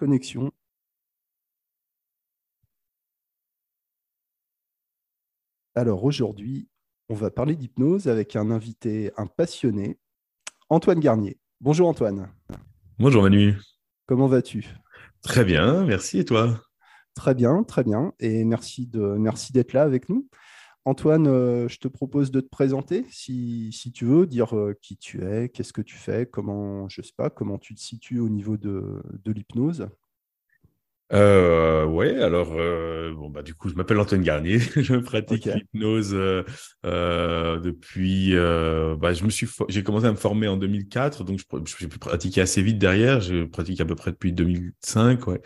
Connexion. Alors aujourd'hui, on va parler d'hypnose avec un invité, un passionné, Antoine Garnier. Bonjour Antoine. Bonjour Manu. Comment vas-tu? Très bien, merci. Et toi? Très bien, très bien. Et merci de merci d'être là avec nous. Antoine, euh, je te propose de te présenter, si, tu veux, dire euh, qui tu es, qu'est-ce que tu fais, comment, je sais pas, comment tu te situes au niveau de, l'hypnose. Euh, ouais, alors bon bah du coup je m'appelle Antoine Garnier, je pratique l'hypnose depuis bah, je me suis j'ai commencé à me former en 2004 donc j'ai pu pratiquer assez vite derrière, je pratique à peu près depuis 2005 ouais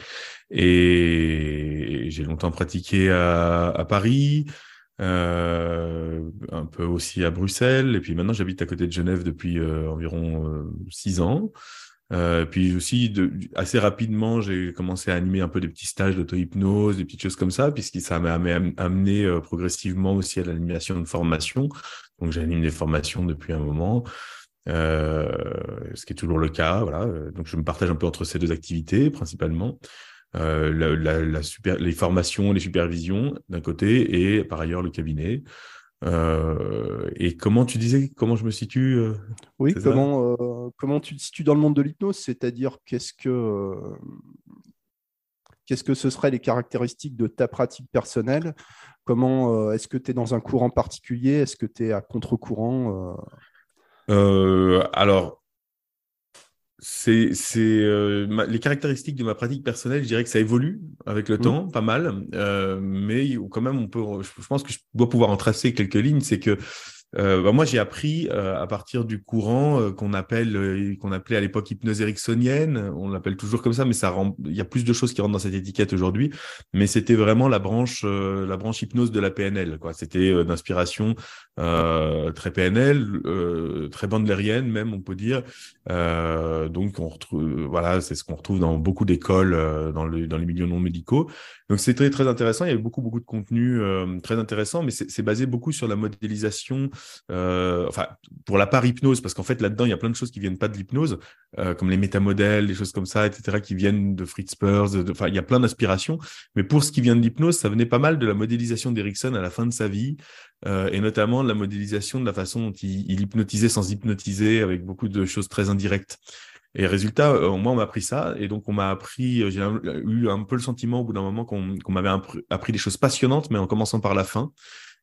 et j'ai longtemps pratiqué à, à Paris, euh, un peu aussi à Bruxelles. Et puis maintenant, j'habite à côté de Genève depuis euh, environ euh, six ans. Puis aussi, assez rapidement, j'ai commencé à animer un peu des petits stages d'auto-hypnose, des petites choses comme ça, puisque ça m'a amené progressivement aussi à l'animation de formation. Donc, j'anime des formations depuis un moment. Ce qui est toujours le cas, voilà. Donc, je me partage un peu entre ces deux activités principalement. Euh, la, super, les formations, les supervisions d'un côté et par ailleurs le cabinet. Euh, et comment tu disais, comment je me situe euh, Oui, comment, comment tu te situes dans le monde de l'hypnose, c'est-à-dire qu'est-ce que, qu'est-ce que ce seraient les caractéristiques de ta pratique personnelle? Comment est-ce que tu es dans un courant particulier? Est-ce que tu es à contre-courant Alors, c'est euh, les caractéristiques de ma pratique personnelle. Je dirais que ça évolue avec le mmh. temps, pas mal, euh, mais quand même, on peut. Je pense que je dois pouvoir en tracer quelques lignes. C'est que euh, bah, moi, j'ai appris euh, à partir du courant euh, qu'on appelle, euh, qu'on appelait à l'époque hypnose ericksonienne. On l'appelle toujours comme ça, mais ça rend, il y a plus de choses qui rentrent dans cette étiquette aujourd'hui. Mais c'était vraiment la branche, la branche hypnose de la PNL. Quoi, c'était d'inspiration très PNL, très bandlérienne même, on peut dire. donc, on retrouve, voilà, c'est ce qu'on retrouve dans beaucoup d'écoles dans, le, dans les milieux non médicaux. Donc, c'est très intéressant. Il y a beaucoup beaucoup de contenu très intéressant, mais c'est basé beaucoup sur la modélisation euh, enfin pour la part hypnose, parce qu'en fait là-dedans il y a plein de choses qui viennent pas de l'hypnose, euh, comme les métamodèles, des choses comme ça, etc., qui viennent de Fritz Perls. Enfin, il y a plein d'inspirations. Mais pour ce qui vient de l'hypnose, ça venait pas mal de la modélisation d'Erickson à la fin de sa vie, euh, et notamment de la modélisation de la façon dont il, hypnotisait sans hypnotiser, avec beaucoup de choses très indirectes. Et résultat, euh, moi, on m'a appris ça, et donc on m'a appris. J'ai eu un peu le sentiment au bout d'un moment qu'on m'avait appris des choses passionnantes, mais en commençant par la fin.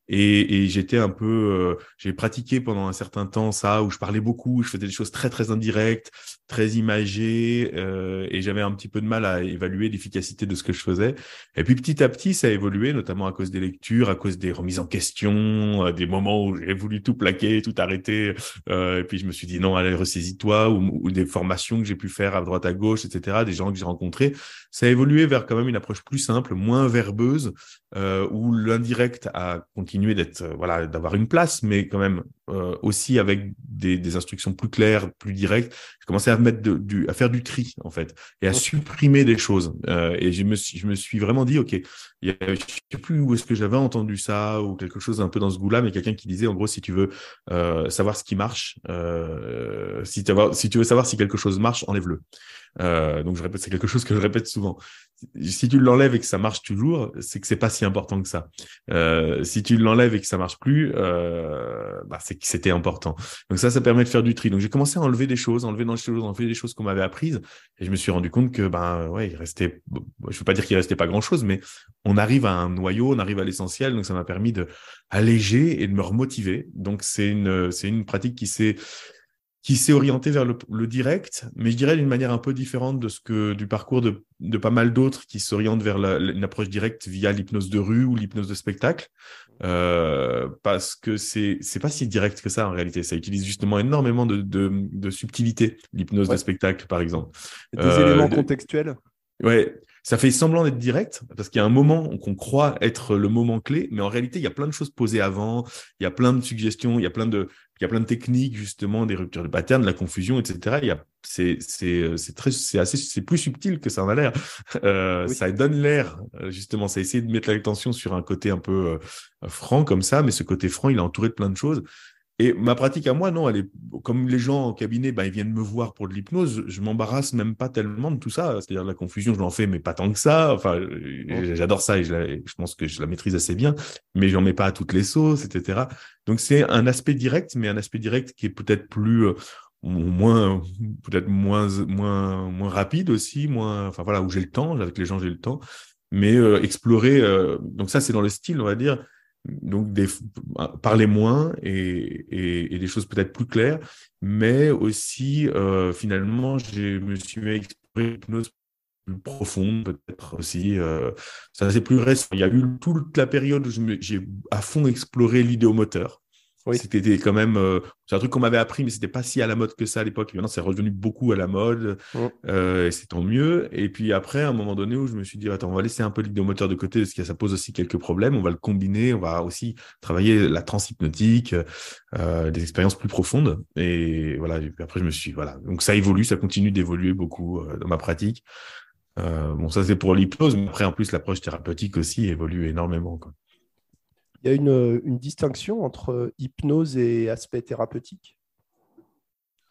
Et, et j'étais un peu, euh, j'ai pratiqué pendant un certain temps ça, où je parlais beaucoup, je faisais des choses très très indirectes, très imagées, euh, et j'avais un petit peu de mal à évaluer l'efficacité de ce que je faisais. Et puis petit à petit, ça a évolué, notamment à cause des lectures, à cause des remises en question, euh, des moments où j'ai voulu tout plaquer, tout arrêter, euh, et puis je me suis dit non, allez ressaisis-toi, ou, ou, des formations que j'ai pu faire à droite à gauche, etc., des gens que j'ai rencontrés. Ça a évolué vers quand même une approche plus simple, moins verbeuse, euh, où l'indirect a continué d'être euh, voilà d'avoir une place, mais quand même euh, aussi avec des, des, instructions plus claires, plus directes. J'ai commencé à mettre de, du, à faire du tri en fait et à supprimer des choses. Euh, et je me suis, je me suis vraiment dit ok, il y a, je sais plus où est-ce que j'avais entendu ça ou quelque chose un peu dans ce goût-là, mais quelqu'un qui disait en gros si tu veux euh, savoir ce qui marche, si, si tu veux savoir si quelque chose marche, enlève-le. Donc je répète, c'est quelque chose que je répète souvent. Si tu l'enlèves et que ça marche toujours, c'est que c'est pas si important que ça. Euh, si tu l'enlèves et que ça marche plus, euh, bah, c'est que c'était important. Donc ça, ça permet de faire du tri. Donc j'ai commencé à enlever des choses, enlever dans les choses, enlever des choses qu'on m'avait apprises, et je me suis rendu compte que ben ouais, il restait. Je veux pas dire qu'il restait pas grand chose, mais on arrive à un noyau, on arrive à l'essentiel. Donc ça m'a permis de alléger et de me remotiver. Donc c'est une c'est une pratique qui s'est qui s'est orienté vers le, direct, mais je dirais d'une manière un peu différente de ce que du parcours de, de pas mal d'autres qui s'orientent vers la, une approche directe via l'hypnose de rue ou l'hypnose de spectacle, euh, parce que c'est c'est pas si direct que ça en réalité. Ça utilise justement énormément de, de, de subtilité, l'hypnose de spectacle par exemple. Des éléments euh, contextuels. Ouais, ça fait semblant d'être direct parce qu'il y a un moment qu'on croit être le moment clé, mais en réalité, il y a plein de choses posées avant, il y a plein de suggestions, il y a plein de, il y a plein de techniques justement, des ruptures de pattern, de la confusion, etc. Il y a, c'est, c'est, c'est très, c'est assez, c'est plus subtil que ça en a l'air. Euh, Ça donne l'air justement, ça essaie de mettre l'attention sur un côté un peu euh, franc comme ça, mais ce côté franc, il est entouré de plein de choses. Et ma pratique à moi, non, elle est comme les gens au cabinet, ben, ils viennent me voir pour de l'hypnose. Je m'embarrasse même pas tellement de tout ça. C'est-à-dire la confusion, je l'en fais, mais pas tant que ça. Enfin, j'adore ça et je, je, pense que je la maîtrise assez bien, mais j'en mets pas à toutes les sauces, etc. Donc c'est un aspect direct, mais un aspect direct qui est peut-être plus euh, moins peut-être moins moins moins rapide aussi, moins enfin voilà où j'ai le temps. Avec les gens, j'ai le temps, mais euh, explorer. Euh, donc ça, c'est dans le style, on va dire donc des, parler moins et, et, des choses peut-être plus claires, mais aussi euh, finalement, je me suis mis à explorer l'hypnose plus profonde peut-être aussi. Euh, ça c'est plus récent. Il y a eu toute la période où j'ai à fond exploré l'idéomoteur. C'était quand même, euh, c'est un truc qu'on m'avait appris, mais c'était pas si à la mode que ça à l'époque. Maintenant, c'est revenu beaucoup à la mode, euh, et c'est tant mieux. Et puis après, à un moment donné où je me suis dit, attends, on va laisser un peu l'idéomoteur de côté, parce que ça pose aussi quelques problèmes. On va le combiner, on va aussi travailler la transhypnotique, euh, des expériences plus profondes. Et voilà. Et puis après, je me suis, voilà. Donc ça évolue, ça continue d'évoluer beaucoup euh, dans ma pratique. Euh, bon, ça c'est pour l'hypnose, mais après, en plus, l'approche thérapeutique aussi évolue énormément. Quoi. Il y a une, distinction entre euh, hypnose et aspect thérapeutique?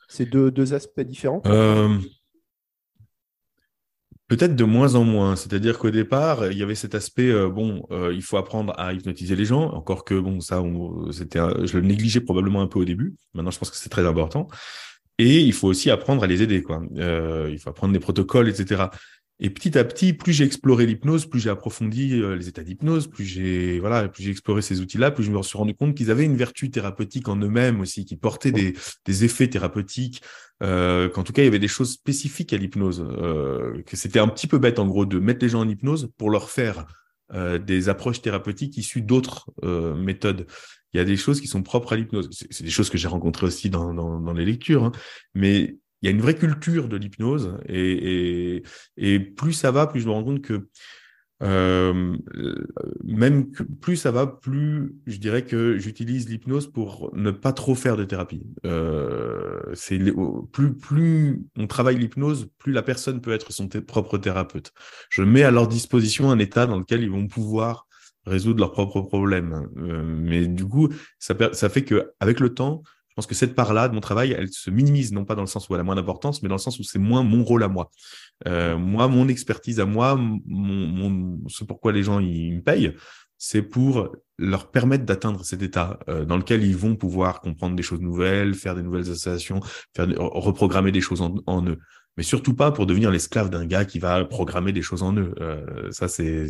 C'est deux, aspects différents? Euh, Peut-être de moins en moins. C'est-à-dire qu'au départ, il y avait cet aspect, euh, bon, il faut apprendre à hypnotiser les gens. Encore que, bon, ça, c'était, je le négligeais probablement un peu au début. Maintenant, je pense que c'est très important. Et il faut aussi apprendre à les aider, quoi. il faut apprendre des protocoles, etc. Et petit à petit, plus j'ai exploré l'hypnose, plus j'ai approfondi euh, les états d'hypnose, plus j'ai voilà, plus j'ai exploré ces outils-là, plus je me suis rendu compte qu'ils avaient une vertu thérapeutique en eux-mêmes aussi, qui portaient des, effets thérapeutiques, euh, qu'en tout cas il y avait des choses spécifiques à l'hypnose, euh, que c'était un petit peu bête en gros de mettre les gens en hypnose pour leur faire des approches thérapeutiques issues d'autres méthodes. Il y a des choses qui sont propres à l'hypnose. C'est des choses que j'ai rencontrées aussi dans les lectures, hein. mais il y a une vraie culture de l'hypnose et, et, et, plus ça va, plus je me rends compte que euh, même que plus ça va, plus je dirais que j'utilise l'hypnose pour ne pas trop faire de thérapie. Euh, c'est plus plus on travaille l'hypnose, plus la personne peut être son propre thérapeute. Je mets à leur disposition un état dans lequel ils vont pouvoir résoudre leurs propres problèmes. Euh, mais du coup, ça, ça fait que avec le temps, je pense que cette part-là de mon travail, elle se minimise, non pas dans le sens où elle a moins d'importance, mais dans le sens où c'est moins mon rôle à moi. Euh, moi, mon expertise à moi, mon, mon, ce pourquoi les gens ils me payent, c'est pour leur permettre d'atteindre cet état euh, dans lequel ils vont pouvoir comprendre des choses nouvelles, faire des nouvelles associations, faire reprogrammer des choses en, en eux mais surtout pas pour devenir l'esclave d'un gars qui va programmer des choses en eux. Euh, ça, c'est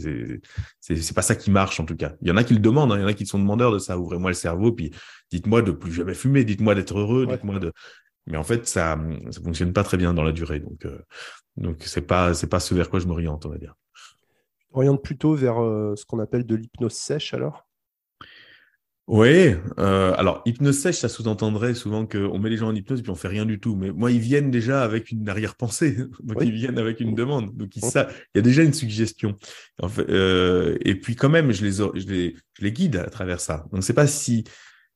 c'est pas ça qui marche en tout cas. Il y en a qui le demandent, hein. il y en a qui sont demandeurs de ça. Ouvrez-moi le cerveau, puis dites-moi de plus jamais fumer, dites-moi d'être heureux, dites-moi de. Mais en fait, ça ça fonctionne pas très bien dans la durée. Donc euh, donc c'est pas c'est pas ce vers quoi je m'oriente, on va dire. Oriente plutôt vers euh, ce qu'on appelle de l'hypnose sèche alors? Oui, euh, alors hypnose sèche, ça sous-entendrait souvent qu'on met les gens en hypnose et puis on fait rien du tout. Mais moi, ils viennent déjà avec une arrière-pensée, donc ils viennent avec une demande. Donc il y a déjà une suggestion. En fait, euh, et puis quand même, je les, je les, je les guide à travers ça. Donc c'est pas si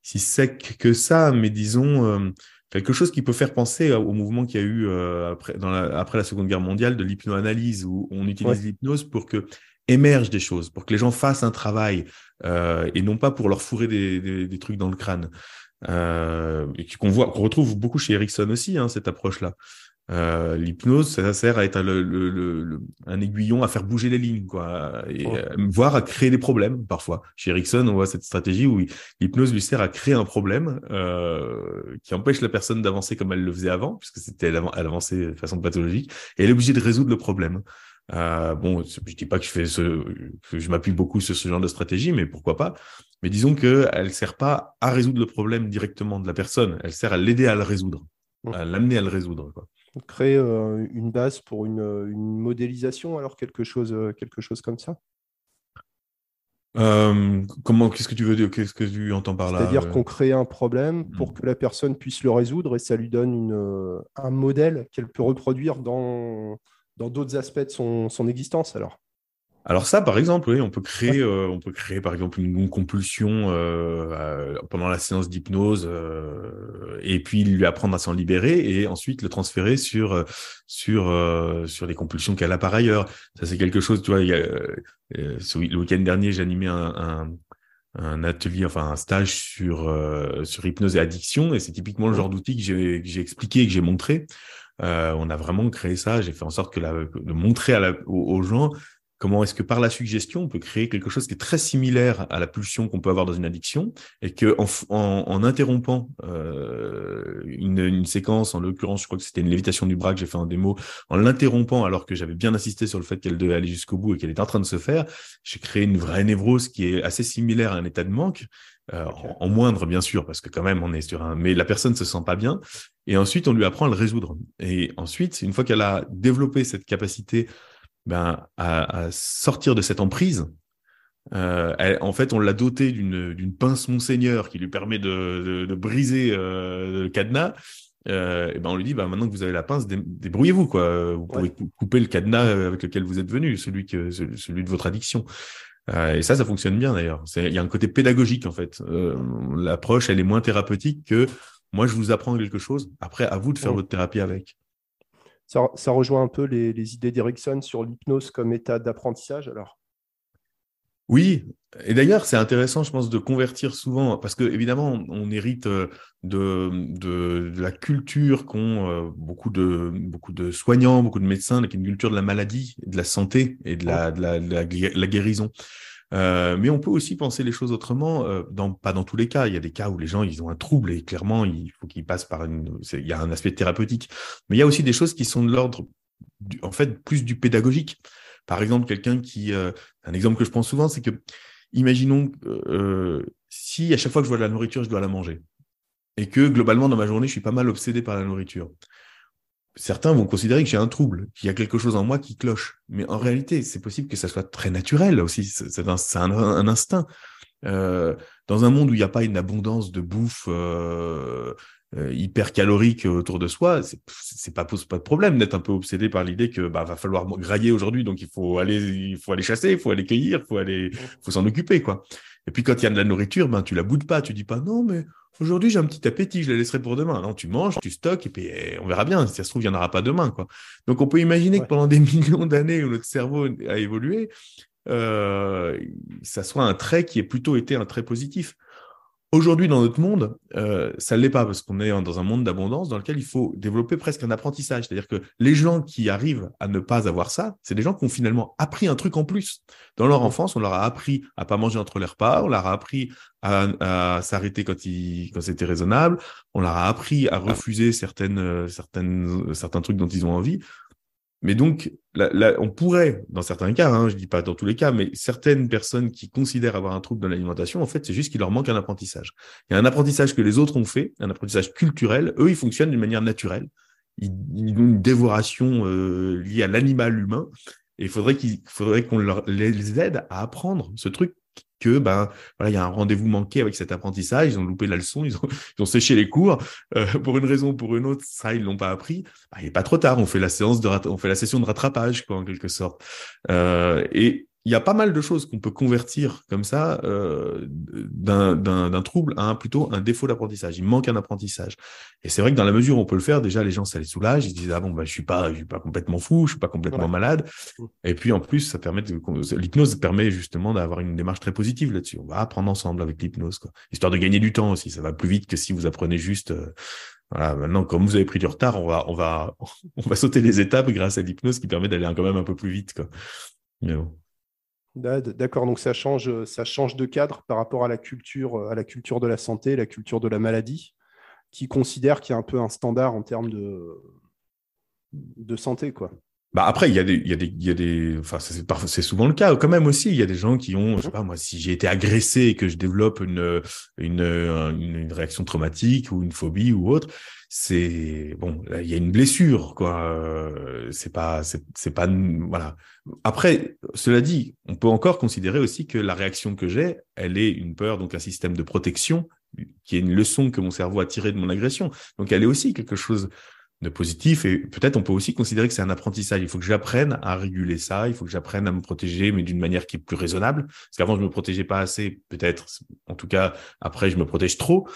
si sec que ça, mais disons euh, quelque chose qui peut faire penser au mouvement qu'il y a eu euh, après, dans la, après la Seconde Guerre mondiale de l'hypnoanalyse, où on utilise l'hypnose pour que émergent des choses, pour que les gens fassent un travail euh, et non pas pour leur fourrer des, des, des trucs dans le crâne. Euh, et qu'on voit, qu'on retrouve beaucoup chez Erickson aussi, hein, cette approche-là. Euh, L'hypnose, ça sert à être le, le, le, un aiguillon à faire bouger les lignes, quoi, et oh. euh, voire à créer des problèmes parfois. Chez Erickson, on voit cette stratégie où l'hypnose lui sert à créer un problème euh, qui empêche la personne d'avancer comme elle le faisait avant, puisque c'était elle, elle avançait de façon pathologique, et elle est obligée de résoudre le problème. Euh, bon, je dis pas que je fais ce, que je m'appuie beaucoup sur ce genre de stratégie, mais pourquoi pas. Mais disons que elle sert pas à résoudre le problème directement de la personne, elle sert à l'aider à le résoudre, à l'amener à le résoudre. Quoi. Créer euh, une base pour une, une, modélisation, alors quelque chose, euh, quelque chose comme ça? Euh, comment Qu'est-ce que tu veux dire? Qu'est-ce que tu entends par là? C'est-à-dire qu'on crée un problème pour hmm. que la personne puisse le résoudre et ça lui donne une, un modèle qu'elle peut reproduire dans, dans d'autres aspects de son, son, existence alors alors ça, par exemple, oui, on peut créer, euh, on peut créer par exemple une, compulsion euh, pendant la séance d'hypnose euh, et puis lui apprendre à s'en libérer et ensuite le transférer sur sur sur les compulsions qu'elle a par ailleurs. Ça c'est quelque chose, tu vois. Il y a, le week-end dernier, j'ai animé un, un, un atelier, enfin un stage sur, sur hypnose et addiction. Et c'est typiquement le genre d'outil que j'ai expliqué, que j'ai montré. Euh, on a vraiment créé ça. J'ai fait en sorte que la, de montrer à la, aux, gens comment est-ce que par la suggestion, on peut créer quelque chose qui est très similaire à la pulsion qu'on peut avoir dans une addiction et que en, en, interrompant euh, une, une, séquence, en l'occurrence, je crois que c'était une lévitation du bras que j'ai fait en démo, en l'interrompant alors que j'avais bien insisté sur le fait qu'elle devait aller jusqu'au bout et qu'elle était en train de se faire, j'ai créé une vraie névrose qui est assez similaire à un état de manque. Euh, en, moindre bien sûr parce que quand même on est sur un mais la personne se sent pas bien et ensuite on lui apprend à le résoudre et ensuite une fois qu'elle a développé cette capacité ben, à, sortir de cette emprise. Euh, en fait, on l'a doté d'une pince Monseigneur qui lui permet de, de, briser euh, le cadenas. Euh, et ben on lui dit, bah, maintenant que vous avez la pince, débrouillez-vous. quoi. Vous pouvez couper le cadenas avec lequel vous êtes venu, celui, que, celui de votre addiction. Et ça, ça fonctionne bien d'ailleurs. Il y a un côté pédagogique en fait. L'approche, elle est moins thérapeutique que moi, je vous apprends quelque chose. Après, à vous de faire votre thérapie avec. Ça, rejoint un peu les, idées d'Erickson sur l'hypnose comme état d'apprentissage, alors Oui, et d'ailleurs, c'est intéressant, je pense, de convertir souvent, parce que évidemment, on hérite euh, de, de, la culture qu'ont euh, beaucoup, de, beaucoup de soignants, beaucoup de médecins, qui est une culture de la maladie, de la santé et de la, de la guérison. Euh, mais on peut aussi penser les choses autrement, euh, dans, pas dans tous les cas. Il y a des cas où les gens ils ont un trouble et clairement il faut qu'ils passent par une. Il y a un aspect thérapeutique, mais il y a aussi des choses qui sont de l'ordre, en fait, plus du pédagogique. Par exemple, quelqu'un qui, euh, un exemple que je pense souvent, c'est que, imaginons si à chaque fois que je vois de la nourriture, je dois la manger, et que globalement dans ma journée, je suis pas mal obsédé par la nourriture certains vont considérer que j'ai un trouble, qu'il y a quelque chose en moi qui cloche. Mais en réalité, c'est possible que ça soit très naturel aussi. C'est un, instinct. Euh, dans un monde où il n'y a pas une abondance de bouffe euh, euh, hyper calorique autour de soi, c'est pas pose pas de problème d'être un peu obsédé par l'idée que bah va falloir grailler aujourd'hui, donc il faut aller il faut aller chasser, il faut aller cueillir, il faut aller faut s'en occuper quoi. Et puis quand il y a de la nourriture, ben tu la boudes pas, tu dis pas non mais Aujourd'hui, j'ai un petit appétit, je la laisserai pour demain. Non, tu manges, tu stockes, et puis eh, on verra bien. Si ça se trouve, il n'y en aura pas demain. Quoi. Donc, on peut imaginer que pendant des millions d'années où notre cerveau a évolué, euh, ça soit un trait qui ait plutôt été un trait positif. Aujourd'hui, dans notre monde, euh, ça ne l'est pas parce qu'on est dans un monde d'abondance dans lequel il faut développer presque un apprentissage. C'est-à-dire que les gens qui arrivent à ne pas avoir ça, c'est des gens qui ont finalement appris un truc en plus. Dans leur enfance, on leur a appris à pas manger entre les repas, on leur a appris à, s'arrêter quand, quand c'était raisonnable, on leur a appris à refuser certaines, certaines, certains trucs dont ils ont envie. Mais donc, on pourrait, dans certains cas, hein, je ne dis pas dans tous les cas, mais certaines personnes qui considèrent avoir un trouble de l'alimentation, en fait, c'est juste qu'il leur manque un apprentissage. Il y a un apprentissage que les autres ont fait, un apprentissage culturel. Eux, ils fonctionnent d'une manière naturelle. Ils, ont une dévoration euh, liée à l'animal humain. Et il faudrait qu'on les aide à apprendre ce truc que ben il y a un rendez-vous manqué avec cet apprentissage, ils ont loupé la leçon, ils ont, séché les cours euh, pour une raison ou pour une autre, ça ils l'ont pas appris. Ben, il n'est pas trop tard, on fait la séance de session de rattrapage quoi en quelque sorte. Euh, et il y a pas mal de choses qu'on peut convertir comme ça euh, d'un trouble à un, plutôt un défaut d'apprentissage. Il manque un apprentissage. Et c'est vrai que dans la mesure où on peut le faire, déjà les gens ça les soulage. Ils se disent ah bon bah je suis pas je suis pas complètement fou, je suis pas complètement malade. Mmh. Et puis en plus ça permet l'hypnose permet justement d'avoir une démarche très positive là-dessus. On va apprendre ensemble avec l'hypnose. Histoire de gagner du temps aussi. Ça va plus vite que si vous apprenez juste. Euh, voilà, maintenant, comme vous avez pris du retard, on va, on va, on va sauter les étapes grâce à l'hypnose qui permet d'aller quand même un peu plus vite. Quoi. Mais bon. D'accord, donc ça change, ça change de cadre par rapport à la culture, à la culture de la santé, la culture de la maladie, qui considère qu'il y a un peu un standard en termes de, de santé, quoi. Bah après, il y a des, il y a des, il y a des, enfin, c'est souvent le cas quand même aussi. Il y a des gens qui ont, je sais pas moi, si j'ai été agressé et que je développe une, une, une, réaction traumatique ou une phobie ou autre, c'est bon, il y a une blessure, quoi. Euh, c'est pas, c'est pas, voilà. Après, cela dit, on peut encore considérer aussi que la réaction que j'ai, elle est une peur, donc un système de protection, qui est une leçon que mon cerveau a tirée de mon agression. Donc, elle est aussi quelque chose de positif et peut-être on peut aussi considérer que c'est un apprentissage. Il faut que j'apprenne à réguler ça, il faut que j'apprenne à me protéger, mais d'une manière qui est plus raisonnable. Parce qu'avant, je me protégeais pas assez, peut-être. En tout cas, après, je me protège trop.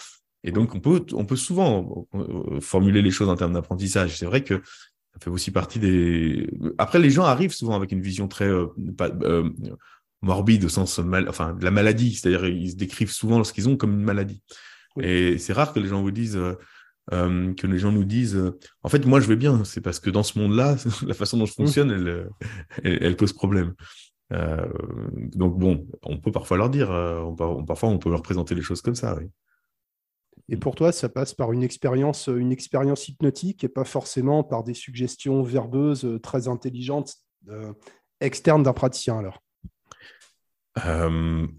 Et donc, on peut, on peut souvent euh, formuler les choses en termes d'apprentissage. C'est vrai que ça fait aussi partie des. Après, les gens arrivent souvent avec une vision très euh, pas, euh, morbide au sens mal, enfin de la maladie, c'est-à-dire ils se décrivent souvent ce qu'ils ont comme une maladie. Et c'est rare que les gens vous disent euh, que les gens nous disent euh, en fait moi je vais bien c'est parce que dans ce monde-là la façon dont je fonctionne elle, elle, pose problème euh, donc bon on peut parfois leur dire on parfois on peut leur présenter les choses comme ça oui. Et pour toi, ça passe par une expérience, une expérience hypnotique et pas forcément par des suggestions verbeuses très intelligentes externes d'un praticien alors?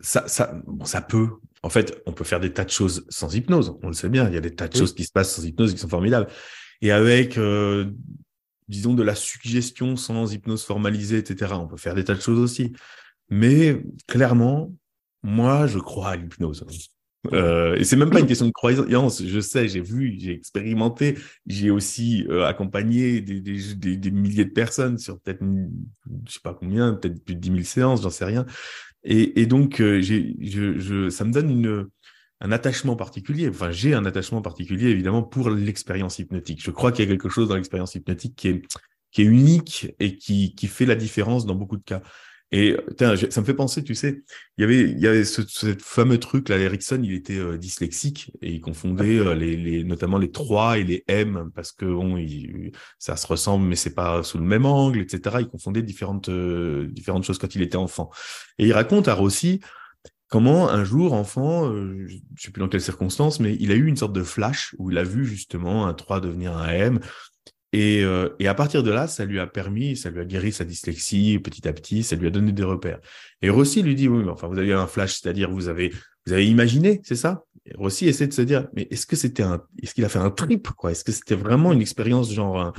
ça, ça, bon, ça peut, en fait, on peut faire des tas de choses sans hypnose. On le sait bien. Il y a des tas de choses qui se passent sans hypnose qui sont formidables. Et avec, euh, disons, de la suggestion sans hypnose formalisée, etc., on peut faire des tas de choses aussi. Mais clairement, moi, je crois à l'hypnose. Euh, et c'est même pas une question de croyance. Je sais, j'ai vu, j'ai expérimenté, j'ai aussi euh, accompagné des, des, des, milliers de personnes sur peut-être, je sais pas combien, peut-être plus de 10 000 séances, j'en sais rien. Et, donc, euh, je, ça me donne une, un attachement particulier. Enfin, j'ai un attachement particulier, évidemment, pour l'expérience hypnotique. Je crois qu'il y a quelque chose dans l'expérience hypnotique qui est, qui est unique et qui, qui fait la différence dans beaucoup de cas. Et ça me fait penser, tu sais, il y avait, il y avait ce, fameux truc là, Erickson, il était euh, dyslexique et il confondait euh, les, les, notamment les 3 et les M parce que bon, il, ça se ressemble, mais c'est pas sous le même angle, etc. Il confondait différentes euh, différentes choses quand il était enfant. Et il raconte à Rossi comment un jour, enfant, je sais plus dans quelles circonstances, mais il a eu une sorte de flash où il a vu justement un 3 devenir un M et, euh, et, à partir de là, ça lui a permis, ça lui a guéri sa dyslexie petit à petit, ça lui a donné des repères. Et Rossi lui dit, oui, mais enfin, vous avez eu un flash, c'est-à-dire vous avez, vous avez imaginé, c'est ça? Rossi essaie de se dire, mais est-ce que c'était un, est-ce qu'il a fait un trip, quoi? Est-ce que c'était vraiment une expérience genre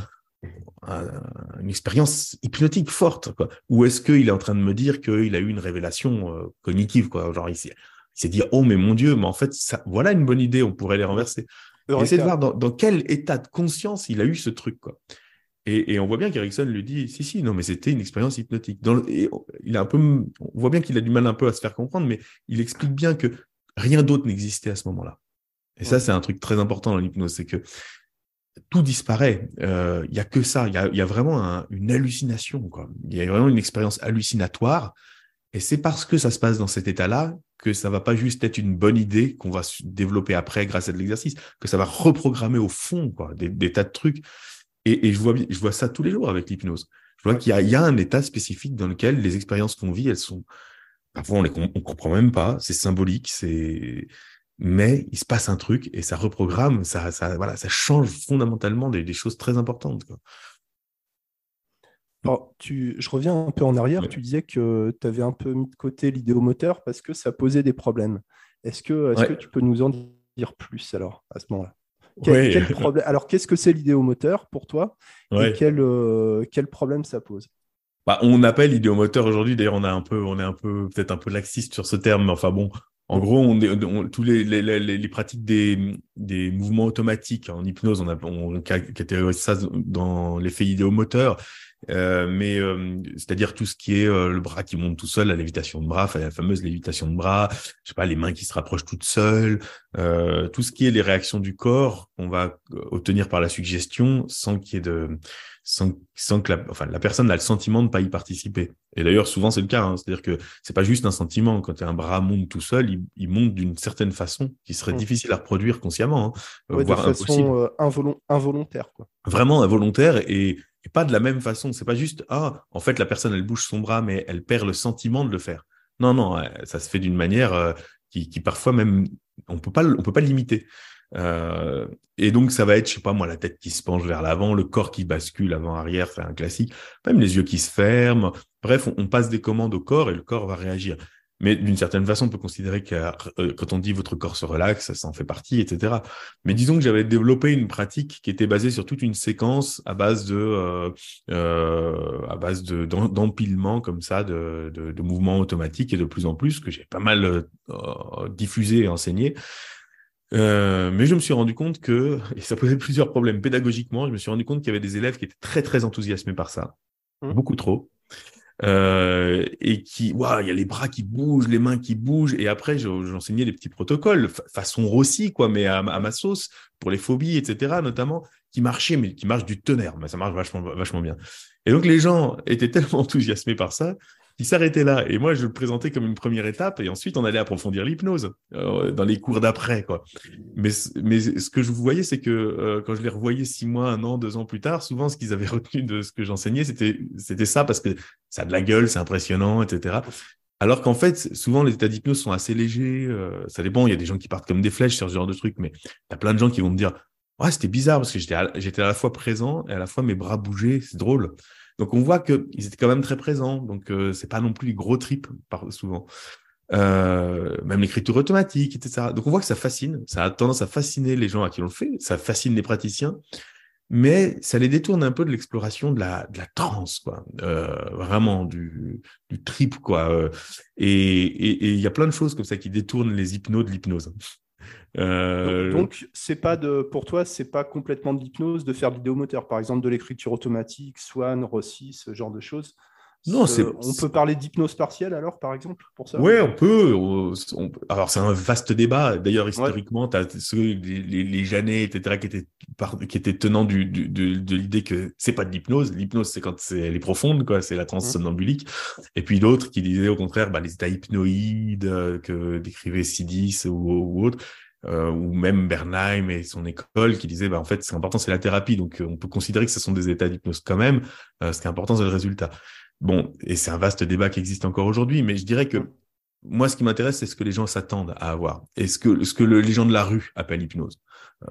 une expérience hypnotique forte, quoi? Ou est-ce qu'il est en train de me dire qu'il a eu une révélation euh, cognitive, quoi? Genre il s'est dit, oh mais mon Dieu, mais en fait, ça, voilà une bonne idée, on pourrait les renverser. Essayer de voir dans, quel état de conscience il a eu ce truc. Quoi? Et, on voit bien qu'Erickson lui dit si, si, non, mais c'était une expérience hypnotique. Dans et il a un peu, on voit bien qu'il a du mal un peu à se faire comprendre, mais il explique bien que rien d'autre n'existait à ce moment-là. Et ça, c'est un truc très important dans l'hypnose, c'est que tout disparaît. Euh, il y a que ça. Il y a, vraiment une hallucination. Quoi. Il y a vraiment une expérience hallucinatoire. Et c'est parce que ça se passe dans cet état-là que ça va pas juste être une bonne idée qu'on va développer après grâce à de l'exercice, que ça va reprogrammer au fond quoi, des, tas de trucs. Et, je, vois, je vois ça tous les jours avec l'hypnose. Je vois qu'il y, a un état spécifique dans lequel les expériences qu'on vit, elles sont parfois on les on comprend même pas, c'est symbolique, c'est mais il se passe un truc et ça reprogramme, ça, ça voilà, ça change fondamentalement des, des choses très importantes. Quoi tu, je reviens un peu en arrière. Tu disais que tu avais un peu mis de côté l'idéomoteur parce que ça posait des problèmes. Est-ce que, est que tu peux nous en dire plus alors à ce moment-là? Alors, qu'est-ce que c'est l'idéomoteur pour toi et quel, euh, quel problème ça pose? Bah, on appelle idéomoteur aujourd'hui. D'ailleurs, on a un peu, on est un peu peut-être un peu laxiste sur ce terme, mais enfin bon, en gros, on, tous les, les, les, pratiques des, des, mouvements automatiques en hypnose, on, a, on catégorise ça dans l'effet idéomoteur. Euh, mais euh, c'est-à-dire tout ce qui est euh, le bras qui monte tout seul, la lévitation de bras, la fameuse lévitation de bras, je sais pas, les mains qui se rapprochent toutes seules, tout ce qui est les réactions du corps qu'on va obtenir par la suggestion sans qu'il y ait de sans, sans que la, enfin, la personne a le sentiment de ne pas y participer. Et d'ailleurs, souvent, c'est le cas. Hein. C'est-à-dire que c'est pas juste un sentiment. Quand un bras monte tout seul, il, il monte d'une certaine façon qui serait mmh. difficile à reproduire consciemment, hein, voire de façon involontaire. Quoi. Vraiment involontaire et et pas de la même façon. C'est pas juste ah en fait la personne elle bouge son bras mais elle perd le sentiment de le faire. Non non, ça se fait d'une manière euh, qui, qui, parfois même on peut pas on peut pas limiter. Euh, et donc ça va être je sais pas moi la tête qui se penche vers l'avant, le corps qui bascule avant arrière, c'est un classique. Même les yeux qui se ferment. Bref, on passe des commandes au corps et le corps va réagir. Mais d'une certaine façon, on peut considérer que euh, quand on dit votre corps se relaxe, ça en fait partie, etc. Mais disons que j'avais développé une pratique qui était basée sur toute une séquence à base de, euh, euh, à base de d'empilement comme ça, de, mouvements automatiques et de plus en plus que j'ai pas mal diffusé et enseigné. Euh, mais je me suis rendu compte que, et ça posait plusieurs problèmes pédagogiquement, je me suis rendu compte qu'il y avait des élèves qui étaient très très enthousiasmés par ça, mmh. beaucoup trop. Euh, et qui, waouh, il y a les bras qui bougent, les mains qui bougent. Et après, j'enseignais des petits protocoles, façon Rossi, quoi, mais à, ma sauce, pour les phobies, etc., notamment, qui marchaient, mais qui marchent du tonnerre. Mais ça marche vachement, vachement bien. Et donc, les gens étaient tellement enthousiasmés par ça qui s'arrêtait là. Et moi, je le présentais comme une première étape, et ensuite, on allait approfondir l'hypnose euh, dans les cours d'après. quoi. Mais, mais ce que je voyais, c'est que euh, quand je les revoyais six mois, un an, deux ans plus tard, souvent, ce qu'ils avaient retenu de ce que j'enseignais, c'était c'était ça, parce que ça a de la gueule, c'est impressionnant, etc. Alors qu'en fait, souvent, les états d'hypnose sont assez légers. Euh, ça dépend, il y a des gens qui partent comme des flèches sur ce genre de trucs, mais il y a plein de gens qui vont me dire Ouais, c'était bizarre parce que j'étais à, j'étais à la fois présent et à la fois mes bras bougeaient, c'est drôle. Donc on voit qu'ils étaient quand même très présents. Donc euh, c'est pas non plus des gros tripes souvent. Euh, même l'écriture automatique, etc. Donc on voit que ça fascine, ça a tendance à fasciner les gens à qui on fait, ça fascine les praticiens, mais ça les détourne un peu de l'exploration de la, de la transe. Euh, vraiment du, du trip, quoi. Euh, et il y a plein de choses comme ça qui détournent les hypnos de l'hypnose. Euh... Donc, c'est pas de, pour toi, c'est pas complètement de l'hypnose de faire de l'idéomoteur, par exemple de l'écriture automatique, Swan, Rossi, ce genre de choses. Non, c'est. On peut parler d'hypnose partielle alors, par exemple, pour ça? Oui, on peut. Alors c'est un vaste débat. D'ailleurs, historiquement, tu as ceux, les, les, Janets, etc., qui étaient, qui étaient tenants du, du, de, de l'idée que c'est pas de l'hypnose. L'hypnose, c'est quand c'est, elle est profonde, quoi. C'est la transe somnambulique. Et puis d'autres qui disaient au contraire, bah, les états hypnoïdes euh, que décrivait Sidis ou, ou autres. Euh, ou même Bernheim et son école qui disait bah, en fait, ce qui est important, c'est la thérapie. Donc, euh, on peut considérer que ce sont des états d'hypnose quand même. Euh, ce qui est important, c'est le résultat. Bon, et c'est un vaste débat qui existe encore aujourd'hui, mais je dirais que moi, ce qui m'intéresse, c'est ce que les gens s'attendent à avoir et ce que, ce que le, les gens de la rue appellent hypnose.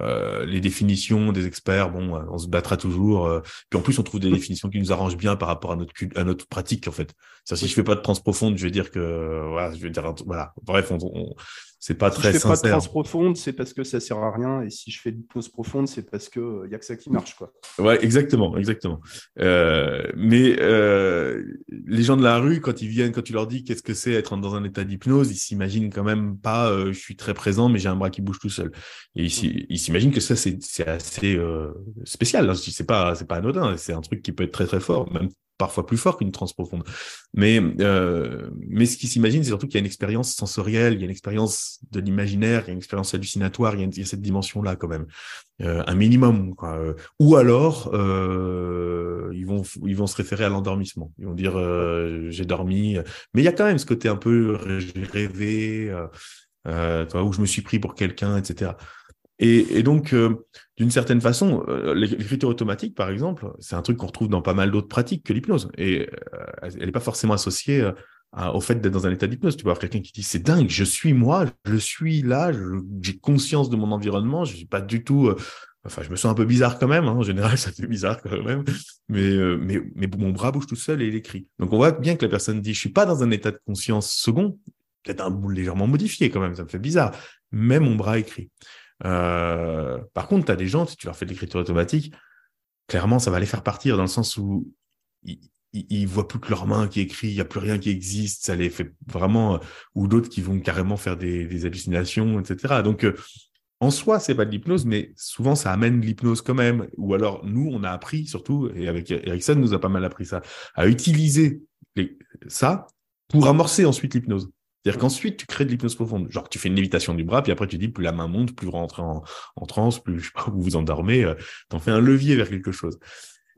Euh, les définitions des experts, bon, on se battra toujours. Euh, puis en plus, on trouve des définitions qui nous arrangent bien par rapport à notre à notre pratique en fait. Si je fais pas de trans profonde, je vais dire que voilà, je vais dire voilà. Bref, on, on c'est pas si très je fais pas de trans profonde, c'est parce que ça sert à rien. Et si je fais de l'hypnose profonde, c'est parce que il euh, y a que ça qui marche, quoi. Ouais, exactement, exactement. Euh, mais euh, les gens de la rue, quand ils viennent, quand tu leur dis qu'est-ce que c'est être dans un état d'hypnose, ils s'imaginent quand même pas. Euh, je suis très présent, mais j'ai un bras qui bouge tout seul. Et ils, ils s'imaginent que ça c'est assez euh, spécial. Hein. C'est pas c'est pas anodin. C'est un truc qui peut être très très fort, même parfois plus fort qu'une transe profonde. Mais, euh, mais ce qui s'imagine, c'est surtout qu'il y a une expérience sensorielle, il y a une expérience de l'imaginaire, il y a une expérience hallucinatoire, il y a, cette dimension-là quand même, euh, un minimum. Quoi. Ou alors, euh, ils, vont, ils vont se référer à l'endormissement. Ils vont dire euh, j'ai dormi, mais il y a quand même ce côté un peu rêvé, euh, où je me suis pris pour quelqu'un, etc. Et, donc, euh, d'une certaine façon, euh, l'écriture automatique, par exemple, c'est un truc qu'on retrouve dans pas mal d'autres pratiques que l'hypnose. Et euh, elle n'est pas forcément associée au fait d'être dans un état d'hypnose. Tu peux avoir quelqu'un qui dit c'est dingue, je suis moi, je suis là, j'ai conscience de mon environnement, je suis pas du tout. Enfin, je me sens un peu bizarre quand même. Hein. En général, ça fait bizarre quand même. Mais, mais, mon bras bouge tout seul et il écrit. Donc, on voit bien que la personne dit je suis pas dans un état de conscience second, peut-être un légèrement modifié quand même, ça me fait bizarre. Mais mon bras écrit. Euh, par contre, tu as des gens, si tu leur fais de l'écriture automatique, clairement, ça va les faire partir dans le sens où ils, ils, voient plus que leur main qui écrit, il n'y a plus rien qui existe, ça les fait vraiment, euh, ou d'autres qui vont carrément faire des, des hallucinations, etc. Donc, euh, en soi, c'est pas de l'hypnose, mais souvent ça amène l'hypnose quand même. Ou alors, nous, on a appris, surtout, et avec Erickson nous a pas mal appris ça, à utiliser ça pour amorcer ensuite l'hypnose. C'est-à-dire qu'ensuite, tu crées de l'hypnose profonde. Genre, tu fais une lévitation du bras, puis après, tu dis, plus la main monte, plus vous rentrez en, en transe, plus, je sais pas, vous vous endormez, euh, tu en fais un levier vers quelque chose.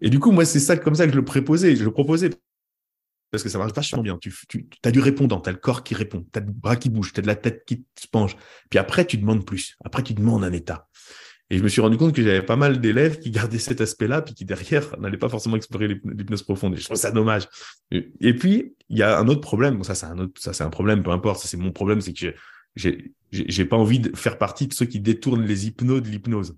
Et du coup, moi, c'est ça comme ça que je le proposais. Je le proposais parce que ça marche vachement bien. Tu, tu as du répondant, tu as le corps qui répond, tu as le bras qui bouge, tu as de la tête qui se penche. Puis après, tu demandes plus. Après, tu demandes un état. Et je me suis rendu compte que j'avais pas mal d'élèves qui gardaient cet aspect-là, puis qui derrière n'allaient pas forcément explorer l'hypnose profonde. Et je trouve ça dommage. Et puis, il y a un autre problème. Bon, ça, c'est un autre, ça, c'est un problème, peu importe. Ça, c'est mon problème, c'est que j'ai, j'ai pas envie de faire partie de ceux qui détournent les hypnos de l'hypnose.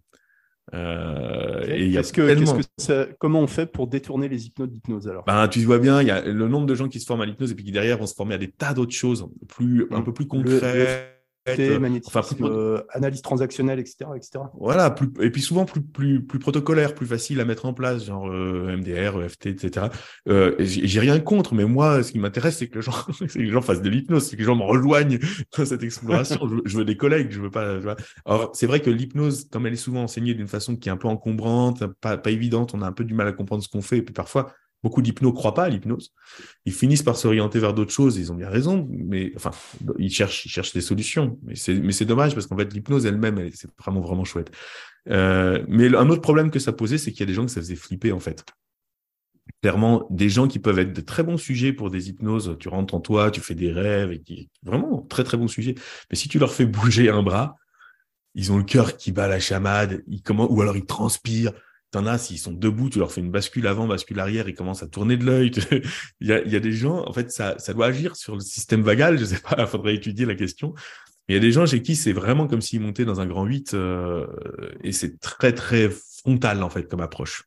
Euh, et y a que, tellement... que comment on fait pour détourner les hypnos de l'hypnose alors? Ben, Tu vois bien, il y a le nombre de gens qui se forment à l'hypnose et puis qui derrière vont se former à des tas d'autres choses plus, un mmh. peu plus concrètes. Euh, magnétisme, enfin, euh, analyse transactionnelle, etc., etc. Voilà, plus, et puis souvent plus, plus, plus protocolaire, plus facile à mettre en place, genre euh, MDR, EFT, etc. Euh, J'ai rien contre, mais moi, ce qui m'intéresse, c'est que, les gens, que les gens fassent de l'hypnose, c'est que les gens me rejoignent dans cette exploration. je, veux des collègues, je veux pas. Je Alors, c'est vrai que l'hypnose, comme elle est souvent enseignée d'une façon qui est un peu encombrante, pas, pas évidente, on a un peu du mal à comprendre ce qu'on fait, et puis parfois, Beaucoup d'hypnos ne croient pas à l'hypnose. Ils finissent par s'orienter vers d'autres choses. Ils ont bien raison, mais enfin, ils cherchent, des solutions. Mais c'est, dommage parce qu'en fait, l'hypnose elle-même, c'est vraiment, vraiment chouette. Euh, mais un autre problème que ça posait, c'est qu'il y a des gens que ça faisait flipper, en fait. clairement des gens qui peuvent être de très bons sujets pour des hypnoses. Tu rentres en toi, tu fais des rêves, vraiment très très bons sujets. Mais si tu leur fais bouger un bras, ils ont le cœur qui bat la chamade, ils ou alors ils transpirent. T'en as, s'ils sont debout, tu leur fais une bascule avant, bascule arrière, ils commencent à tourner de l'œil. il, y a, il y a des gens, en fait, ça, ça doit agir sur le système vagal. Je sais pas, il faudrait étudier la question. Il y a des gens chez qui c'est vraiment comme s'ils montaient dans un grand 8 euh, et c'est très très frontal en fait comme approche.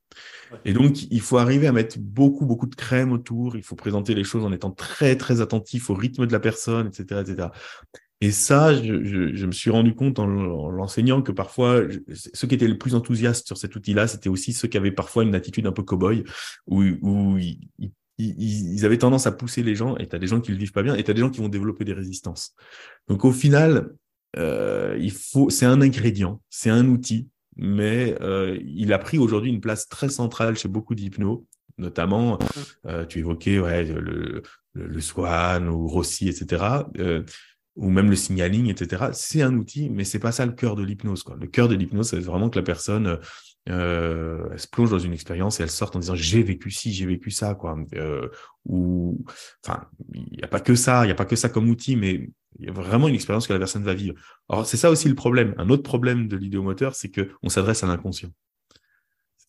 Et donc il faut arriver à mettre beaucoup beaucoup de crème autour. Il faut présenter les choses en étant très très attentif au rythme de la personne, etc., etc. Et ça, je, je, je me suis rendu compte en, l'enseignant que parfois, ceux qui étaient les plus enthousiastes sur cet outil-là, c'était aussi ceux qui avaient parfois une attitude un peu cow-boy, où, où ils, ils, ils, avaient tendance à pousser les gens, et tu as des gens qui le vivent pas bien, et tu as des gens qui vont développer des résistances. Donc au final, euh, il faut, c'est un ingrédient, c'est un outil, mais euh, il a pris aujourd'hui une place très centrale chez beaucoup d'hypnos, notamment, euh, tu évoquais ouais, le, le, le, Swan ou Rossi, etc. Euh, ou même le signaling, etc. C'est un outil, mais c'est pas ça le cœur de l'hypnose. Le cœur de l'hypnose, c'est vraiment que la personne euh, elle se plonge dans une expérience et elle sort en disant j'ai vécu ci, j'ai vécu ça, quoi. Euh, ou, enfin, il n'y a pas que ça, il n'y a pas que ça comme outil, mais il y a vraiment une expérience que la personne va vivre. Alors c'est ça aussi le problème. Un autre problème de l'idéomoteur, c'est que on s'adresse à l'inconscient.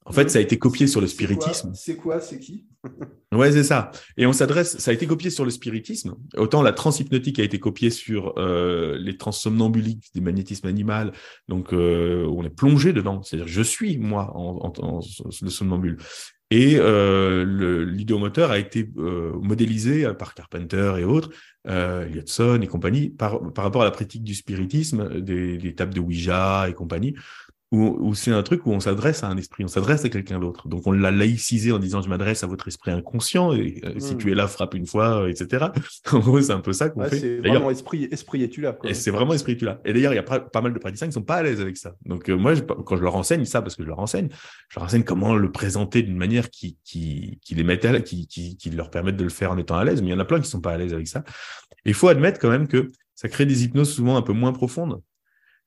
En fait, ça a été copié sur le spiritisme. C'est quoi C'est qui Ouais, c'est ça. Et on s'adresse, ça a été copié sur le spiritisme. Autant la transhypnotique a été copiée sur euh, les transsomnambuliques, des magnétismes animal. Donc, euh, on est plongé dedans. C'est-à-dire, je suis moi en, en, en le somnambule. Et euh, l'idéomoteur a été euh, modélisé par Carpenter et autres, euh, et compagnie, par, par rapport à la pratique du spiritisme, des, des tables de Ouija et compagnie, où, c'est un truc où on s'adresse à un esprit, on s'adresse à quelqu'un d'autre. Donc on l'a laïcisé en disant je m'adresse à votre esprit inconscient et euh, si hmm. tu es là frappe une fois, euh, etc. en gros c'est un peu ça qu'on fait. C'est vraiment esprit, esprit es-tu là. Et c'est vraiment esprit es-tu là. Et d'ailleurs il y a pas, mal de praticiens qui sont pas à l'aise avec ça. Donc euh, moi quand je leur enseigne ça parce que je leur enseigne, je leur enseigne comment le présenter d'une manière qui qui qui les mette à, qui, qui qui leur permette de le faire en étant à l'aise. Mais il y en a plein qui sont pas à l'aise avec ça. Il faut admettre quand même que ça crée des hypnoses souvent un peu moins profondes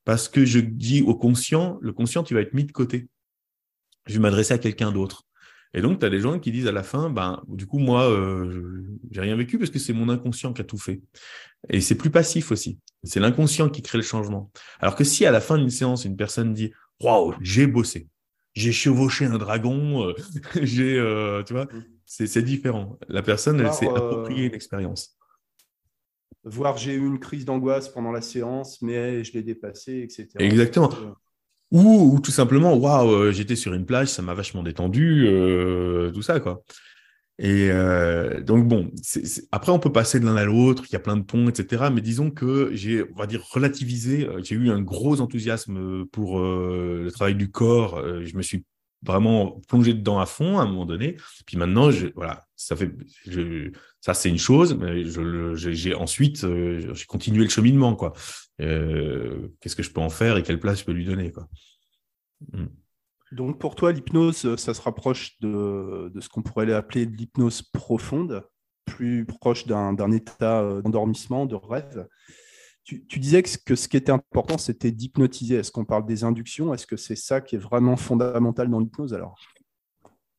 parce que je dis au conscient, le conscient, tu vas être mis de côté. Je vais m'adresser à quelqu'un d'autre. Et donc, tu as des gens qui disent à la fin, ben, du coup, moi, euh, j'ai rien vécu parce que c'est mon inconscient qui a tout fait. Et c'est plus passif aussi. C'est l'inconscient qui crée le changement. Alors que si à la fin d'une séance, une personne dit, waouh, j'ai bossé, j'ai chevauché un dragon, euh, j'ai, euh, tu vois, mmh. c'est différent. La personne, elle s'est appropriée une expérience voir j'ai eu une crise d'angoisse pendant la séance, mais je l'ai dépassé, etc. Exactement. Euh, ou, tout simplement, waouh, euh, j'étais sur une plage, ça m'a vachement détendu, euh, tout ça, quoi. Et donc bon, après on peut passer de l'un à l'autre, il y a plein de ponts, etc. Mais disons que j'ai, on va dire, relativisé. J'ai eu un gros enthousiasme pour le travail du corps. je me suis vraiment plongé dedans à fond à un moment donné. Puis maintenant, je, voilà, ça fait, je, ça c'est une chose, mais j'ai ensuite, euh, j'ai continué le cheminement, quoi. Euh, qu'est-ce que je peux en faire et quelle place je peux lui donner. Hmm. Donc pour toi, l'hypnose, ça se rapproche de, ce qu'on pourrait appeler l'hypnose profonde, plus proche d'un, état euh, d'endormissement, de rêve. Tu, disais que ce qui était important, c'était d'hypnotiser. Est-ce qu'on parle des inductions? Est-ce que c'est ça qui est vraiment fondamental dans l'hypnose alors?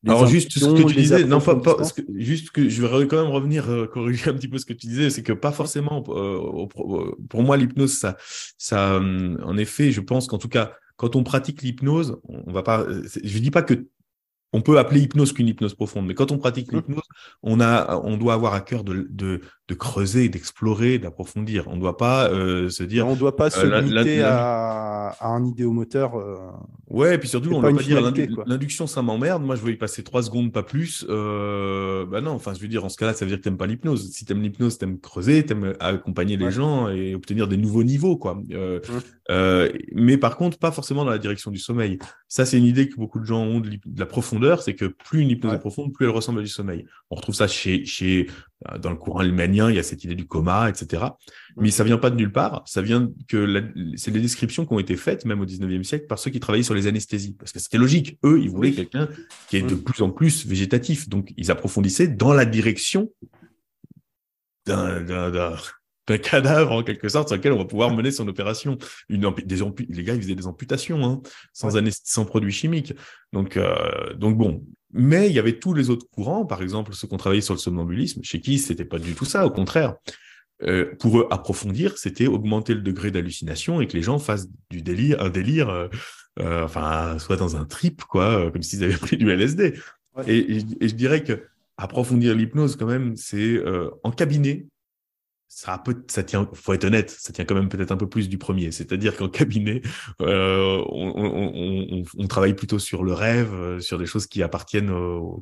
Alors juste ce que tu disais, non pas, pas juste que je vais quand même revenir euh, corriger un petit peu ce que tu disais, c'est que pas forcément euh, pour moi l'hypnose ça ça en effet je pense qu'en tout cas quand on pratique l'hypnose on va pas je dis pas que on peut appeler hypnose qu'une hypnose profonde, mais quand on pratique mmh. l'hypnose, on a, on doit avoir à cœur de, de, de creuser, d'explorer, d'approfondir. On ne doit pas euh, se dire. On ne doit pas se euh, limiter à, à, un idéomoteur. Euh, ouais, et puis surtout, on ne doit pas dire l'induction, ça m'emmerde. Moi, je veux y passer trois secondes, pas plus. Euh, bah non, enfin, je veux dire, en ce cas-là, ça veut dire que tu n'aimes pas l'hypnose. Si tu aimes l'hypnose, tu aimes creuser, tu aimes accompagner les gens et obtenir des nouveaux niveaux, quoi. Mmh. mais par contre, pas forcément dans la direction du sommeil. Ça, c'est une idée que beaucoup de gens ont de, la profondeur, c'est que plus une hypnose est profonde, plus elle ressemble à du sommeil. On retrouve ça chez, chez euh, dans le courant lémanien, il y a cette idée du coma, etc. Mais ça vient pas de nulle part. Ça vient que c'est des descriptions qui ont été faites, même au 19e siècle, par ceux qui travaillaient sur les anesthésies. Parce que c'était logique. Eux, ils voulaient quelqu'un qui est de plus en plus végétatif. Donc, ils approfondissaient dans la direction d'un cadavre, en quelque sorte, sur lequel on va pouvoir mener son opération. Une des les gars, ils faisaient des amputations, hein, sans, sans produits chimiques. Donc, euh, donc bon, mais il y avait tous les autres courants, par exemple ceux qui ont travaillé sur le somnambulisme, chez qui c'était pas du tout ça, au contraire. Euh, pour eux, approfondir, c'était augmenter le degré d'hallucination et que les gens fassent du délire, un délire, euh, euh, enfin, soit dans un trip, quoi, comme s'ils avaient pris du LSD. Et, et, je dirais que approfondir l'hypnose, quand même, c'est en cabinet, ça, peut, ça tient, faut être honnête, ça tient quand même peut-être un peu plus du premier. C'est-à-dire qu'en cabinet, euh, on, travaille plutôt sur le rêve, euh, sur des choses qui appartiennent,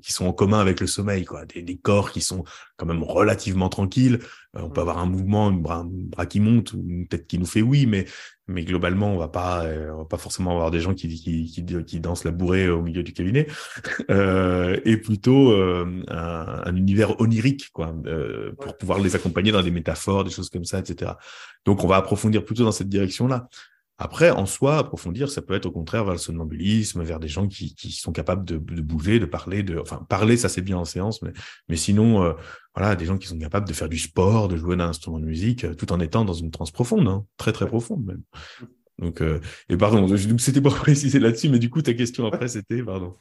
qui sont en commun avec le sommeil, quoi. Des, des, corps qui sont quand même relativement tranquilles. Euh, on peut avoir un mouvement, un bras, qui monte ou une tête qui nous fait oui, mais mais globalement, on va pas, on va pas forcément avoir des gens qui, qui, qui, qui dansent la bourrée au milieu du cabinet, euh, et plutôt euh, un, un, univers onirique, quoi, euh, pour pouvoir les accompagner dans des métaphores, des choses comme ça, etc. Donc, on va approfondir plutôt dans cette direction-là. Après, en soi, approfondir, ça peut être au contraire vers le somnambulisme, vers des gens qui, qui sont capables de, de, bouger, de parler, de, enfin, parler, ça c'est bien en séance, mais, mais sinon, euh, voilà, des gens qui sont capables de faire du sport, de jouer d'un instrument de musique, euh, tout en étant dans une transe profonde, hein, très très profonde même. Donc, euh, et pardon, c'était pas précisé là-dessus, mais du coup, ta question après, c'était, pardon.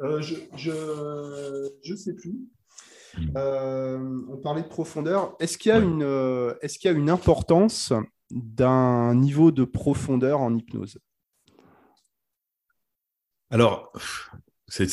je, je, je sais plus. Hmm. on parlait de profondeur. Est-ce qu'il y a une, est-ce qu'il y a une importance d'un niveau de profondeur en hypnose. Alors, c'est.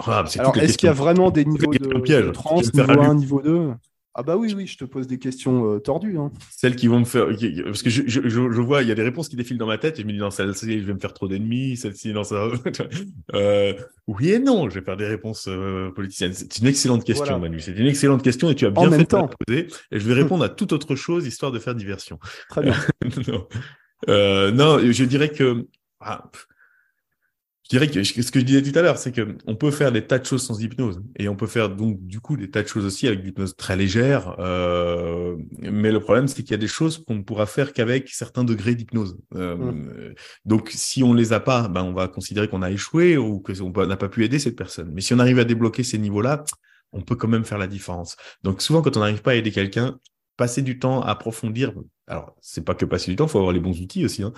Ah, Alors, est-ce qu'il y a vraiment des niveaux de, de trans, niveau 1, niveau 2 ah bah oui, oui, je te pose des questions euh, tordues. Hein. Celles qui vont me faire... Parce que je, je, je, vois, il y a des réponses qui défilent dans ma tête et je me dis, non, celle-ci, je vais me faire trop d'ennemis, celle-ci, non, ça... euh, oui et non, je vais faire des réponses euh, politiciennes. C'est une excellente question, Manu. C'est une excellente question et tu as bien fait de la poser. Et je vais répondre à toute autre chose, histoire de faire diversion. Très bien. non. Non, je dirais que... Ah, je dirais que ce que je disais tout à l'heure, c'est qu'on peut faire des tas de choses sans hypnose. Et on peut faire donc du coup des tas de choses aussi avec une hypnose très légère. Euh, mais le problème, c'est qu'il y a des choses qu'on ne pourra faire qu'avec certains degrés d'hypnose. Euh, mmh. Donc si on les a pas, ben, on va considérer qu'on a échoué ou qu'on n'a pas pu aider cette personne. Mais si on arrive à débloquer ces niveaux-là, on peut quand même faire la différence. Donc souvent, quand on n'arrive pas à aider quelqu'un, passer du temps à approfondir. Alors, c'est pas que passer du temps, il faut avoir les bons outils aussi. Hein.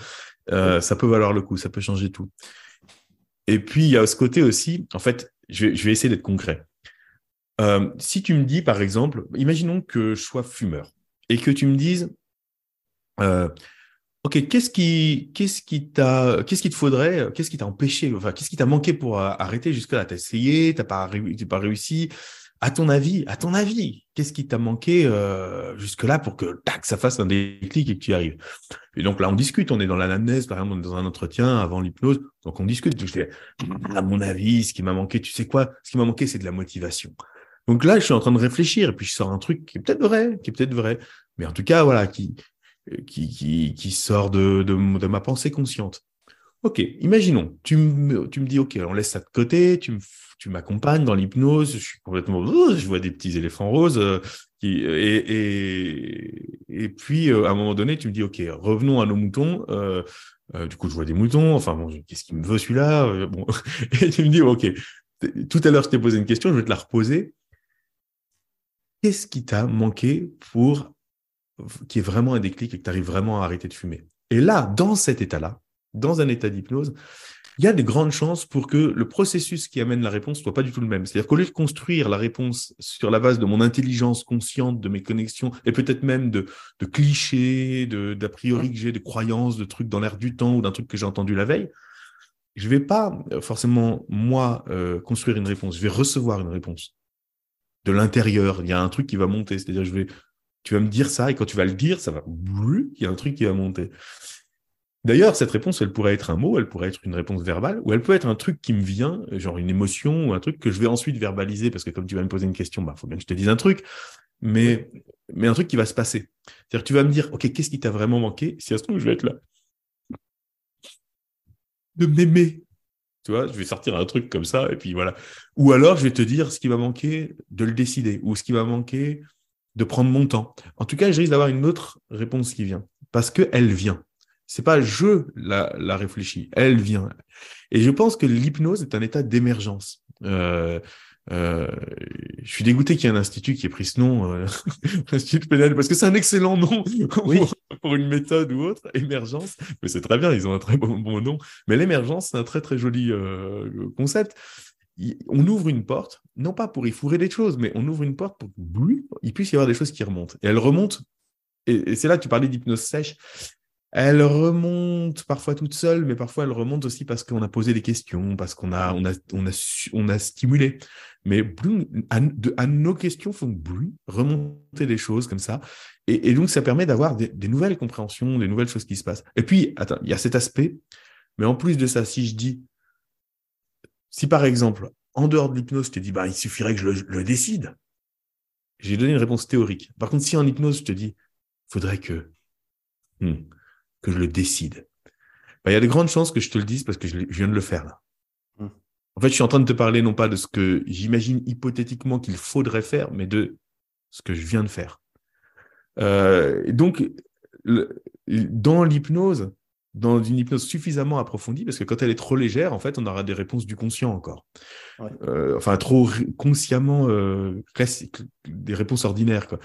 Euh, ça peut valoir le coup, ça peut changer tout. Et puis, il y a ce côté aussi, en fait, je vais, essayer d'être concret. Euh, si tu me dis, par exemple, imaginons que je sois fumeur et que tu me dises, euh, OK, qu'est-ce qui, qu'est-ce qui t'a, qu'est-ce qu'il te faudrait, qu'est-ce qui t'a empêché, enfin, qu'est-ce qui t'a manqué pour arrêter jusque-là? T'as essayé, t'as pas réussi. À ton avis, à ton avis, qu'est-ce qui t'a manqué euh, jusque-là pour que tac, ça fasse un déclic et que tu y arrives? Et donc là, on discute, on est dans l'anamnèse, par exemple, on est dans un entretien avant l'hypnose, donc on discute. Je dis, à mon avis, ce qui m'a manqué, tu sais quoi? Ce qui m'a manqué, c'est de la motivation. Donc là, je suis en train de réfléchir et puis je sors un truc qui est peut-être vrai, qui est peut-être vrai, mais en tout cas, voilà, qui qui qui, qui sort de, de, de ma pensée consciente. Ok, imaginons, tu me, tu me dis, ok, on laisse ça de côté, tu me tu m'accompagnes dans l'hypnose, je suis complètement, je vois des petits éléphants roses, euh, qui, et, et, et puis euh, à un moment donné, tu me dis, ok, revenons à nos moutons. Euh, du coup, je vois des moutons. Enfin bon, qu'est-ce qu'il me veut celui-là Bon, et tu me dis, ok. Tout à l'heure, je t'ai posé une question, je vais te la reposer. Qu'est-ce qui t'a manqué pour qu'il y ait vraiment un déclic et que tu arrives vraiment à arrêter de fumer? Et là, dans cet état-là, dans un état d'hypnose, il y a des grandes chances pour que le processus qui amène la réponse soit pas du tout le même. C'est-à-dire qu'au lieu de construire la réponse sur la base de mon intelligence consciente, de mes connexions, et peut-être même de, de clichés, d'a priori que j'ai, de croyances, de trucs dans l'air du temps ou d'un truc que j'ai entendu la veille, je vais pas euh, forcément, moi, euh, construire une réponse. Je vais recevoir une réponse de l'intérieur. Il y a un truc qui va monter. C'est-à-dire, je vais, tu vas me dire ça, et quand tu vas le dire, ça va, il y a un truc qui va monter. D'ailleurs, cette réponse, elle pourrait être un mot, elle pourrait être une réponse verbale, ou elle peut être un truc qui me vient, genre une émotion ou un truc que je vais ensuite verbaliser, parce que comme tu vas me poser une question, bah, faut bien que je te dise un truc, mais, mais un truc qui va se passer. C'est-à-dire que tu vas me dire, OK, qu'est-ce qui t'a vraiment manqué? Si à ce moment, je vais être là. De m'aimer. Tu vois, je vais sortir un truc comme ça, et puis voilà. Ou alors, je vais te dire ce qui va manquer de le décider, ou ce qui va manquer de prendre mon temps. En tout cas, je risque d'avoir une autre réponse qui vient, parce qu'elle vient. C'est pas je la, la réfléchis, elle vient. Et je pense que l'hypnose est un état d'émergence. Euh, euh, je suis dégoûté qu'il y ait un institut qui ait pris ce nom, euh, Institut PNL, parce que c'est un excellent nom pour, une méthode ou autre, émergence. Mais c'est très bien, ils ont un très bon, bon nom. Mais l'émergence, c'est un très très joli euh, concept. on ouvre une porte, non pas pour y fourrer des choses, mais on ouvre une porte pour qu'il puisse y avoir des choses qui remontent. Et elles remontent, et, c'est là que tu parlais d'hypnose sèche, elles remontent parfois toutes seules, mais parfois elles remontent aussi parce qu'on a posé des questions, parce qu'on a, on a, on a, on a stimulé. Mais à, nos questions font bruit, remonter des choses comme ça. Et, donc, ça permet d'avoir des, nouvelles compréhensions, des nouvelles choses qui se passent. Et puis, il y a cet aspect, mais en plus de ça, si je dis, si par exemple, en dehors de l'hypnose, je te dis, bah, il suffirait que je le, décide, j'ai donné une réponse théorique. Par contre, si en hypnose, je te dis, faudrait que, hmm, que je le décide, bah, il y a de grandes chances que je te le dise parce que je, viens de le faire là. Hmm. En fait, je suis en train de te parler non pas de ce que j'imagine hypothétiquement qu'il faudrait faire, mais de ce que je viens de faire. Euh, donc, dans l'hypnose, dans une hypnose suffisamment approfondie, parce que quand elle est trop légère, en fait, on aura des réponses du conscient encore. Euh, enfin, trop consciemment euh, classique, des réponses ordinaires. Quoi.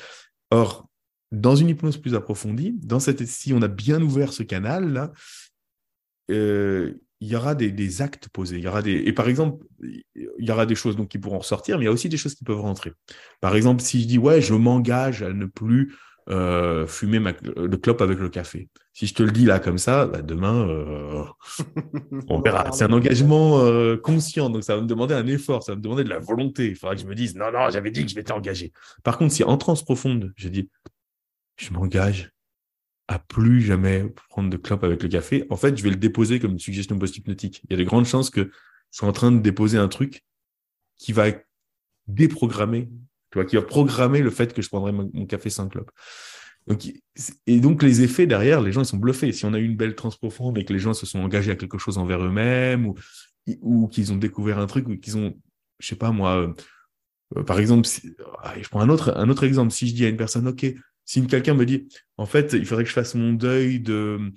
Or, dans une hypnose plus approfondie, dans cette, si on a bien ouvert ce canal euh, il y aura des, actes posés. Il y aura des, et par exemple, il y aura des choses donc qui pourront ressortir, mais il y a aussi des choses qui peuvent rentrer. Par exemple, si je dis ouais, je m'engage à ne plus euh, fumer le clope avec le café. Si je te le dis là comme ça, bah, demain, euh, on verra. C'est un engagement conscient, donc ça va me demander un effort, ça va me demander de la volonté. Il faudra que je me dise, non, non, j'avais dit que je m'étais engagé. Par contre, si en transe profonde, je dis, je m'engage à plus jamais prendre de clope avec le café, en fait, je vais le déposer comme une suggestion post-hypnotique. Il y a de grandes chances que je sois en train de déposer un truc qui va déprogrammer tu vois, qui va programmer le fait que je prendrai mon, café sans clope. Et donc, les effets derrière, les gens, ils sont bluffés. Si on a eu une belle transe profonde et que les gens se sont engagés à quelque chose envers eux-mêmes ou, ou qu'ils ont découvert un truc ou qu'ils ont, je sais pas moi, euh, euh, par exemple, ah, je prends un autre, un autre exemple. Si je dis à une personne, OK, si quelqu'un me dit, en fait, il faudrait que je fasse mon deuil de,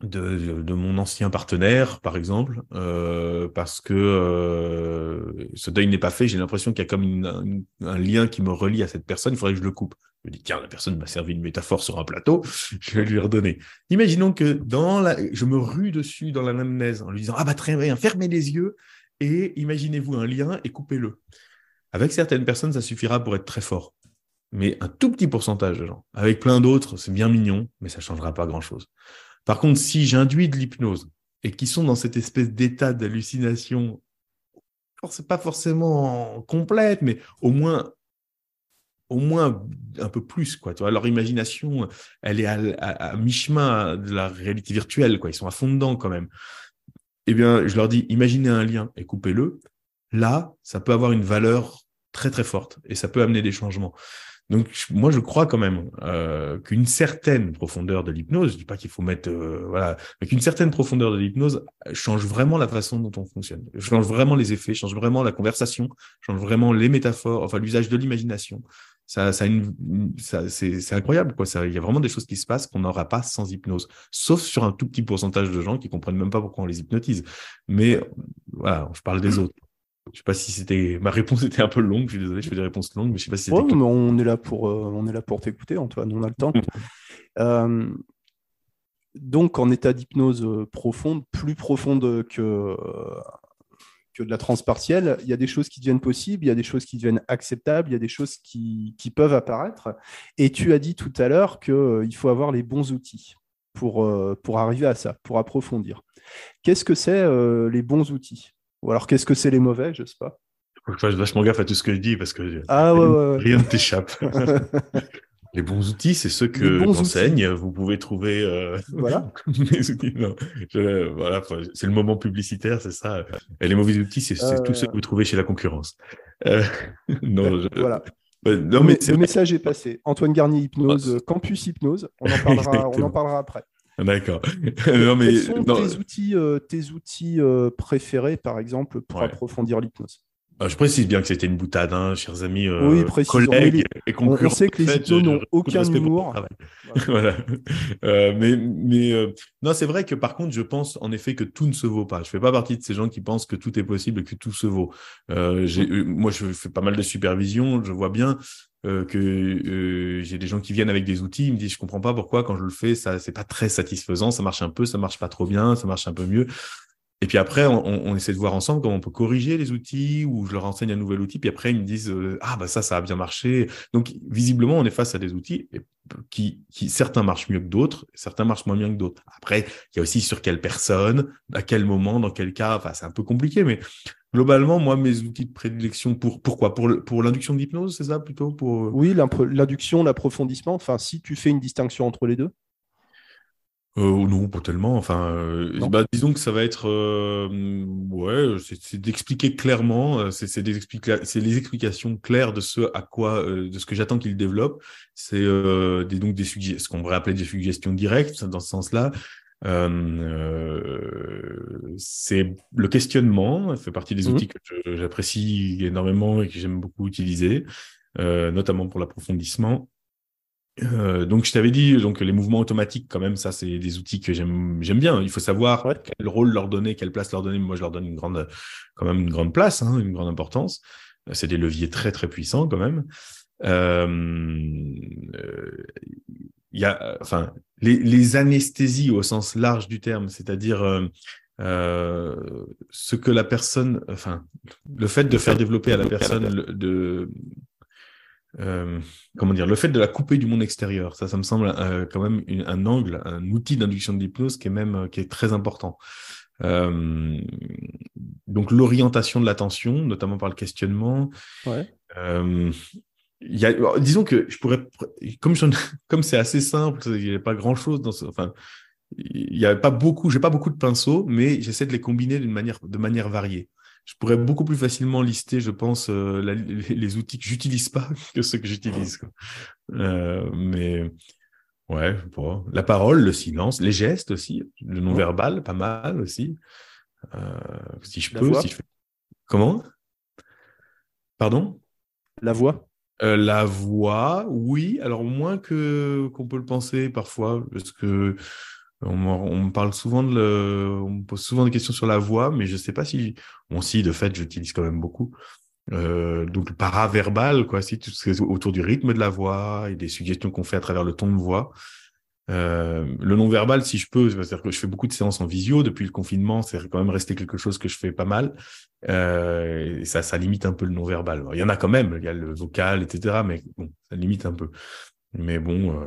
mon ancien partenaire, par exemple, euh, parce que euh, ce deuil n'est pas fait. J'ai l'impression qu'il y a comme un lien qui me relie à cette personne. Il faudrait que je le coupe. Je me dis, tiens, la personne m'a servi une métaphore sur un plateau, je vais lui redonner. Imaginons que dans la, je me rue dessus dans l'anamnèse en lui disant, ah bah très bien, fermez les yeux et imaginez-vous un lien et coupez-le. Avec certaines personnes, ça suffira pour être très fort. Mais un tout petit pourcentage de gens. Avec plein d'autres, c'est bien mignon, mais ça changera pas grand-chose. Par contre, si j'induis de l'hypnose et qu'ils sont dans cette espèce d'état d'hallucination, c'est pas forcément complète, mais au moins, au moins un peu plus, quoi. Leur imagination, elle est à, mi-chemin de la réalité virtuelle, quoi. Ils sont à fond dedans quand même. Eh bien, je leur dis, imaginez un lien et coupez-le. Là, ça peut avoir une valeur très très forte et ça peut amener des changements. Donc, moi, je crois quand même euh, qu'une certaine profondeur de l'hypnose, je dis pas qu'il faut mettre, euh, voilà, mais qu'une certaine profondeur de l'hypnose change vraiment la façon dont on fonctionne, change vraiment les effets, change vraiment la conversation, change vraiment les métaphores, enfin l'usage de l'imagination. Ça, ça, une, ça c'est incroyable, quoi. Il y a vraiment des choses qui se passent qu'on n'aura pas sans hypnose, sauf sur un tout petit pourcentage de gens qui comprennent même pas pourquoi on les hypnotise. Mais voilà, je parle des autres. Je sais pas si c'était ma réponse était un peu longue. Je suis désolé, je fais des réponses longues, mais je sais pas si c'était. on est là pour euh, on est là pour t'écouter, Antoine. On a le temps. Euh, donc, en état d'hypnose euh, profonde, plus profonde que que de la transpartielle, il y a des choses qui deviennent possibles, il y a des choses qui deviennent acceptables, il y a des choses qui, qui peuvent apparaître. Et tu as dit tout à l'heure qu'il faut avoir les bons outils pour, pour arriver à ça, pour approfondir. Qu'est-ce que c'est les bons outils? Ou alors, qu'est-ce que c'est les mauvais Je sais pas. Faut que je fasse vachement gaffe à tout ce que je dis parce que ah, rien ne t'échappe. les bons outils, c'est ceux que j'enseigne. Vous pouvez trouver. Euh, voilà. voilà c'est le moment publicitaire, c'est ça. Et les mauvais outils, c'est tous ceux que vous trouvez chez la concurrence. Euh, non, voilà. non, mais le message est passé. Antoine Garnier Hypnose, ah, Campus Hypnose. On en parlera, on en parlera après. D'accord. non, mais, Quels sont tes outils, euh, tes outils euh, préférés, par exemple, pour approfondir l'hypnose? Ah, je précise bien que c'était une boutade, hein, chers amis, euh, oui, collègues et concurrents. On sait que les hypnos n'ont aucun humour. Voilà. euh, mais mais euh, non, c'est vrai que par contre, je pense en effet que tout ne se vaut pas. Je fais pas partie de ces gens qui pensent que tout est possible et que tout se vaut. Moi, je fais pas mal de supervision. Je vois bien euh, que euh, j'ai des gens qui viennent avec des outils, ils me disent je comprends pas pourquoi quand je le fais ça c'est pas très satisfaisant, ça marche un peu, ça marche pas trop bien, ça marche un peu mieux. Et puis après, on, essaie de voir ensemble comment on peut corriger les outils ou je leur enseigne un nouvel outil. Puis après, ils me disent euh, ah bah ça, ça a bien marché. Donc visiblement, on est face à des outils qui, qui certains marchent mieux que d'autres, certains marchent moins bien que d'autres. Après, il y a aussi sur quelle personne, à quel moment, dans quel cas. Enfin, c'est un peu compliqué, mais globalement, moi, mes outils de prédilection pour pourquoi? Pour pour l'induction d'hypnose, c'est ça plutôt? Pour. Euh oui, l'induction, l'approfondissement. Enfin, si tu fais une distinction entre les deux. Euh, non, pas tellement. Enfin, euh, bah, disons que ça va être, euh, ouais, c'est d'expliquer clairement, c'est les explications claires de ce à quoi, de ce que j'attends qu'il développe. C'est des, donc des ce qu'on pourrait appeler des suggestions directes dans ce sens-là. C'est le questionnement, ça fait partie des mmh outils que j'apprécie énormément et que j'aime beaucoup utiliser, notamment pour l'approfondissement. Euh, donc, je t'avais dit, donc les mouvements automatiques, quand même, ça, c'est des outils que j'aime bien. Il faut savoir quel rôle leur donner, quelle place leur donner. Moi, je leur donne une grande, quand même une grande place, hein, une grande importance. Euh, c'est des leviers très, très puissants, quand même. Euh, euh, il y a, enfin, les, les, anesthésies au sens large du terme, c'est-à-dire euh, ce que la personne, enfin, le fait de faire développer à la personne de, euh, comment dire, le fait de la couper du monde extérieur, ça, ça me semble euh, quand même un angle, un outil d'induction de l'hypnose qui est même euh, qui est très important. Euh, donc l'orientation de l'attention, notamment par le questionnement. Ouais. Il y a, disons que je pourrais, comme comme c'est assez simple, il n'y a pas grand chose dans ce, enfin, il n'y a pas beaucoup, j'ai pas beaucoup de pinceaux, mais j'essaie de les combiner d'une manière, de manière variée je pourrais beaucoup plus facilement lister, je pense, euh, les, outils que j'utilise pas que ceux que j'utilise. Euh, mais ouais, bon. la parole, le silence, les gestes aussi, le non-verbal, pas mal aussi. Euh, si je peux, si je fais... Comment? Pardon? La voix La voix, oui. Alors moins que qu'on peut le penser parfois, parce que on, me parle souvent de le, on pose souvent des questions sur la voix, mais je sais pas si, bon, si, de fait, j'utilise quand même beaucoup. Euh, donc, paraverbal, quoi, si, tout ce autour du rythme de la voix et des suggestions qu'on fait à travers le ton de voix. Euh, le non-verbal, si je peux, c'est-à-dire que je fais beaucoup de séances en visio depuis le confinement, c'est quand même resté quelque chose que je fais pas mal. Euh, et ça, ça limite un peu le non-verbal. Il y en a quand même, il y a le vocal, etc. Mais bon, ça limite un peu. Mais bon, euh,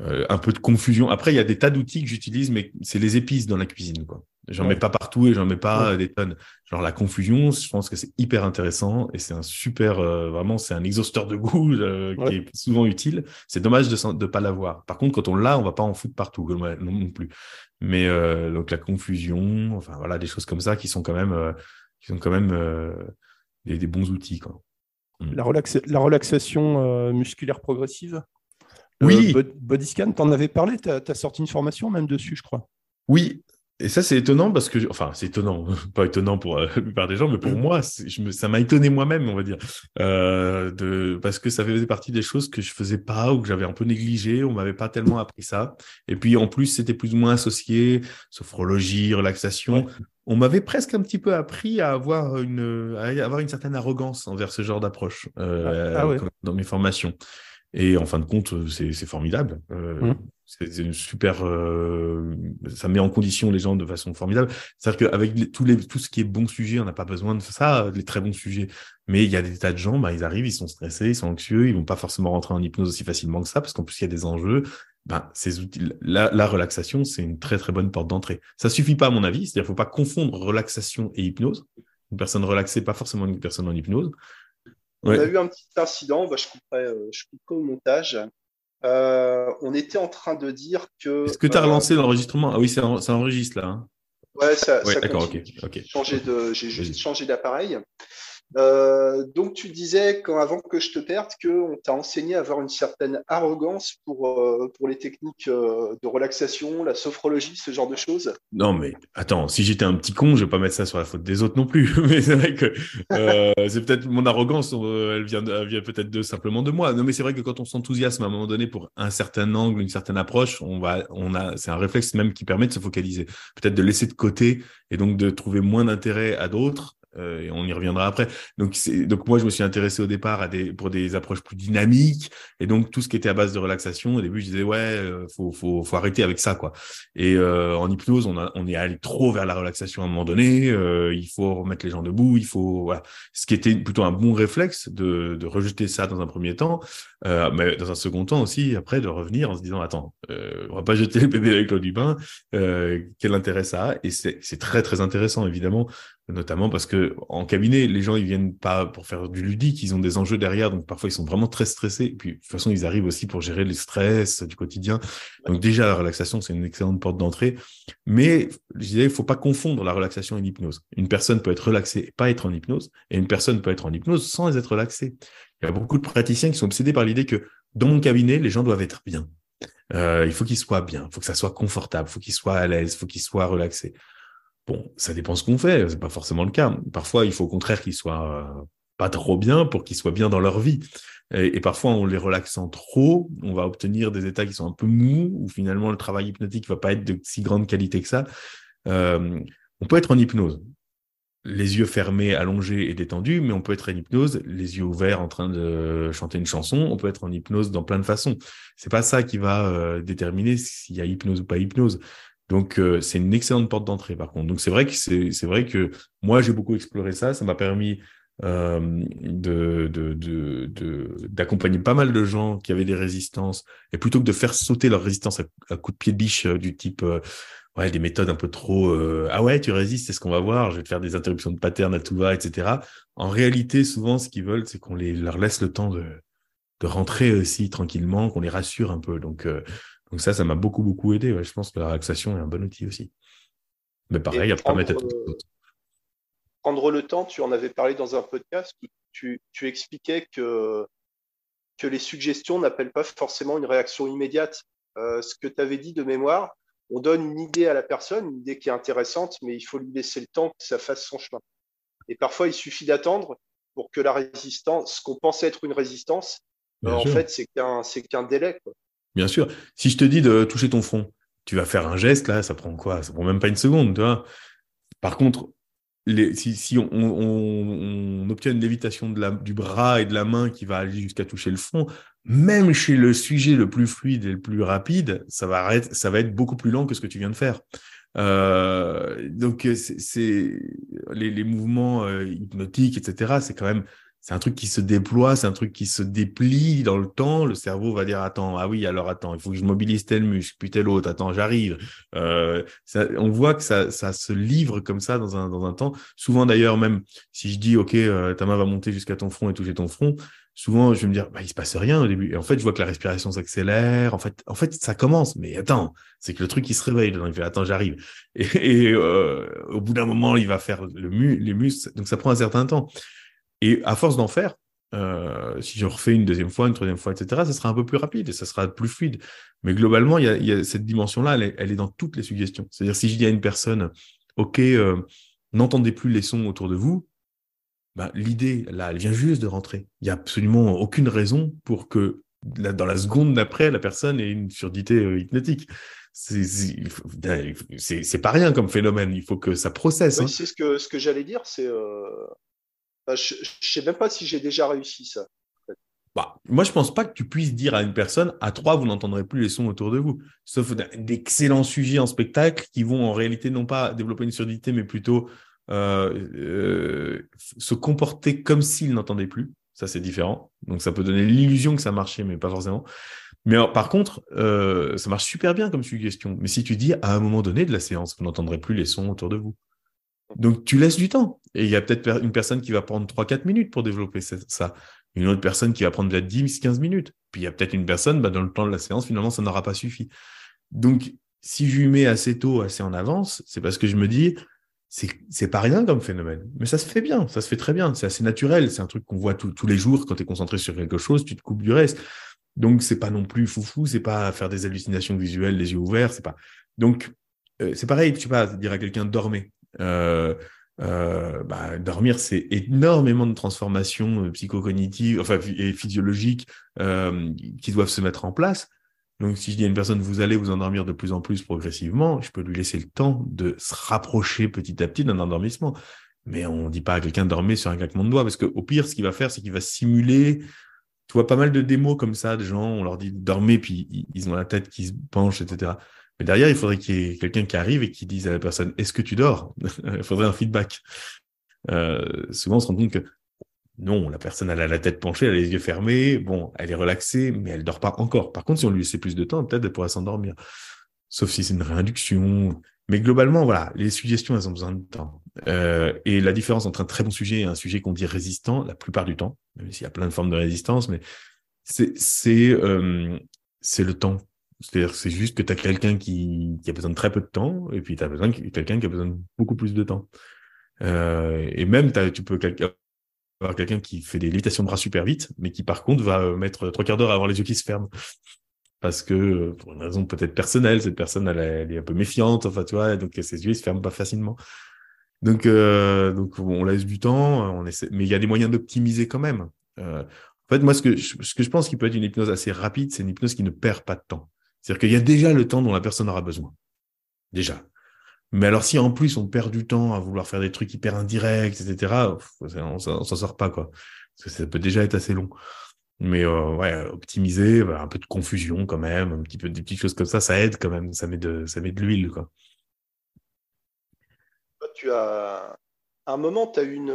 euh, un peu de confusion. Après, il y a des tas d'outils que j'utilise, mais c'est les épices dans la cuisine. quoi. J'en mets pas partout et j'en mets pas des tonnes. Genre la confusion, je pense que c'est hyper intéressant et c'est un super, euh, vraiment, c'est un exhausteur de goût euh, qui est souvent utile. C'est dommage de ne pas l'avoir. Par contre, quand on l'a, on va pas en foutre partout non, plus. Mais donc la confusion, enfin voilà, des choses comme ça qui sont quand même, qui sont quand même des, bons outils. Quoi. Mm. La, la relaxation musculaire progressive? Oui. Euh, body scan, tu en avais parlé, tu as, sorti une formation même dessus, je crois. Oui, et ça, c'est étonnant parce que, enfin, c'est étonnant, pas étonnant pour euh, la plupart des gens, mais pour mm. moi, je me, ça m'a étonné moi-même, on va dire, euh, de, parce que ça faisait partie des choses que je faisais pas ou que j'avais un peu négligé, on m'avait pas tellement appris ça. Et puis, en plus, c'était plus ou moins associé, sophrologie, relaxation. On m'avait presque un petit peu appris à avoir une, à avoir une certaine arrogance envers ce genre d'approche euh, ah, ah dans mes formations. Et en fin de compte, c'est formidable. Mmh. C'est une super. Euh, ça met en condition les gens de façon formidable. C'est-à-dire qu'avec tous les, tout ce qui est bon sujet, on n'a pas besoin de ça, les très bons sujets. Mais il y a des tas de gens, bah, ils arrivent, ils sont stressés, ils sont anxieux, ils vont pas forcément rentrer en hypnose aussi facilement que ça, parce qu'en plus, il y a des enjeux. Ben, ces outils, la, la relaxation, c'est une très très bonne porte d'entrée. Ça suffit pas à mon avis, c'est-à-dire faut pas confondre relaxation et hypnose. Une personne relaxée, pas forcément une personne en hypnose. On a eu un petit incident, bah, je, couperai, euh, je couperai au montage. Euh, on était en train de dire que. Est-ce que tu as relancé l'enregistrement? Ah oui, ça, enregistre là. Hein. Ouais, ça, ouais, d'accord, ok. J'ai juste changé d'appareil. Euh, donc, tu disais, quand, avant que je te perde, qu'on t'a enseigné à avoir une certaine arrogance pour, euh, pour les techniques euh, de relaxation, la sophrologie, ce genre de choses? Non, mais attends, si j'étais un petit con, je vais pas mettre ça sur la faute des autres non plus. mais c'est vrai que c'est peut-être mon arrogance, elle vient, vient peut-être de, simplement de moi. Non, mais c'est vrai que quand on s'enthousiasme à un moment donné pour un certain angle, une certaine approche, on va, on a, c'est un réflexe même qui permet de se focaliser. Peut-être de laisser de côté et donc de trouver moins d'intérêt à d'autres Euh, et on y reviendra après. Donc, donc moi, je me suis intéressé au départ à des, pour des approches plus dynamiques. Et donc, tout ce qui était à base de relaxation, au début, je disais, ouais, euh, faut, faut, faut arrêter avec ça, quoi. Et euh, en hypnose, on, a, on est allé trop vers la relaxation à un moment donné. il faut remettre les gens debout. Il faut, voilà. Ce qui était plutôt un bon réflexe de, de rejeter ça dans un premier temps. mais dans un second temps aussi, après, de revenir en se disant, attends, on va pas jeter le bébé avec l'eau du bain. quel intérêt ça a? Et c'est très, très intéressant, évidemment notamment parce que en cabinet, les gens ils viennent pas pour faire du ludique, ils ont des enjeux derrière, donc parfois ils sont vraiment très stressés. Et puis de toute façon, ils arrivent aussi pour gérer les stress du quotidien. Donc déjà la relaxation, c'est une excellente porte d'entrée. Mais je disais, il faut pas confondre la relaxation et l'hypnose. Une personne peut être relaxée et pas être en hypnose, et une personne peut être en hypnose sans être relaxée. Il y a beaucoup de praticiens qui sont obsédés par l'idée que dans mon cabinet, les gens doivent être bien. Euh, il faut qu'ils soient bien, il faut que ça soit confortable, il faut qu'ils soient à l'aise, il faut qu'ils soient relaxés. Bon, ça dépend ce qu'on fait, c'est pas forcément le cas. Parfois, il faut au contraire qu'ils soient euh, pas trop bien pour qu'ils soient bien dans leur vie. Et, parfois, en les relaxant trop, on va obtenir des états qui sont un peu mous, ou finalement le travail hypnotique va pas être de si grande qualité que ça. Euh, on peut être en hypnose, les yeux fermés, allongés et détendus, mais on peut être en hypnose, les yeux ouverts en train de chanter une chanson. On peut être en hypnose dans plein de façons. C'est pas ça qui va euh, déterminer s'il y a hypnose ou pas hypnose. Donc euh, c'est une excellente porte d'entrée par contre. Donc c'est vrai que c'est vrai que moi j'ai beaucoup exploré ça, ça m'a permis euh, de d'accompagner de, pas mal de gens qui avaient des résistances. Et plutôt que de faire sauter leur résistance à, coups de pied de biche euh, du type ouais des méthodes un peu trop ah ouais tu résistes c'est ce qu'on va voir je vais te faire des interruptions de pattern à tout va etc en réalité souvent ce qu'ils veulent c'est qu'on les leur laisse le temps de de rentrer aussi tranquillement qu'on les rassure un peu. Donc donc ça, ça m'a beaucoup, beaucoup aidé. Je pense que la relaxation est un bon outil aussi. Mais pareil, il y a pas mettre Prendre le temps, tu en avais parlé dans un podcast où tu, expliquais que, que les suggestions n'appellent pas forcément une réaction immédiate. Euh, ce que tu avais dit de mémoire, on donne une idée à la personne, une idée qui est intéressante, mais il faut lui laisser le temps que ça fasse son chemin. Et parfois, il suffit d'attendre pour que la résistance, ce qu'on pensait être une résistance, en fait, c'est qu'un, c'est qu'un délai. Quoi. Bien sûr. Si je te dis de toucher ton front, tu vas faire un geste, là, ça prend quoi? Ça prend même pas une seconde, tu vois? Par contre, si, on, obtient une lévitation du bras et de la main qui va aller jusqu'à toucher le front, même chez le sujet le plus fluide et le plus rapide, ça va, être, beaucoup plus lent que ce que tu viens de faire. Euh, donc, c'est les, mouvements euh, hypnotiques, etc., c'est quand même c'est un truc qui se déploie, c'est un truc qui se déplie dans le temps. Le cerveau va dire attends, ah oui, alors attends, il faut que je mobilise tel muscle, puis tel autre, attends, j'arrive. Euh, on voit que ça, ça se livre comme ça dans un, dans un temps. Souvent d'ailleurs, même si je dis ok, euh, ta main va monter jusqu'à ton front et toucher ton front, souvent je vais me dire bah il se passe rien au début. Et en fait, je vois que la respiration s'accélère. En fait, en fait, ça commence, mais attends, c'est que le truc il se réveille. il fait attends, j'arrive. Et, euh, au bout d'un moment, il va faire le mu les muscles. Donc ça prend un certain temps. Et à force d'en faire, euh, si je refais une deuxième fois, une troisième fois, etc., ça sera un peu plus rapide et ça sera plus fluide. Mais globalement, il y a, cette dimension-là, elle, est dans toutes les suggestions. C'est-à-dire, si je dis à une personne, OK, euh, n'entendez plus les sons autour de vous, bah, l'idée, là, elle vient juste de rentrer. Il n'y a absolument aucune raison pour que dans la seconde d'après, la personne ait une surdité euh, hypnotique. C'est pas rien comme phénomène. Il faut que ça processe. Oui, hein. C'est ce que, ce que j'allais dire. C'est je ne sais même pas si j'ai déjà réussi ça. Bah, moi, je pense pas que tu puisses dire à une personne, à trois, vous n'entendrez plus les sons autour de vous. Sauf d'excellents sujets en spectacle qui vont en réalité non pas développer une surdité, mais plutôt euh, euh, se comporter comme s'ils n'entendaient plus. Ça, c'est différent. Donc, ça peut donner l'illusion que ça marchait, mais pas forcément. Mais par contre, euh, ça marche super bien comme suggestion. Mais si tu dis à un moment donné de la séance, vous n'entendrez plus les sons autour de vous. Donc, tu laisses du temps. Et il y a peut-être une personne qui va prendre 3-4 minutes pour développer ça. Une autre personne qui va prendre 10-15 minutes. Puis il y a peut-être une personne, bah, dans le temps de la séance, finalement, ça n'aura pas suffi. Donc, si je lui mets assez tôt, assez en avance, c'est parce que je me dis, c'est pas rien comme phénomène. Mais ça se fait bien, ça se fait très bien. C'est assez naturel. C'est un truc qu'on voit tous les jours quand tu es concentré sur quelque chose, tu te coupes du reste. Donc, c'est pas non plus foufou, c'est pas faire des hallucinations visuelles, les yeux ouverts, c'est pas. Donc, euh, c'est pareil, tu sais pas, dire à quelqu'un dormez. Euh, euh, bah, dormir, c'est énormément de transformations euh, psychocognitives enfin, et physiologiques euh, qui doivent se mettre en place. Donc, si je dis à une personne, vous allez vous endormir de plus en plus progressivement, je peux lui laisser le temps de se rapprocher petit à petit d'un endormissement. Mais on ne dit pas à quelqu'un de dormir sur un claquement de doigts, parce qu'au pire, ce qu'il va faire, c'est qu'il va simuler. Tu vois pas mal de démos comme ça, de gens, on leur dit dormez, puis ils ont la tête qui se penche, etc. Mais derrière, il faudrait qu'il y ait quelqu'un qui arrive et qui dise à la personne Est-ce que tu dors? Il faudrait un feedback. Euh, souvent, on se rend compte que non, la personne elle a la tête penchée, elle a les yeux fermés, bon, elle est relaxée, mais elle dort pas encore. Par contre, si on lui laissait plus de temps, peut-être elle pourrait s'endormir. Sauf si c'est une réinduction. Mais globalement, voilà, les suggestions, elles ont besoin de temps. Euh, et la différence entre un très bon sujet et un sujet qu'on dit résistant, la plupart du temps, même s'il y a plein de formes de résistance, mais c'est euh, le temps. C'est-à-dire c'est juste que tu as quelqu'un qui, a besoin de très peu de temps, et puis tu as besoin quelqu'un qui a besoin de beaucoup plus de temps. Euh, et même, tu peux avoir quelqu'un qui fait des lévitations de bras super vite, mais qui par contre va mettre trois quarts d'heure à avoir les yeux qui se ferment. Parce que, pour une raison peut-être personnelle, cette personne, elle, est un peu méfiante, enfin, tu vois, donc ses yeux, ils se ferment pas facilement. Donc, euh, donc on laisse du temps, on essaie, mais il y a des moyens d'optimiser quand même. Euh, en fait, moi, ce que, je, ce que je pense qui peut être une hypnose assez rapide, c'est une hypnose qui ne perd pas de temps. C'est-à-dire qu'il y a déjà le temps dont la personne aura besoin. Déjà. Mais alors, si en plus on perd du temps à vouloir faire des trucs hyper indirects, etc., on, s'en sort pas, quoi. Parce que ça peut déjà être assez long. Mais euh, ouais, optimiser, bah, un peu de confusion quand même, un petit peu des petites choses comme ça, ça aide quand même, ça met de, ça met de l'huile, quoi. Tu as, à un moment, tu as une.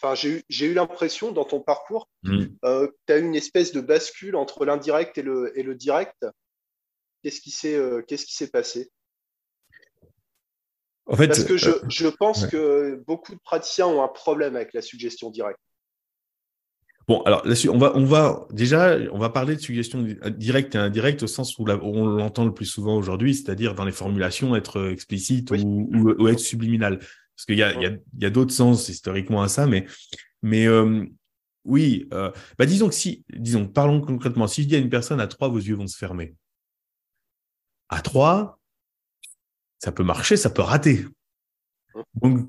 Enfin, j'ai eu, eu l'impression dans ton parcours, mmh. euh, tu as eu une espèce de bascule entre l'indirect et le, et le direct. Qu'est-ce qui s'est euh, qu'est-ce qui s'est passé. En fait, Parce que je, euh, je pense que beaucoup de praticiens ont un problème avec la suggestion directe. Bon, alors là, on va, on va déjà, on va parler de suggestion directe et indirecte au sens où, on l'entend le plus souvent aujourd'hui, c'est-à-dire dans les formulations être explicite ou, ou, être subliminal. Parce qu'il y a, a, d'autres sens historiquement à ça, mais, mais euh, oui, bah disons que si, disons, parlons concrètement, si je dis à une personne à trois, vos yeux vont se fermer à 3, ça peut marcher, ça peut rater. Donc,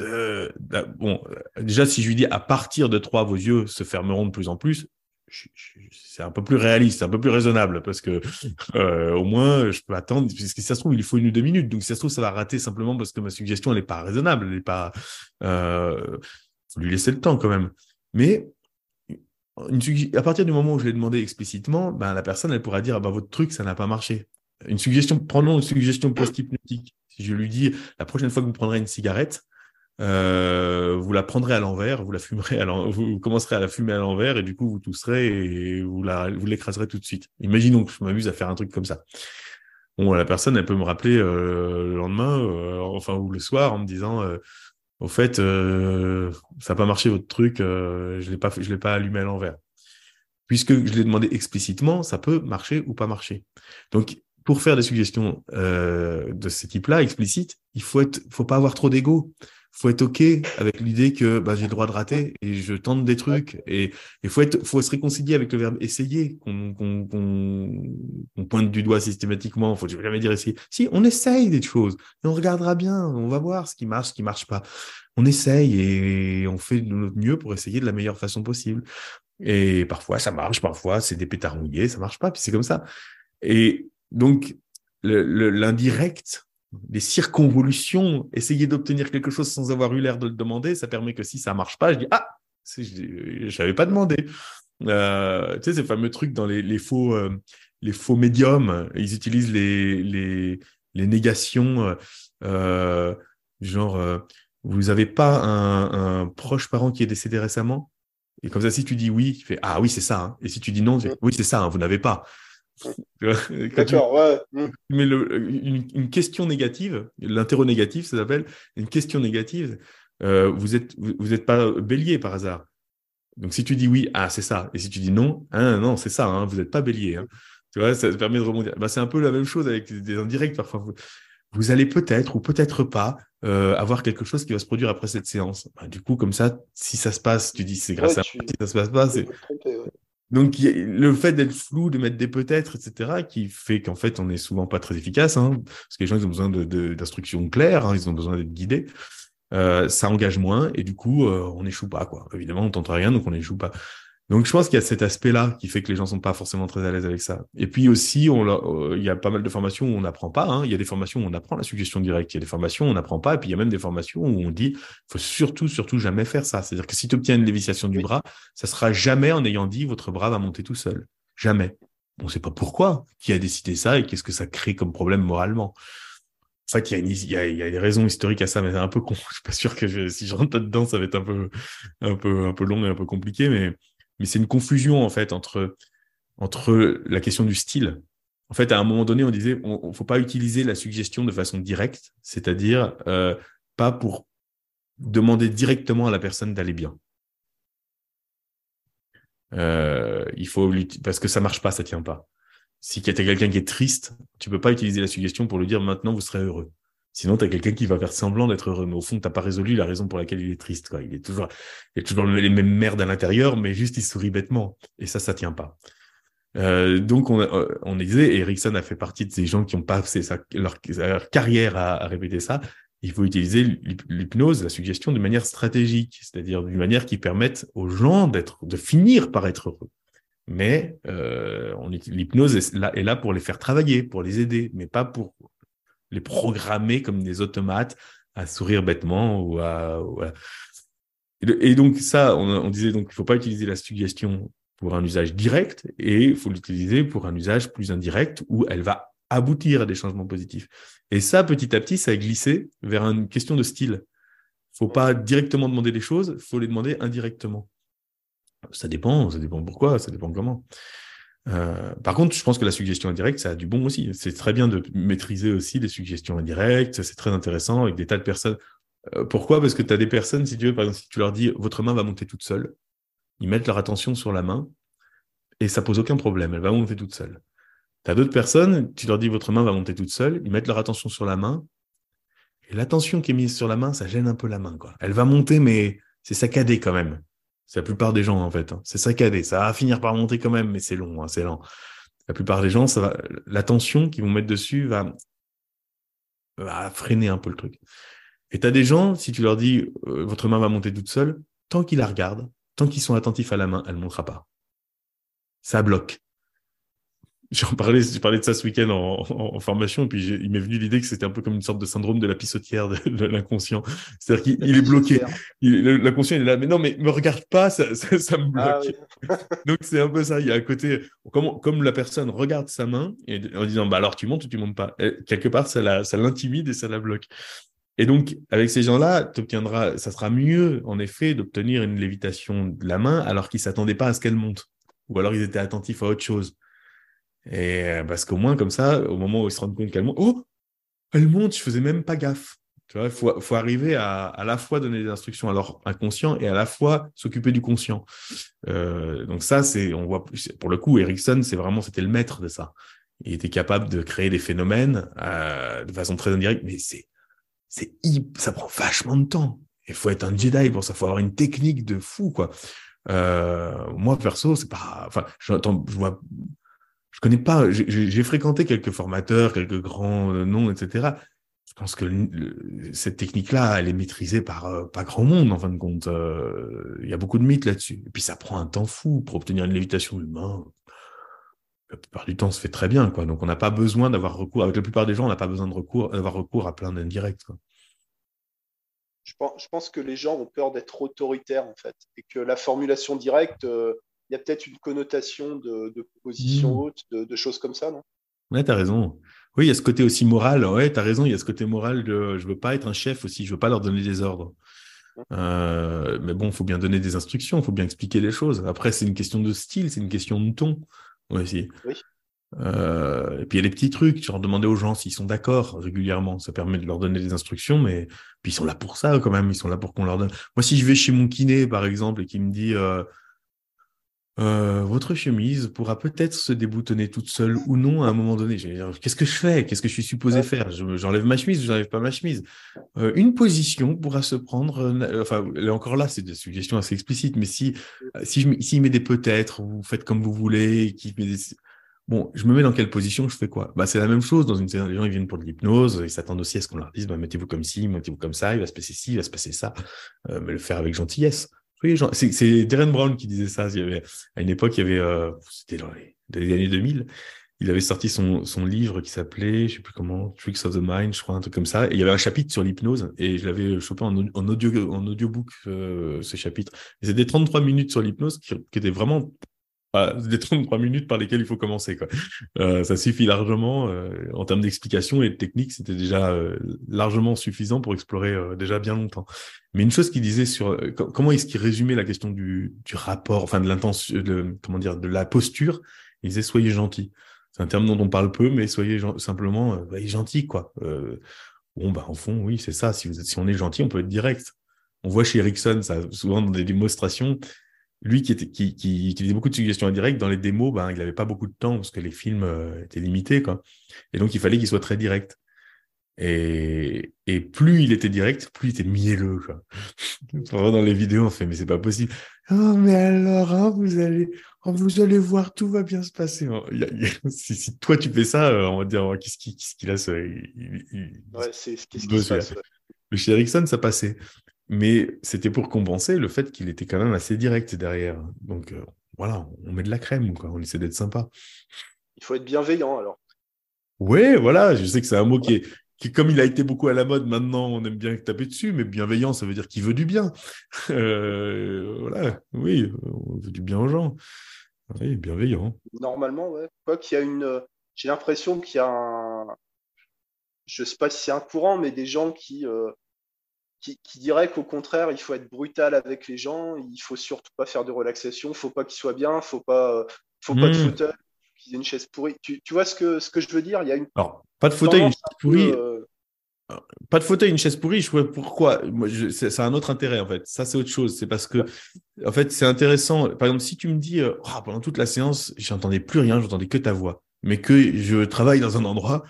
euh, bon, déjà, si je lui dis à partir de 3, vos yeux se fermeront de plus en plus, c'est un peu plus réaliste, un peu plus raisonnable, parce que euh, au moins, je peux attendre, parce que si ça se trouve, il faut une ou deux minutes. Donc, si ça se trouve, ça va rater simplement parce que ma suggestion, n'est pas raisonnable, elle n'est pas. Euh, faut lui laisser le temps quand même. Mais à partir du moment où je l'ai demandé explicitement, ben, la personne, elle pourra dire, ah ben, votre truc, ça n'a pas marché. Une suggestion, prenons une suggestion post-hypnotique. Si je lui dis, la prochaine fois que vous prendrez une cigarette, euh, vous la prendrez à l'envers, vous la fumerez vous commencerez à la fumer à l'envers et du coup vous tousserez et vous vous l'écraserez tout de suite. Imaginons que je m'amuse à faire un truc comme ça. Bon, la personne, elle peut me rappeler euh, le lendemain, euh, enfin ou le soir, en me disant, au fait, euh, ça n'a pas marché votre truc, euh, je je l'ai pas allumé à l'envers. Puisque je l'ai demandé explicitement, ça peut marcher ou pas marcher. Donc, pour faire des suggestions euh, de ce type-là, explicites, il faut faut pas avoir trop d'ego faut être ok avec l'idée que bah, j'ai le droit de rater et je tente des trucs et il faut être faut se réconcilier avec le verbe essayer qu'on pointe du doigt systématiquement. Faut jamais dire essayer. Si on essaye des choses et on regardera bien on va voir ce qui marche ce qui marche pas. On essaye et on fait de notre mieux pour essayer de la meilleure façon possible. Et parfois ça marche parfois c'est des pétards mouillés ça marche pas puis c'est comme ça. Et donc l'indirect des circonvolutions, essayer d'obtenir quelque chose sans avoir eu l'air de le demander, ça permet que si ça marche pas, je dis ah, je n'avais pas demandé. Euh, tu sais, ces fameux trucs dans les, faux, euh, les faux médiums, ils utilisent les, les, les négations, euh, genre, vous n'avez pas un, proche parent qui est décédé récemment? Et comme ça, si tu dis oui, tu fais ah oui, c'est ça. Hein. Et si tu dis non, tu oui, c'est ça, hein, vous n'avez pas. D'accord, ouais. Mais une, question négative, l'interro-négatif, ça s'appelle une question négative. Euh, vous n'êtes vous, êtes pas bélier par hasard. Donc si tu dis oui, ah c'est ça. Et si tu dis non, hein, non c'est ça. Hein, vous n'êtes pas bélier. Hein. Tu vois, ça permet de rebondir. Bah, c'est un peu la même chose avec des indirects parfois. Vous, allez peut-être ou peut-être pas euh, avoir quelque chose qui va se produire après cette séance. Bah, du coup, comme ça, si ça se passe, tu dis c'est grâce à moi. Si ça se passe pas, c'est. Donc, le fait d'être flou, de mettre des peut-être, etc., qui fait qu'en fait, on n'est souvent pas très efficace, hein, parce que les gens, ils ont besoin d'instructions claires, hein, ils ont besoin d'être guidés. Euh, ça engage moins, et du coup, euh, on n'échoue pas, quoi. Évidemment, on tente rien, donc on n'échoue pas. Donc, je pense qu'il y a cet aspect-là qui fait que les gens sont pas forcément très à l'aise avec ça. Et puis aussi, on, euh, il y a pas mal de formations où on n'apprend pas. Hein. Il y a des formations où on apprend la suggestion directe. Il y a des formations où on n'apprend pas. Et puis, il y a même des formations où on dit, faut surtout, surtout jamais faire ça. C'est-à-dire que si tu obtiens une lévitation du bras, ça sera jamais en ayant dit, votre bras va monter tout seul. Jamais. On ne sait pas pourquoi. Qui a décidé ça et qu'est-ce que ça crée comme problème moralement. En fait, il y, a il, y a, des raisons historiques à ça, mais c'est un peu con. Je suis pas sûr que si je rentre là-dedans, ça va être un peu, un peu, un peu long et un peu compliqué, mais mais c'est une confusion en fait entre entre la question du style. En fait, à un moment donné, on disait, on, ne faut pas utiliser la suggestion de façon directe, c'est-à-dire euh, pas pour demander directement à la personne d'aller bien. Euh, il faut parce que ça marche pas, ça tient pas. Si tu as quelqu'un qui est triste, tu peux pas utiliser la suggestion pour lui dire maintenant vous serez heureux. Sinon, tu as quelqu'un qui va faire semblant d'être heureux, mais au fond, tu n'as pas résolu la raison pour laquelle il est triste. Il est toujours, il est toujours les mêmes merdes à l'intérieur, mais juste il sourit bêtement. Et ça, ça tient pas. Euh, donc, on, euh, on disait, et Erickson a fait partie de ces gens qui ont passé leur, carrière à, répéter ça. Il faut utiliser l'hypnose, la suggestion de manière stratégique, c'est-à-dire d'une manière qui permette aux gens d'être, de finir par être heureux. Mais euh, l'hypnose est là pour les faire travailler, pour les aider, mais pas pour les programmer comme des automates à sourire bêtement ou à, Et donc ça, on, disait donc il faut pas utiliser la suggestion pour un usage direct et il faut l'utiliser pour un usage plus indirect où elle va aboutir à des changements positifs. Et ça, petit à petit, ça a glissé vers une question de style. Faut pas directement demander des choses, faut les demander indirectement. Ça dépend, ça dépend pourquoi, ça dépend comment. Euh, par contre, je pense que la suggestion indirecte, ça a du bon aussi. C'est très bien de maîtriser aussi les suggestions indirectes. C'est très intéressant avec des tas de personnes. Euh, pourquoi? Parce que tu as des personnes, si tu veux, par exemple, si tu leur dis votre main va monter toute seule, ils mettent leur attention sur la main et ça pose aucun problème. Elle va monter toute seule. Tu as d'autres personnes, tu leur dis votre main va monter toute seule, ils mettent leur attention sur la main et l'attention qui est mise sur la main, ça gêne un peu la main. Quoi. Elle va monter, mais c'est saccadé quand même. C'est la plupart des gens, en fait. Hein. C'est saccadé. Ça va finir par monter quand même, mais c'est long, hein, c'est lent. La plupart des gens, ça va, la tension qu'ils vont mettre dessus va, va freiner un peu le truc. Et tu des gens, si tu leur dis euh, votre main va monter toute seule, tant qu'ils la regardent, tant qu'ils sont attentifs à la main, elle ne montera pas. Ça bloque. J'en parlais, j'ai parlé de ça ce week-end en, formation, et puis il m'est venu l'idée que c'était un peu comme une sorte de syndrome de la pissotière de, l'inconscient. C'est-à-dire qu'il est bloqué. L'inconscient il est là, mais non, mais me regarde pas, ça, ça, me ah bloque. Donc c'est un peu ça. Il y a un côté, comme, comme la personne regarde sa main et en disant, bah alors tu montes ou tu montes pas? quelque part, ça l'intimide et ça la bloque. Et donc, avec ces gens-là, obtiendras, ça sera mieux, en effet, d'obtenir une lévitation de la main alors qu'ils s'attendaient pas à ce qu'elle monte. Ou alors ils étaient attentifs à autre chose. Et euh, parce qu'au moins, comme ça, au moment où ils se rendent compte qu'elle monte, oh, elle monte, je faisais même pas gaffe. Tu vois, il faut, faut, arriver à à la fois donner des instructions à leur inconscient et à la fois s'occuper du conscient. Euh, donc ça, c'est, on voit, pour le coup, Erickson, c'est vraiment, c'était le maître de ça. Il était capable de créer des phénomènes euh, de façon très indirecte, mais c'est, c'est, ça prend vachement de temps. Il faut être un Jedi pour ça, il faut avoir une technique de fou, quoi. Moi, perso, c'est pas, enfin, je vois je connais pas, j'ai fréquenté quelques formateurs, quelques grands euh, noms, etc. Je pense que cette technique-là, elle est maîtrisée par euh, pas grand monde, en fin de compte. Euh, il y a beaucoup de mythes là-dessus. Et puis, ça prend un temps fou pour obtenir une lévitation humaine. La plupart du temps, se fait très bien, quoi. Donc, on n'a pas besoin d'avoir recours, avec la plupart des gens, on n'a pas besoin de recours, d'avoir recours à plein d'indirects, Je pense, je pense, que les gens ont peur d'être autoritaires, en fait. Et que la formulation directe, il y a peut-être une connotation de, position hmm. haute, de, choses comme ça, non? Ouais, tu as raison. Oui, il y a ce côté aussi moral. Ouais, tu as raison, il y a ce côté moral de je veux pas être un chef aussi, je veux pas leur donner des ordres. Euh, mais bon, il faut bien donner des instructions, il faut bien expliquer les choses. Après, c'est une question de style, c'est une question de ton aussi. Oui. Euh, et puis il y a des petits trucs, tu leur demander aux gens s'ils sont d'accord régulièrement, ça permet de leur donner des instructions, mais puis ils sont là pour ça quand même, ils sont là pour qu'on leur donne. Moi, si je vais chez mon kiné par exemple et qu'il me dit euh, euh, votre chemise pourra peut-être se déboutonner toute seule ou non à un moment donné. Qu'est-ce que je fais? Qu'est-ce que je suis supposé faire? J'enlève ma chemise ou j'enlève pas ma chemise? Euh, Une position pourra se prendre. Euh, enfin, là encore là, c'est des suggestions assez explicites. Mais si si je s'il met des peut-être, vous faites comme vous voulez, qui met des... bon, je me mets dans quelle position Je fais quoi? Bah, c'est la même chose dans une série. Les gens ils viennent pour de l'hypnose, ils s'attendent aussi à ce qu'on leur dise bah, mettez-vous comme ci, mettez-vous comme ça, il va se passer ci, il va se passer ça, mais le faire avec gentillesse C'est Darren Brown qui disait ça. Il y avait, à une époque, il y avait, euh, c'était dans les, années 2000, il avait sorti son, son livre qui s'appelait, je sais plus comment, Tricks of the Mind, je crois, un truc comme ça. Et il y avait un chapitre sur l'hypnose et je l'avais chopé en, en, audio, en audiobook, euh, ce chapitre. C'était 33 minutes sur l'hypnose qui, qui était vraiment des 33 minutes par lesquelles il faut commencer. Quoi. Euh, ça suffit largement euh, en termes d'explication et de technique, c'était déjà euh, largement suffisant pour explorer déjà bien longtemps. Mais une chose qu'il disait sur comment est-ce qu'il résumait la question du, rapport, enfin de l'intention, comment dire, de la posture, il disait soyez gentil. C'est un terme dont on parle peu, mais soyez simplement soyez gentil, quoi. bon, bah en fond, oui, c'est ça. Si, vous si on est gentil, on peut être direct. On voit chez Ericsson, ça souvent dans des démonstrations, lui qui, était, qui, qui, utilisait beaucoup de suggestions indirectes, dans les démos, ben, il n'avait pas beaucoup de temps parce que les films euh, étaient limités. Quoi. Et donc, il fallait qu'il soit très direct. Et, et plus il était direct, plus il était mielleux. Quoi. dans les vidéos, on fait, mais c'est pas possible. Oh, mais alors, hein, vous allez, oh, vous allez voir, tout va bien se passer. si, si, toi tu fais ça, euh, on va dire, oh, qu'est-ce qu'il qu a ce, Ouais, c'est ce qui se passe. Mais chez Ericsson, ça passait. Mais c'était pour compenser le fait qu'il était quand même assez direct derrière. Donc euh, voilà, on met de la crème, quoi. on essaie d'être sympa. Il faut être bienveillant alors. Ouais, voilà, je sais que c'est un mot qui est, qui, comme il a été beaucoup à la mode, maintenant on aime bien taper dessus, mais bienveillant, ça veut dire qu'il veut du bien. Euh, voilà, oui, on veut du bien aux gens. Oui, bienveillant. Normalement, ouais. Quoi qu'il y a une. J'ai l'impression qu'il y a un. Je sais pas si c'est un courant, mais des gens qui. Euh, qui, dirait qu'au contraire, il faut être brutal avec les gens, il faut surtout pas faire de relaxation, faut pas qu'ils soient bien, faut pas, faut pas de hmm. fauteuil, qu'ils aient une chaise pourrie. Tu, vois ce que, ce que je veux dire? Il y a une. Alors, pas de fauteuil, une chaise pourrie. Euh, pas de fauteuil, une chaise pourrie, je vois pourquoi. Moi, c'est un autre intérêt en fait. Ça, c'est autre chose. C'est parce que, en fait, c'est intéressant. Par exemple, si tu me dis, euh, ah, pendant toute la séance, j'entendais plus rien, j'entendais que ta voix, mais que je travaille dans un endroit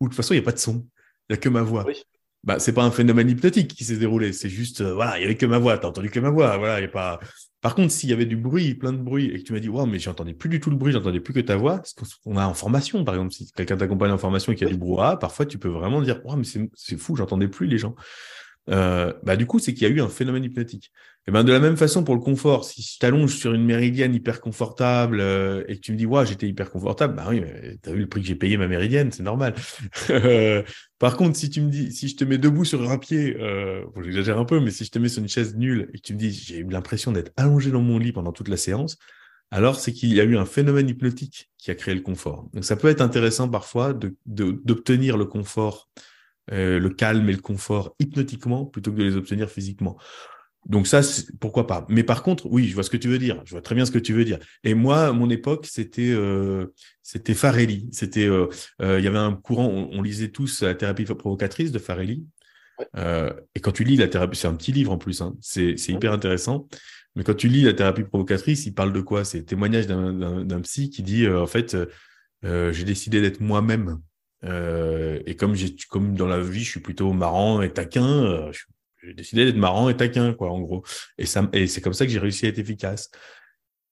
où de toute façon, il n'y a pas de son, il n'y a que ma voix. Oui bah, c'est pas un phénomène hypnotique qui s'est déroulé. C'est juste, euh, voilà, il y avait que ma voix. T'as entendu que ma voix. Voilà, a pas. Par contre, s'il y avait du bruit, plein de bruit, et que tu m'as dit, wow, mais j'entendais plus du tout le bruit, j'entendais plus que ta voix, ce qu'on a en formation, par exemple, si quelqu'un t'accompagne en formation et qu'il y a du brouhaha, parfois tu peux vraiment dire, wow, mais c'est fou, j'entendais plus les gens. Euh, bah, du coup, c'est qu'il y a eu un phénomène hypnotique. Et ben, de la même façon pour le confort, si je t'allonge sur une méridienne hyper confortable euh, et que tu me dis, ouais, j'étais hyper confortable, bah oui, t'as vu le prix que j'ai payé ma méridienne, c'est normal. Par contre, si tu me dis, si je te mets debout sur un pied, euh, bon, j'exagère un peu, mais si je te mets sur une chaise nulle et que tu me dis, j'ai eu l'impression d'être allongé dans mon lit pendant toute la séance, alors c'est qu'il y a eu un phénomène hypnotique qui a créé le confort. Donc ça peut être intéressant parfois d'obtenir le confort euh, le calme et le confort hypnotiquement plutôt que de les obtenir physiquement. Donc ça, pourquoi pas. Mais par contre, oui, je vois ce que tu veux dire. Je vois très bien ce que tu veux dire. Et moi, mon époque, c'était euh, c'était Farelli. C'était euh, euh il y avait un courant. On, lisait tous la thérapie provocatrice de Farelli. Euh, et quand tu lis la thérapie, c'est un petit livre en plus. Hein, c'est hyper intéressant. Mais quand tu lis la thérapie provocatrice, il parle de quoi? C'est témoignage d'un psy qui dit en fait, j'ai décidé d'être moi-même euh, et comme j'ai, comme dans la vie, je suis plutôt marrant et taquin, euh, j'ai décidé d'être marrant et taquin, quoi, en gros. Et ça, et c'est comme ça que j'ai réussi à être efficace.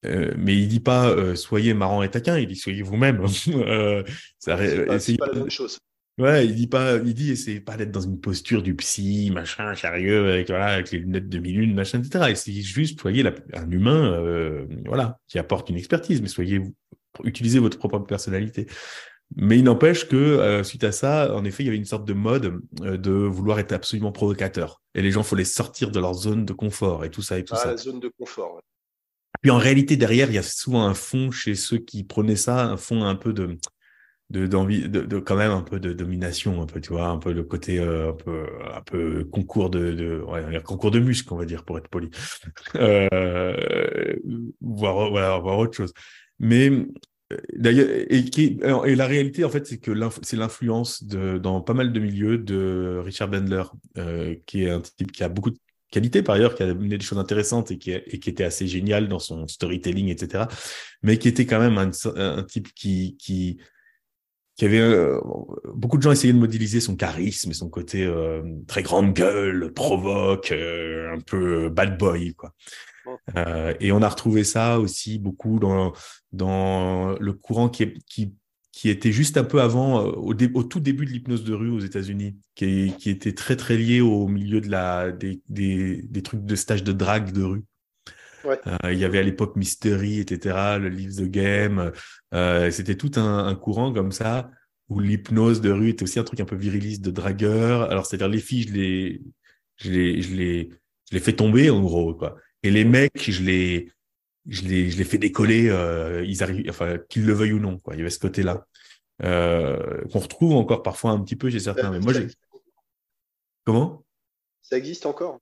Euh, mais il dit pas euh, soyez marrant et taquin, il dit soyez vous-même. euh, ça, c'est pas, la même chose. Ouais, il dit pas, il dit essayez pas d'être dans une posture du psy, machin, sérieux, avec voilà, avec les lunettes de mille machin, etc. Et c'est juste soyez un humain, euh, voilà, qui apporte une expertise, mais soyez utilisez votre propre personnalité. Mais il n'empêche que euh, suite à ça, en effet, il y avait une sorte de mode euh, de vouloir être absolument provocateur. Et les gens, faut les sortir de leur zone de confort et tout ça et tout ah, ça. La zone de confort. Puis en réalité, derrière, il y a souvent un fond chez ceux qui prenaient ça, un fond un peu de d'envie de, de, quand même un peu de domination un peu tu vois un peu le côté euh, un peu un peu concours de, de ouais, concours de muscles on va dire pour être poli euh, voir voilà voir autre chose mais D'ailleurs, et, la réalité, en fait, c'est que c'est l'influence dans pas mal de milieux de Richard Bendler, euh, qui est un type qui a beaucoup de qualités par ailleurs, qui a amené des choses intéressantes et qui, était assez génial dans son storytelling, etc. Mais qui était quand même un, type qui, avait euh, beaucoup de gens essayaient de modéliser son charisme et son côté euh, très grande gueule, provoque, un peu bad boy, quoi. Euh, et on a retrouvé ça aussi beaucoup dans, dans le courant qui, qui, qui était juste un peu avant, euh, au, au tout début de l'hypnose de rue aux États-Unis, qui, qui, était très très lié au milieu de la, des, des, des trucs de stage de drague de rue. il y avait à l'époque Mystery, etc., le Live the Game. C'était tout un, courant comme ça où l'hypnose de rue était aussi un truc un peu viriliste de dragueur. Alors, c'est-à-dire les filles, je les, je les, je les, je les fais tomber en gros, quoi. Et les mecs, je les, je les, je les fais décoller, euh, ils arrivent, enfin, qu'ils le veuillent ou non, quoi. Il y avait ce côté-là euh, qu'on retrouve encore parfois un petit peu chez certains. Mais moi, j'ai. Comment? Ça existe encore.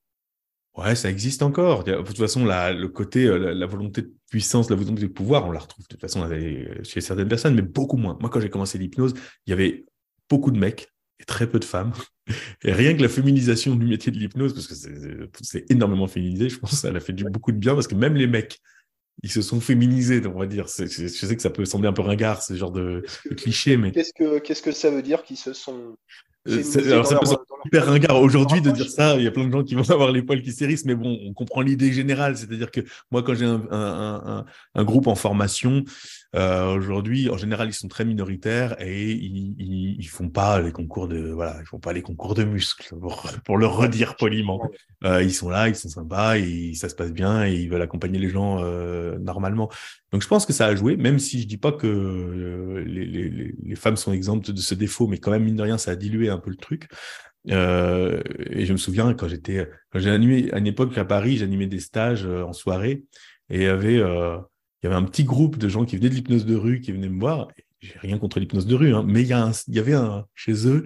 Ouais, ça existe encore. De toute façon, la, le côté, euh, la, volonté de puissance, la volonté de pouvoir, on la retrouve de toute façon chez certaines personnes, mais beaucoup moins. Moi, quand j'ai commencé l'hypnose, il y avait beaucoup de mecs et très peu de femmes. Et rien que la féminisation du métier de l'hypnose, parce que c'est énormément féminisé, je pense, elle a fait du, beaucoup de bien, parce que même les mecs, ils se sont féminisés, on va dire. Je sais que ça peut sembler un peu ringard, ce genre de, cliché, mais... Qu'est-ce que, qu'est-ce que ça veut dire qu'ils se sont euh, alors, ça peut super ringard aujourd'hui de dire ça. Il y a plein de gens qui vont avoir les poils qui s'hérissent, mais bon, on comprend l'idée générale. C'est-à-dire que moi, quand j'ai un, un, un, groupe en formation, euh, aujourd'hui, en général, ils sont très minoritaires et ils, ils, ils, font pas les concours de voilà, ils font pas les concours de muscles pour, pour le redire poliment. Euh, ils sont là, ils sont sympas, et ça se passe bien et ils veulent accompagner les gens euh, normalement. Donc, je pense que ça a joué, même si je dis pas que euh, les, les, les, femmes sont exemptes de ce défaut, mais quand même mine de rien, ça a dilué un peu le truc. Euh, et je me souviens quand j'étais, j'ai animé à une époque à Paris, j'animais des stages en soirée et il y avait il y avait un petit groupe de gens qui venaient de l'hypnose de rue, qui venaient me voir. J'ai rien contre l'hypnose de rue, hein, mais il y, a y avait un, chez eux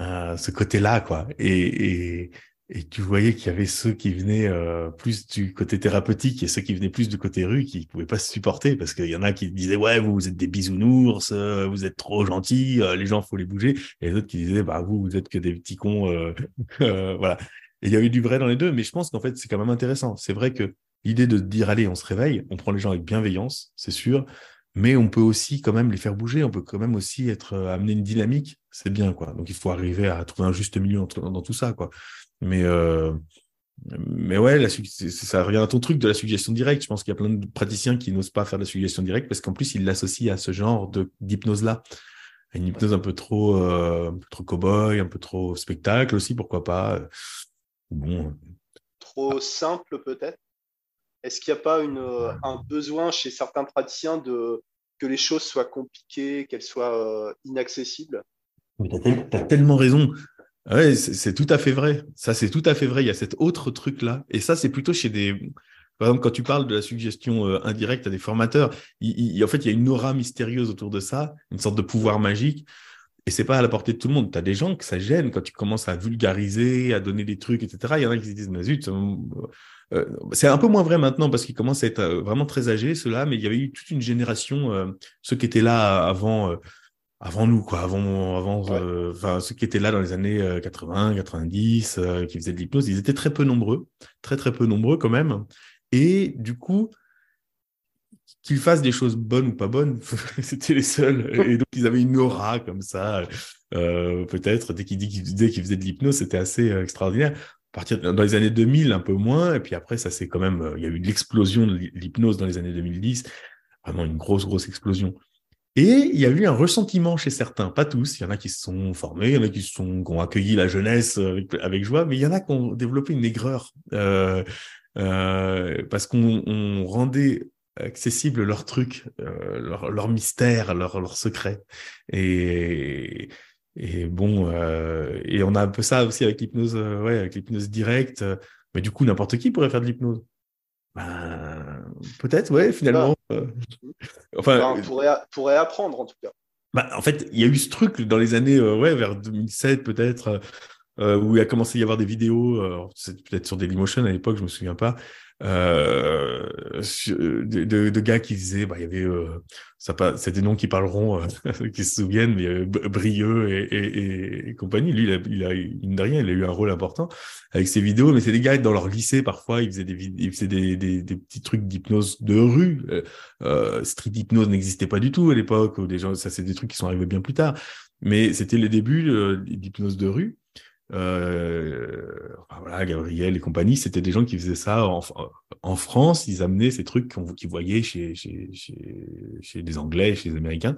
euh, ce côté-là, quoi. Et, et, tu voyais qu'il y avait ceux qui venaient euh, plus du côté thérapeutique et ceux qui venaient plus du côté rue qui pouvaient pas se supporter parce qu'il y en a qui disaient ouais vous, vous êtes des bisounours, euh, vous êtes trop gentils, les gens faut les bouger. Et les autres qui disaient bah vous vous êtes que des petits cons, voilà. Et il y avait du vrai dans les deux, mais je pense qu'en fait c'est quand même intéressant. C'est vrai que l'idée de dire allez, on se réveille, on prend les gens avec bienveillance, c'est sûr, mais on peut aussi quand même les faire bouger, on peut quand même aussi être euh, amener une dynamique, c'est bien quoi. Donc il faut arriver à trouver un juste milieu dans tout ça quoi. Mais euh, mais ouais, ça revient à ton truc de la suggestion directe. Je pense qu'il y a plein de praticiens qui n'osent pas faire de la suggestion directe parce qu'en plus ils l'associent à ce genre de d'hypnose là, une hypnose un peu trop euh, trop cow-boy, un peu trop spectacle aussi, pourquoi pas. Bon. Trop simple peut-être. Est-ce qu'il n'y a pas euh, un besoin chez certains praticiens de que les choses soient compliquées, qu'elles soient euh, inaccessibles? Tu as, tellement raison. C'est tout à fait vrai. Ça, c'est tout à fait vrai. Il y a cet autre truc-là. Et ça, c'est plutôt chez des. Par exemple, quand tu parles de la suggestion euh, indirecte à des formateurs, en fait, il y a une aura mystérieuse autour de ça, une sorte de pouvoir magique. Et c'est pas à la portée de tout le monde. Tu as des gens que ça gêne quand tu commences à vulgariser, à donner des trucs, etc. Il y en a qui se disent, mais zut, euh, c'est un peu moins vrai maintenant parce qu'ils commencent à être euh, vraiment très âgés, ceux-là, mais il y avait eu toute une génération, euh, ceux qui étaient là avant, avant nous, quoi, avant, avant, ceux qui étaient là dans les années 80, 90, qui faisaient de l'hypnose, ils étaient très peu nombreux, très très peu nombreux quand même. Et du coup, qu'ils fassent des choses bonnes ou pas bonnes, c'était les seuls. Et donc, ils avaient une aura comme ça, peut-être. Dès qu'ils disaient qu'ils faisaient de l'hypnose, c'était assez extraordinaire partir dans les années 2000 un peu moins et puis après ça c'est quand même euh, il y a eu l'explosion de l'hypnose dans les années 2010 vraiment une grosse grosse explosion et il y a eu un ressentiment chez certains pas tous il y en a qui se sont formés il y en a qui sont qui ont accueilli la jeunesse avec, joie mais il y en a qui ont développé une aigreur euh, euh, parce qu'on rendait accessible leur truc, leur, leur, mystère, leur, leur secret. Et, et bon, euh, et on a un peu ça aussi avec l'hypnose, euh, ouais, avec l'hypnose directe. Euh, mais du coup, n'importe qui pourrait faire de l'hypnose. Ben, peut-être, ouais, finalement. enfin, on pourrait, pourrait, apprendre en tout cas. Ben, en fait, il y a eu ce truc dans les années, ouais, vers 2007 peut-être, où il a commencé à y avoir des vidéos, c'est peut-être sur Dailymotion à l'époque, je me souviens pas, euh, de, de, gars qui disaient, bah, il y avait, euh, ça c'est des noms qui parleront, euh, qui se souviennent, mais Brieux et, et, et, compagnie. Lui, il a, il a, une de rien, il a eu un rôle important avec ses vidéos, mais c'est des gars dans leur lycée parfois, ils faisaient des, ils faisaient des, des, des petits trucs d'hypnose de rue. Euh, street hypnose n'existait pas du tout à l'époque, des gens, ça c'est des trucs qui sont arrivés bien plus tard. Mais c'était les débuts d'hypnose de rue. Euh, Gabriel et compagnie, c'était des gens qui faisaient ça en, France. Ils amenaient ces trucs qu'ils voyaient chez, chez, chez, des Anglais, chez les Américains.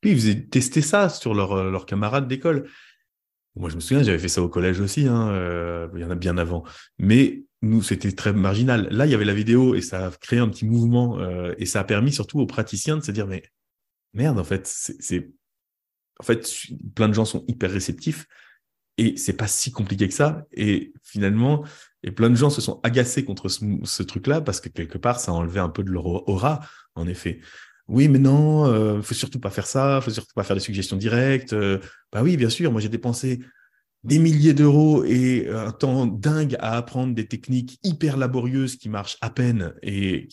Puis ils faisaient tester ça sur leurs leur camarades d'école. Moi, je me souviens, j'avais fait ça au collège aussi. Hein, euh, il y en a bien avant. Mais nous, c'était très marginal. Là, il y avait la vidéo et ça a créé un petit mouvement euh, et ça a permis surtout aux praticiens de se dire, mais merde, en fait, c'est, en fait, plein de gens sont hyper réceptifs et c'est pas si compliqué que ça. Et finalement, et plein de gens se sont agacés contre ce, truc-là parce que quelque part, ça a enlevé un peu de leur aura, en effet. Oui, mais non, euh, faut surtout pas faire ça, faut surtout pas faire des suggestions directes. Euh, bah oui, bien sûr, moi j'ai dépensé des milliers d'euros et un temps dingue à apprendre des techniques hyper laborieuses qui marchent à peine et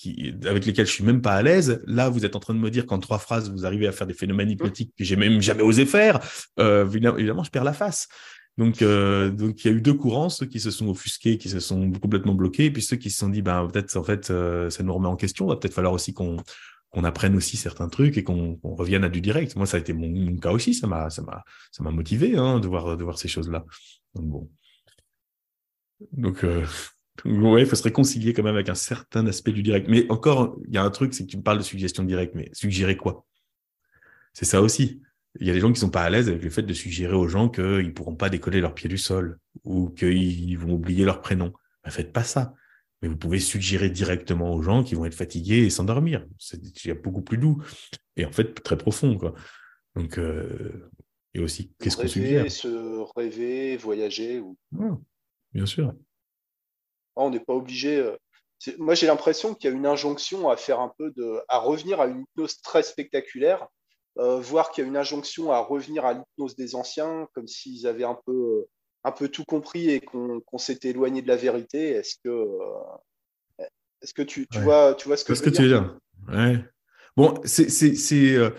avec lesquelles je suis même pas à l'aise. Là, vous êtes en train de me dire qu'en trois phrases, vous arrivez à faire des phénomènes hypnotiques que j'ai même jamais osé faire. Euh, évidemment, je perds la face. Donc, euh, donc il y a eu deux courants, ceux qui se sont offusqués, qui se sont complètement bloqués, et puis ceux qui se sont dit, ben peut-être en fait, euh, ça nous remet en question. Va peut-être falloir aussi qu'on apprenne aussi certains trucs et qu'on revienne à du direct. Moi, ça a été mon, cas aussi, ça m'a motivé hein, de voir ces choses-là. Donc bon. Donc euh, il faut se réconcilier quand même avec un certain aspect du direct. Mais encore, il y a un truc, c'est que tu me parles de suggestion directe, mais suggérer quoi? C'est ça aussi. Il y a des gens qui sont pas à l'aise avec le fait de suggérer aux gens qu'ils pourront pas décoller leurs pieds du sol ou qu'ils vont oublier leur prénom. Ne faites pas ça mais vous pouvez suggérer directement aux gens qui vont être fatigués et s'endormir. C'est beaucoup plus doux et en fait très profond. Quoi. Donc, euh, et aussi, qu'est-ce qu'on suggère? Se rêver, voyager. Ou... Bien sûr. Ah, on n'est pas obligé. Euh, moi, j'ai l'impression qu'il y a une injonction à faire un peu de, à revenir à une hypnose très spectaculaire, euh, voire qu'il y a une injonction à revenir à l'hypnose des anciens, comme s'ils avaient un peu un peu tout compris et qu'on s'est éloigné de la vérité. Est-ce que, euh, est-ce que tu, tu vois, tu vois ce que, ce que tu veux dire ouais. Bon, c'est, euh,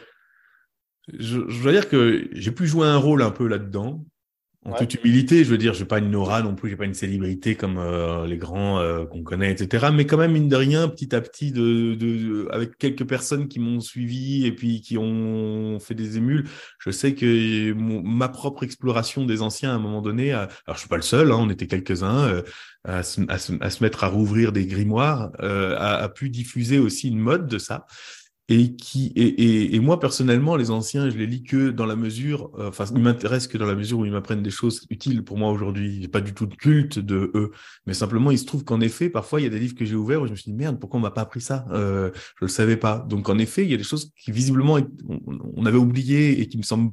je, je dois dire que j'ai pu jouer un rôle un peu là-dedans en toute humilité, je veux dire, je n'ai pas une aura non plus, j'ai pas une célébrité comme euh, les grands euh, qu'on connaît, etc. Mais quand même, mine de rien, petit à petit, de, de, avec quelques personnes qui m'ont suivi et puis qui ont fait des émules, je sais que ma propre exploration des anciens à un moment donné, alors je suis pas le seul, hein, on était quelques-uns, euh, à, se, à, se, à, se, mettre à rouvrir des grimoires, a, a, pu diffuser aussi une mode de ça et qui et, et, moi personnellement les anciens je les lis que dans la mesure euh, enfin ils m'intéressent que dans la mesure où ils m'apprennent des choses utiles pour moi aujourd'hui. J'ai pas du tout de culte de eux. Mais simplement il se trouve qu'en effet parfois il y a des livres que j'ai ouverts où je me suis dit merde pourquoi on m'a pas appris ça? Euh, je le savais pas. Donc en effet il y a des choses qui visiblement on, avait oublié et qui me semblent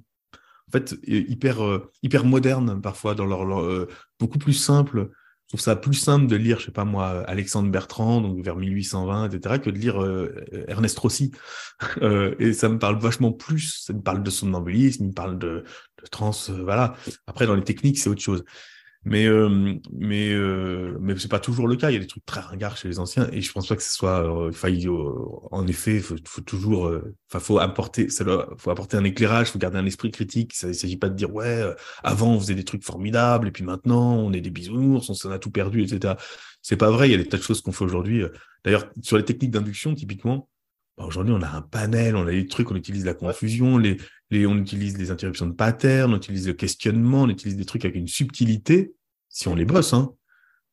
en fait hyper euh, hyper modernes parfois dans leur, leur euh, beaucoup plus simples je trouve ça plus simple de lire, je sais pas moi, Alexandre Bertrand, donc vers 1820, etc., que de lire euh, Ernest Rossi. Euh, et ça me parle vachement plus. Ça me parle de il me parle de, de trans, euh, voilà. Après, dans les techniques, c'est autre chose. Mais euh, mais euh, mais c'est pas toujours le cas. Il y a des trucs très ringards chez les anciens et je pense pas que ce soit. Euh, euh en effet, faut, faut toujours. Euh, enfin, faut apporter. Ça doit, faut apporter un éclairage. Faut garder un esprit critique. Ça, il s'agit pas de dire ouais. Avant, on faisait des trucs formidables et puis maintenant, on est des bisounours. On s'en a tout perdu, etc. C'est pas vrai. Il y a des tas de choses qu'on fait aujourd'hui. D'ailleurs, sur les techniques d'induction, typiquement, bah, aujourd'hui, on a un panel, on a des trucs, on utilise la confusion, les, les, on utilise les interruptions de pattern, on utilise le questionnement, on utilise des trucs avec une subtilité, si on les bosse, hein,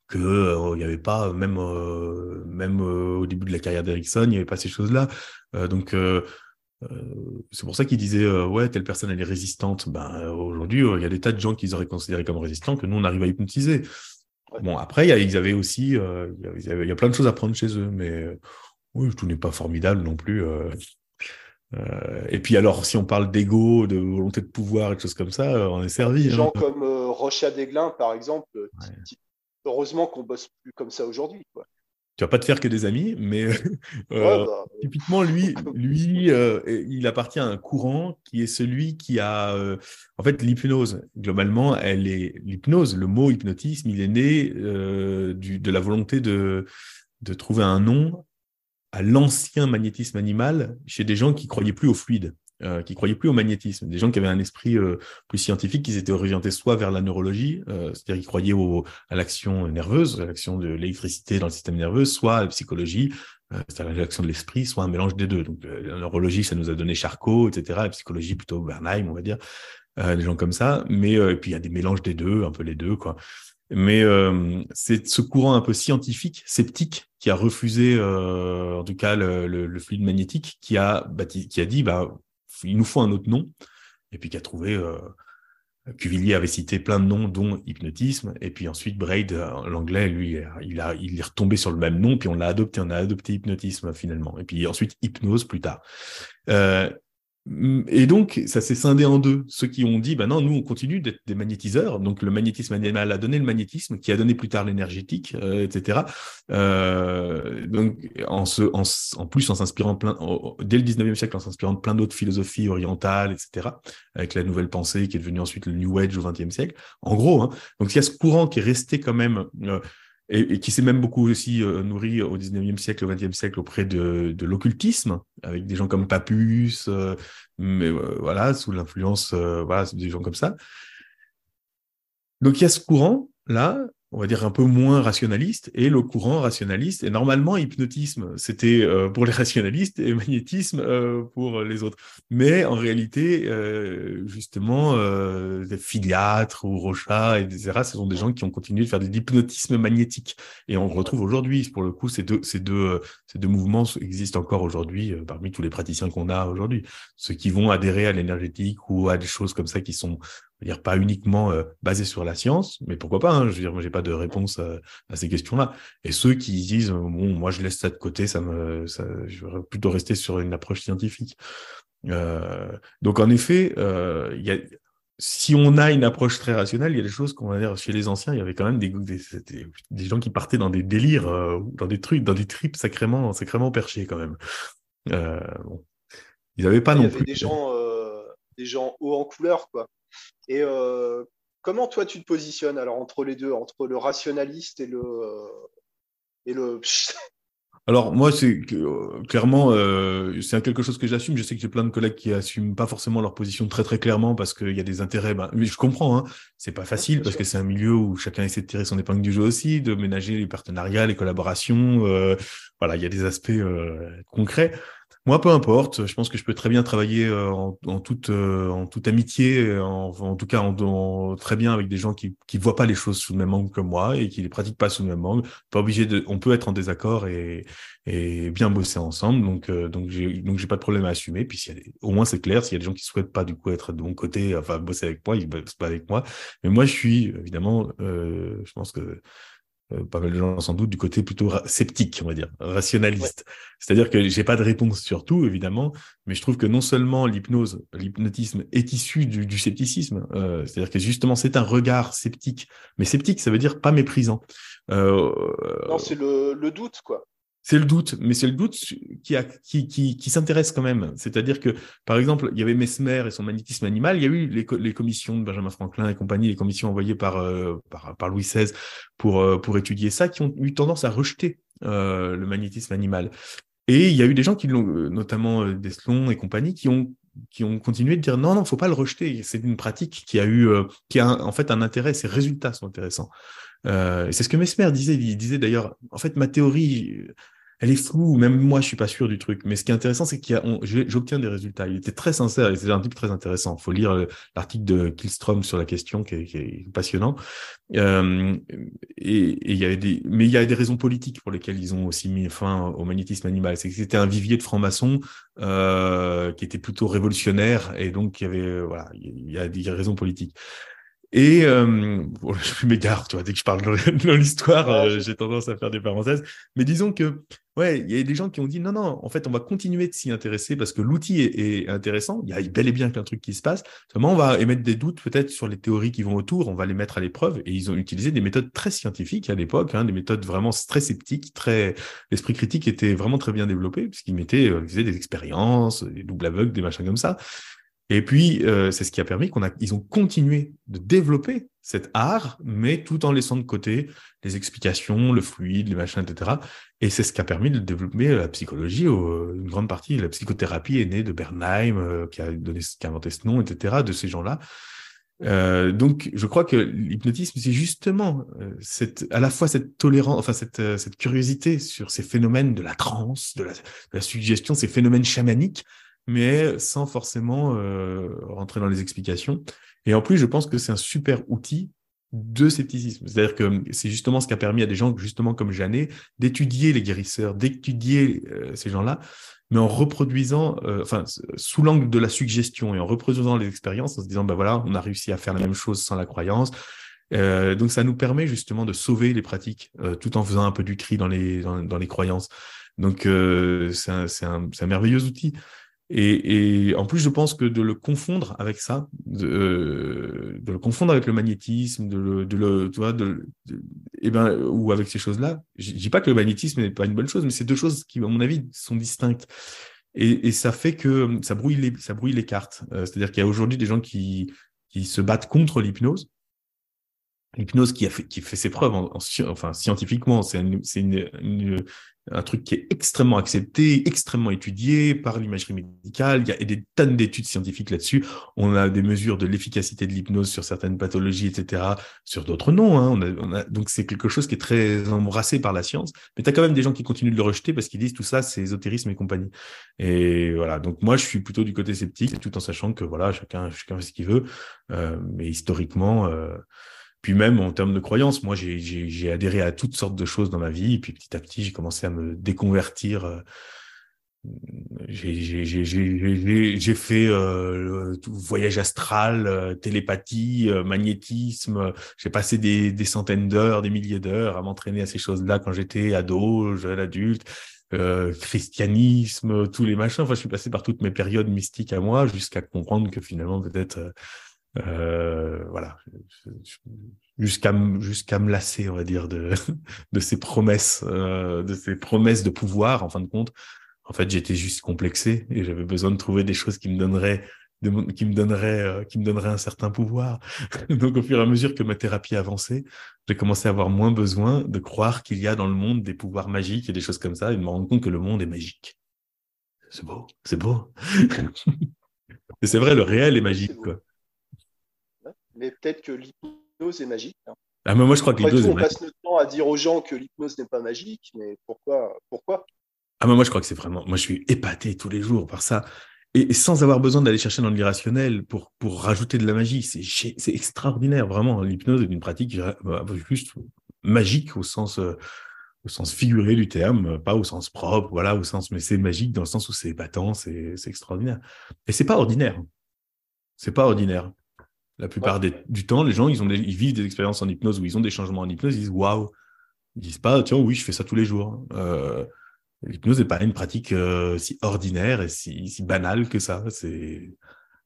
que euh, il n'y avait pas, même, euh, même euh, au début de la carrière d'Erickson, il n'y avait pas ces choses-là. donc, c'est pour ça qu'il disait, ouais, telle personne, elle est résistante. Ben, aujourd'hui, il y a des tas de gens qu'ils auraient considéré comme résistants que nous, on arrive à hypnotiser. Bon, après, ils avaient aussi, il y, avait, il y a plein de choses à prendre chez eux, mais oui, tout n'est pas formidable non plus. Euh, euh, et puis alors, si on parle d'ego, de volonté de pouvoir et de choses comme ça, euh, on est servi. Des hein. gens comme Rocha Desglin, par exemple, heureusement qu'on bosse plus comme ça aujourd'hui. Tu vas pas te faire que des amis, mais bah, typiquement lui, lui, il appartient à un courant qui est celui qui a, en fait, l'hypnose. Globalement, elle est l'hypnose. Le mot hypnotisme, il est né du, de la volonté de de trouver un nom à l'ancien magnétisme animal chez des gens qui croyaient plus au fluide, euh, qui croyaient plus au magnétisme, des gens qui avaient un esprit euh, plus scientifique, qui s'étaient orientés soit vers la neurologie, euh, c'est-à-dire qu'ils croyaient à l'action nerveuse, à l'action de l'électricité dans le système nerveux, soit à la psychologie, c'est-à-dire l'action de l'esprit, soit un mélange des deux. Donc la neurologie, ça nous a donné Charcot, etc. La psychologie plutôt Bernheim, on va dire, des gens comme ça. Mais puis il y a des mélanges des deux, un peu les deux, quoi. Mais euh, c'est ce courant un peu scientifique, sceptique, qui a refusé, euh, en tout cas, le, le, fluide magnétique, qui a, qui a dit, bah, il nous faut un autre nom, et puis qui a trouvé, euh, Cuvillier avait cité plein de noms, dont hypnotisme, et puis ensuite Braid, l'anglais, lui, il, il est retombé sur le même nom, puis on l'a adopté, on a adopté hypnotisme finalement, et puis ensuite hypnose plus tard. Euh, et donc, ça s'est scindé en deux. Ceux qui ont dit, ben non, nous, on continue d'être des magnétiseurs. Donc, le magnétisme animal a donné le magnétisme, qui a donné plus tard l'énergétique, euh, etc. Euh, donc, en, en, en, plus, en s'inspirant plein, dès le 19e siècle, en s'inspirant de plein d'autres philosophies orientales, etc., avec la nouvelle pensée qui est devenue ensuite le New Age au 20e siècle. En gros, hein, donc il y a ce courant qui est resté quand même euh, et, qui s'est même beaucoup aussi euh, nourri au 19e siècle, au 20e siècle auprès de, de l'occultisme, avec des gens comme Papus, euh, mais euh, voilà, sous l'influence, voilà, des gens comme ça. Donc il y a ce courant là on va dire un peu moins rationaliste, et le courant rationaliste. Et normalement, hypnotisme, c'était euh, pour les rationalistes et magnétisme euh, pour les autres. Mais en réalité, euh, justement, des Filiatres ou Rochat, etc., ce sont des gens qui ont continué de faire de l'hypnotisme magnétique. Et on retrouve aujourd'hui, pour le coup, ces deux, ces deux, ces deux mouvements existent encore aujourd'hui parmi tous les praticiens qu'on a aujourd'hui. Ceux qui vont adhérer à l'énergétique ou à des choses comme ça qui sont dire pas uniquement euh, basé sur la science, mais pourquoi pas hein, Je veux dire, moi j'ai pas de réponse à, ces questions-là. Et ceux qui disent bon, moi je laisse ça de côté, ça me, ça, je vais plutôt rester sur une approche scientifique. Euh, donc en effet, euh, il y a, si on a une approche très rationnelle, il y a des choses qu'on va dire chez les anciens, il y avait quand même des, des, des, gens qui partaient dans des délires, euh, dans des trucs, dans des tripes sacrément, sacrément perchés quand même. Euh, bon. Ils n'avaient pas non plus. Des gens, des gens hauts en couleur, quoi. Et euh, comment toi tu te positionnes alors entre les deux, entre le rationaliste et le et le alors moi, c'est euh, clairement, euh, c'est quelque chose que j'assume. Je sais que j'ai plein de collègues qui assument pas forcément leur position très très clairement parce qu'il y a des intérêts. Ben, mais je comprends, hein, c'est pas facile parce que c'est un milieu où chacun essaie de tirer son épingle du jeu aussi, de ménager les partenariats, les collaborations. voilà, il y a des aspects concrets. Moi, peu importe. Je pense que je peux très bien travailler euh, en, en, toute, euh, en toute amitié, en, en tout cas en, très bien avec des gens qui ne voient pas les choses sous le même angle que moi et qui les pratiquent pas sous le même angle. Pas obligé de, on peut être en désaccord et, et bien bosser ensemble. Donc, euh, donc j'ai donc j'ai pas de problème à assumer. Puis y a au moins c'est clair. S'il y a des gens qui souhaitent pas du coup être de mon côté, enfin bosser avec moi, ils bossent pas avec moi. Mais moi, je suis évidemment, je pense que euh, pas mal de gens sans doute du côté plutôt sceptique, on va dire, rationaliste. C'est-à-dire que j'ai pas de réponse sur tout, évidemment, mais je trouve que non seulement l'hypnose, l'hypnotisme est issu du, scepticisme, euh, c'est-à-dire que justement c'est un regard sceptique, mais sceptique, ça veut dire pas méprisant. Euh, non, c'est le, le doute, quoi. C'est le doute, mais c'est le doute qui, s'intéresse quand même. C'est-à-dire que, par exemple, il y avait Mesmer et son magnétisme animal, il y a eu les, commissions de Benjamin Franklin et compagnie, les commissions envoyées par, euh, Louis XVI pour, euh, pour étudier ça, qui ont eu tendance à rejeter euh, le magnétisme animal. Et il y a eu des gens qui l'ont, notamment Deslon et compagnie, qui ont continué de dire non, non, faut pas le rejeter. C'est une pratique qui a eu, qui a en fait un intérêt. Ses résultats sont intéressants. C'est ce que Mesmer disait. Il disait d'ailleurs, en fait, ma théorie, elle est floue, même moi je suis pas sûr du truc. Mais ce qui est intéressant, c'est qu'il j'obtiens des résultats. Il était très sincère, c'est un type très intéressant. Il faut lire euh, l'article de Killstrom sur la question, qui est, passionnant. Euh, et, il y avait des, mais il y a des raisons politiques pour lesquelles ils ont aussi mis fin au magnétisme animal. C'est que c'était un vivier de francs-maçons euh, qui était plutôt révolutionnaire, et donc il y avait, voilà, il y a des raisons politiques. Et euh, je m'égare, tu vois, dès que je parle de l'histoire, euh, j'ai tendance à faire des parenthèses. Mais disons que, ouais, il y a des gens qui ont dit non, non, en fait, on va continuer de s'y intéresser parce que l'outil est, intéressant. Il y a bel et bien qu'un truc qui se passe. Seulement, on va émettre des doutes peut-être sur les théories qui vont autour. On va les mettre à l'épreuve. Et ils ont utilisé des méthodes très scientifiques à l'époque, hein, des méthodes vraiment très sceptiques, très. L'esprit critique était vraiment très bien développé puisqu'ils mettaient, euh, ils faisaient des expériences, des doubles aveugles, des machins comme ça. Et puis, euh, c'est ce qui a permis qu'on a, ils ont continué de développer cet art, mais tout en laissant de côté les explications, le fluide, les machins, etc. Et c'est ce qui a permis de développer la psychologie. une grande partie, la psychothérapie est née de Bernheim, euh, qui a donné, qui a inventé ce nom, etc. De ces gens-là. Euh, donc, je crois que l'hypnotisme, c'est justement cette, à la fois cette tolérance, enfin cette, cette curiosité sur ces phénomènes de la transe, de la, de la suggestion, ces phénomènes chamaniques, mais sans forcément euh, rentrer dans les explications. Et en plus, je pense que c'est un super outil de scepticisme. C'est-à-dire que c'est justement ce qui a permis à des gens, justement comme Jeannet, d'étudier les guérisseurs, d'étudier euh, ces gens-là, mais en reproduisant, euh, enfin, sous l'angle de la suggestion et en reproduisant les expériences, en se disant, ben voilà, on a réussi à faire la même chose sans la croyance. Donc, ça nous permet justement de sauver les pratiques tout en faisant un peu du tri dans les, dans, les croyances. Donc, c'est un, un, un merveilleux outil. Et, et, en plus, je pense que de le confondre avec ça, de, euh, de le confondre avec le magnétisme, de le, de le tu vois, de, de eh ben, ou avec ces choses-là, je dis pas que le magnétisme n'est pas une bonne chose, mais c'est deux choses qui, à mon avis, sont distinctes. Et, et ça fait que ça brouille les, ça brouille les cartes. Euh, c'est-à-dire qu'il y a aujourd'hui des gens qui, qui se battent contre l'hypnose. L'hypnose qui a fait, qui fait ses preuves, en, enfin scientifiquement, c'est une, une, un truc qui est extrêmement accepté, extrêmement étudié par l'imagerie médicale. Il y a des tonnes d'études scientifiques là-dessus. On a des mesures de l'efficacité de l'hypnose sur certaines pathologies, etc. Sur d'autres non. Hein. On a, donc c'est quelque chose qui est très embrassé par la science. Mais tu as quand même des gens qui continuent de le rejeter parce qu'ils disent tout ça, c'est ésotérisme et compagnie. Et voilà. Donc moi, je suis plutôt du côté sceptique, tout en sachant que voilà, chacun, chacun fait ce qu'il veut. Euh, mais historiquement. Euh, puis même en termes de croyances, moi j'ai adhéré à toutes sortes de choses dans ma vie, puis petit à petit j'ai commencé à me déconvertir. Euh, j'ai fait euh, voyage astral, euh, télépathie, magnétisme. J'ai passé des, des centaines d'heures, des milliers d'heures à m'entraîner à ces choses-là quand j'étais ado, jeune adulte. Christianisme, tous les machins. Enfin, je suis passé par toutes mes périodes mystiques à moi jusqu'à comprendre que finalement peut-être euh, voilà, jusqu'à jusqu'à me lasser, on va dire, de de ces promesses, euh, de ces promesses de pouvoir. En fin de compte, en fait, j'étais juste complexé et j'avais besoin de trouver des choses qui me donneraient qui me donneraient euh, qui me donneraient un certain pouvoir. Donc, au fur et à mesure que ma thérapie avançait, j'ai commencé à avoir moins besoin de croire qu'il y a dans le monde des pouvoirs magiques et des choses comme ça, et de me rendre compte que le monde est magique. C'est beau, c'est beau. et c'est vrai, le réel est magique, quoi mais peut-être que l'hypnose est magique. Hein. Ah, mais moi, je crois que l'hypnose est magique. On passe notre temps à dire aux gens que l'hypnose n'est pas magique, mais pourquoi, pourquoi? Ah, mais moi, je crois que c'est vraiment. Moi, je suis épaté tous les jours par ça. Et, sans avoir besoin d'aller chercher dans l'irrationnel pour, pour rajouter de la magie. C'est extraordinaire, vraiment. L'hypnose est une pratique bah, juste magique au sens. Euh, au sens figuré du terme, pas au sens propre, voilà, au sens, mais c'est magique dans le sens où c'est épatant, c'est extraordinaire. Et c'est pas ordinaire. C'est pas ordinaire. La plupart du temps, les gens, ils, ont ils vivent des expériences en hypnose où ils ont des changements en hypnose, ils disent waouh. Ils disent pas, tiens, oui, je fais ça tous les jours. Euh, L'hypnose n'est pas une pratique euh, si ordinaire et si, si, banale que ça. C'est,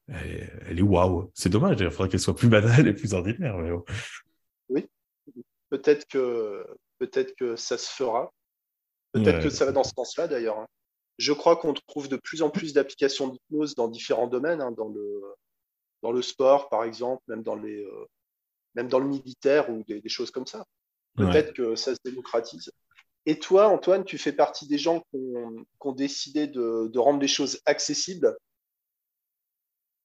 elle, est waouh. C'est dommage, il faudrait qu'elle soit plus banale et plus ordinaire. Oui, peut-être que, peut-être que ça se fera. Peut-être que ça va dans ce sens-là d'ailleurs. Hein. Je crois qu'on trouve de plus en plus d'applications d'hypnose dans différents domaines, hein, dans le dans le sport, par exemple, même dans, les, euh, même dans le militaire ou des, choses comme ça. Peut-être que ça se démocratise. Et toi, Antoine, tu fais partie des gens qui ont, décidé de, rendre les choses accessibles.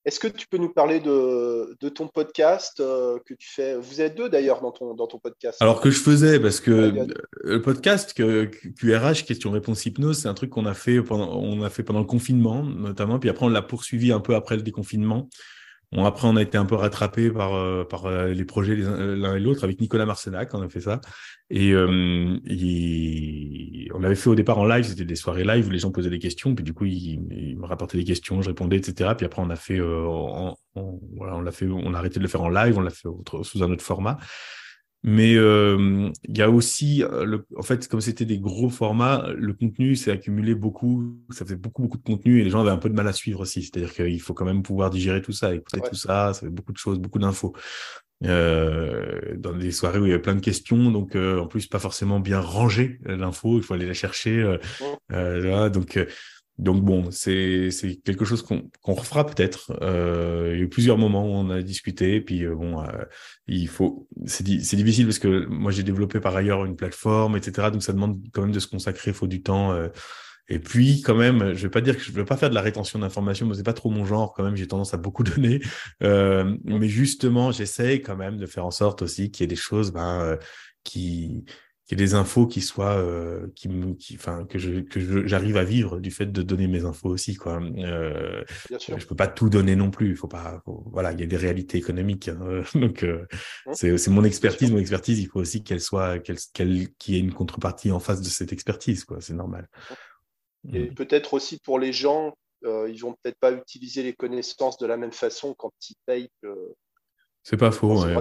Est-ce que tu peux nous parler de, ton podcast euh, que tu fais? Vous êtes deux d'ailleurs dans ton, dans ton podcast. Alors que je faisais, parce que le podcast que, QRH, question-réponse hypnose, c'est un truc qu'on a fait pendant, on a fait pendant le confinement, notamment, puis après on l'a poursuivi un peu après le déconfinement. Bon, après, on a été un peu rattrapé par, euh, par euh, les projets l'un et l'autre avec Nicolas Marcenac, on a fait ça. Et, euh, on avait fait au départ en live, c'était des soirées live où les gens posaient des questions, puis du coup, ils, me rapportaient des questions, je répondais, etc. Puis après, on a fait, on, voilà, on l'a fait, on a arrêté de le faire en live, on l'a fait sous un autre format. Mais euh, il y a aussi, euh, le, en fait, comme c'était des gros formats, le contenu s'est accumulé beaucoup, ça fait beaucoup, beaucoup de contenu et les gens avaient un peu de mal à suivre aussi. C'est-à-dire qu'il faut quand même pouvoir digérer tout ça, écouter tout ça, ça fait beaucoup de choses, beaucoup d'infos. Euh, dans des soirées où il y avait plein de questions, donc euh, en plus pas forcément bien rangé l'info, il faut aller la chercher. Donc donc bon, c'est quelque chose qu'on qu'on refera peut-être. Euh, il y a eu plusieurs moments où on a discuté, puis euh, bon, euh, il faut, c'est difficile parce que moi j'ai développé par ailleurs une plateforme, etc. Donc ça demande quand même de se consacrer, il faut du temps. Euh. et puis quand même, je vais pas dire que je veux pas faire de la rétention d'informations, mais c'est pas trop mon genre. Quand même, j'ai tendance à beaucoup donner. mais justement, j'essaye quand même de faire en sorte aussi qu'il y ait des choses, ben, qui qu'il y ait des infos qui soient euh, qui me qui enfin que je que j'arrive à vivre du fait de donner mes infos aussi quoi euh, Bien sûr. je peux pas tout donner non plus il faut pas voilà il y a des réalités économiques hein, donc euh, mmh. c'est c'est mon expertise mon expertise il faut aussi qu'elle soit qu'elle qu'elle qu'il y ait une contrepartie en face de cette expertise quoi c'est normal Et mm. peut-être aussi pour les gens, euh, ils vont peut-être pas utiliser les connaissances de la même façon quand ils payent. C'est pas faux. Ouais.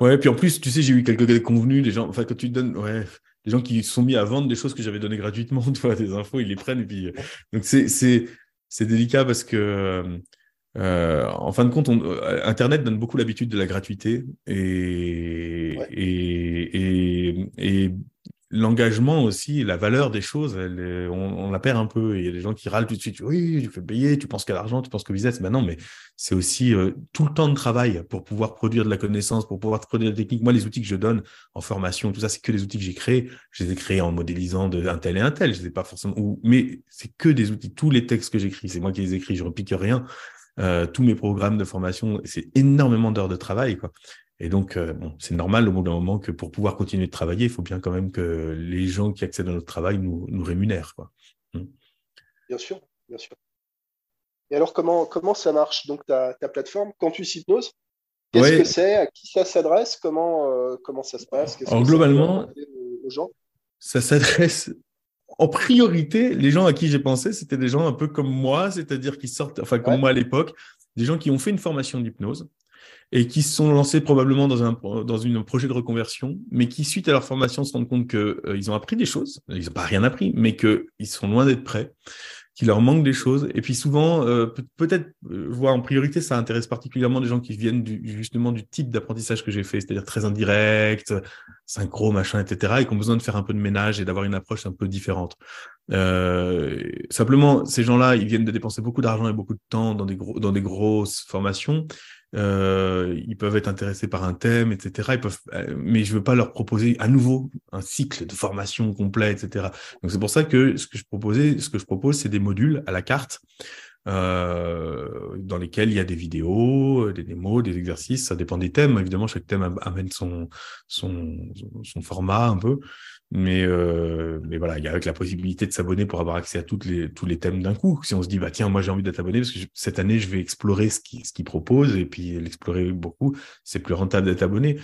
Ouais. puis en plus, tu sais, j'ai eu quelques convenus, des gens, enfin, quand tu donnes, ouais, des gens qui sont mis à vendre des choses que j'avais données gratuitement, tu vois, des infos, ils les prennent, et puis. Donc, c'est délicat parce que. Euh, en fin de compte, euh, Internet donne beaucoup l'habitude de la gratuité et, et, et, l'engagement aussi, la valeur des choses, on, la perd un peu. Il y a des gens qui râlent tout de suite. Oui, tu fais payer, tu penses qu'à l'argent, tu penses qu'au business. Ben non, mais c'est aussi euh, tout le temps de travail pour pouvoir produire de la connaissance, pour pouvoir produire de la technique. Moi, les outils que je donne en formation, tout ça, c'est que des outils que j'ai créés. Je les ai créés en modélisant de un tel et un tel. Je les ai pas forcément. Mais c'est que des outils. Tous les textes que j'écris, c'est moi qui les écris. Je repique rien. Euh, tous mes programmes de formation, c'est énormément d'heures de travail, quoi. Et donc, euh, bon, c'est normal au bout d'un moment que pour pouvoir continuer de travailler, il faut bien quand même que les gens qui accèdent à notre travail nous, nous rémunèrent. Quoi. Hmm. Bien sûr, bien sûr. Et alors, comment, comment ça marche Donc, ta, ta plateforme, Campus Hypnose, qu'est-ce que c'est? À qui ça s'adresse? Comment, euh, comment ça se passe? Alors, globalement, aux gens? ça s'adresse en priorité, les gens à qui j'ai pensé, c'était des gens un peu comme moi, c'est-à-dire qui sortent, enfin comme moi à l'époque, des gens qui ont fait une formation d'hypnose, et qui se sont lancés probablement dans un, dans une projet de reconversion, mais qui, suite à leur formation, se rendent compte qu'ils euh, ont appris des choses, ils n'ont pas rien appris, mais qu'ils sont loin d'être prêts, qu'il leur manque des choses. Et puis souvent, euh, peut-être, euh, vois en priorité, ça intéresse particulièrement des gens qui viennent du, justement du type d'apprentissage que j'ai fait, c'est-à-dire très indirect, synchro, machin, etc., et qui ont besoin de faire un peu de ménage et d'avoir une approche un peu différente. Euh, simplement, ces gens-là, ils viennent de dépenser beaucoup d'argent et beaucoup de temps dans des, gros, dans des grosses formations. Euh, ils peuvent être intéressés par un thème, etc. Ils peuvent, euh, mais je veux pas leur proposer à nouveau un cycle de formation complet, etc. Donc c'est pour ça que ce que je proposais, ce que je propose, c'est des modules à la carte. Euh, dans lesquels il y a des vidéos, des démos, des exercices, ça dépend des thèmes. Évidemment, chaque thème amène son, son, son format un peu. Mais, euh, mais voilà, il y a avec la possibilité de s'abonner pour avoir accès à toutes les, tous les thèmes d'un coup. Si on se dit, bah tiens, moi j'ai envie d'être abonné parce que cette année je vais explorer ce qu'il ce qu'il propose et puis l'explorer beaucoup, c'est plus rentable d'être abonné.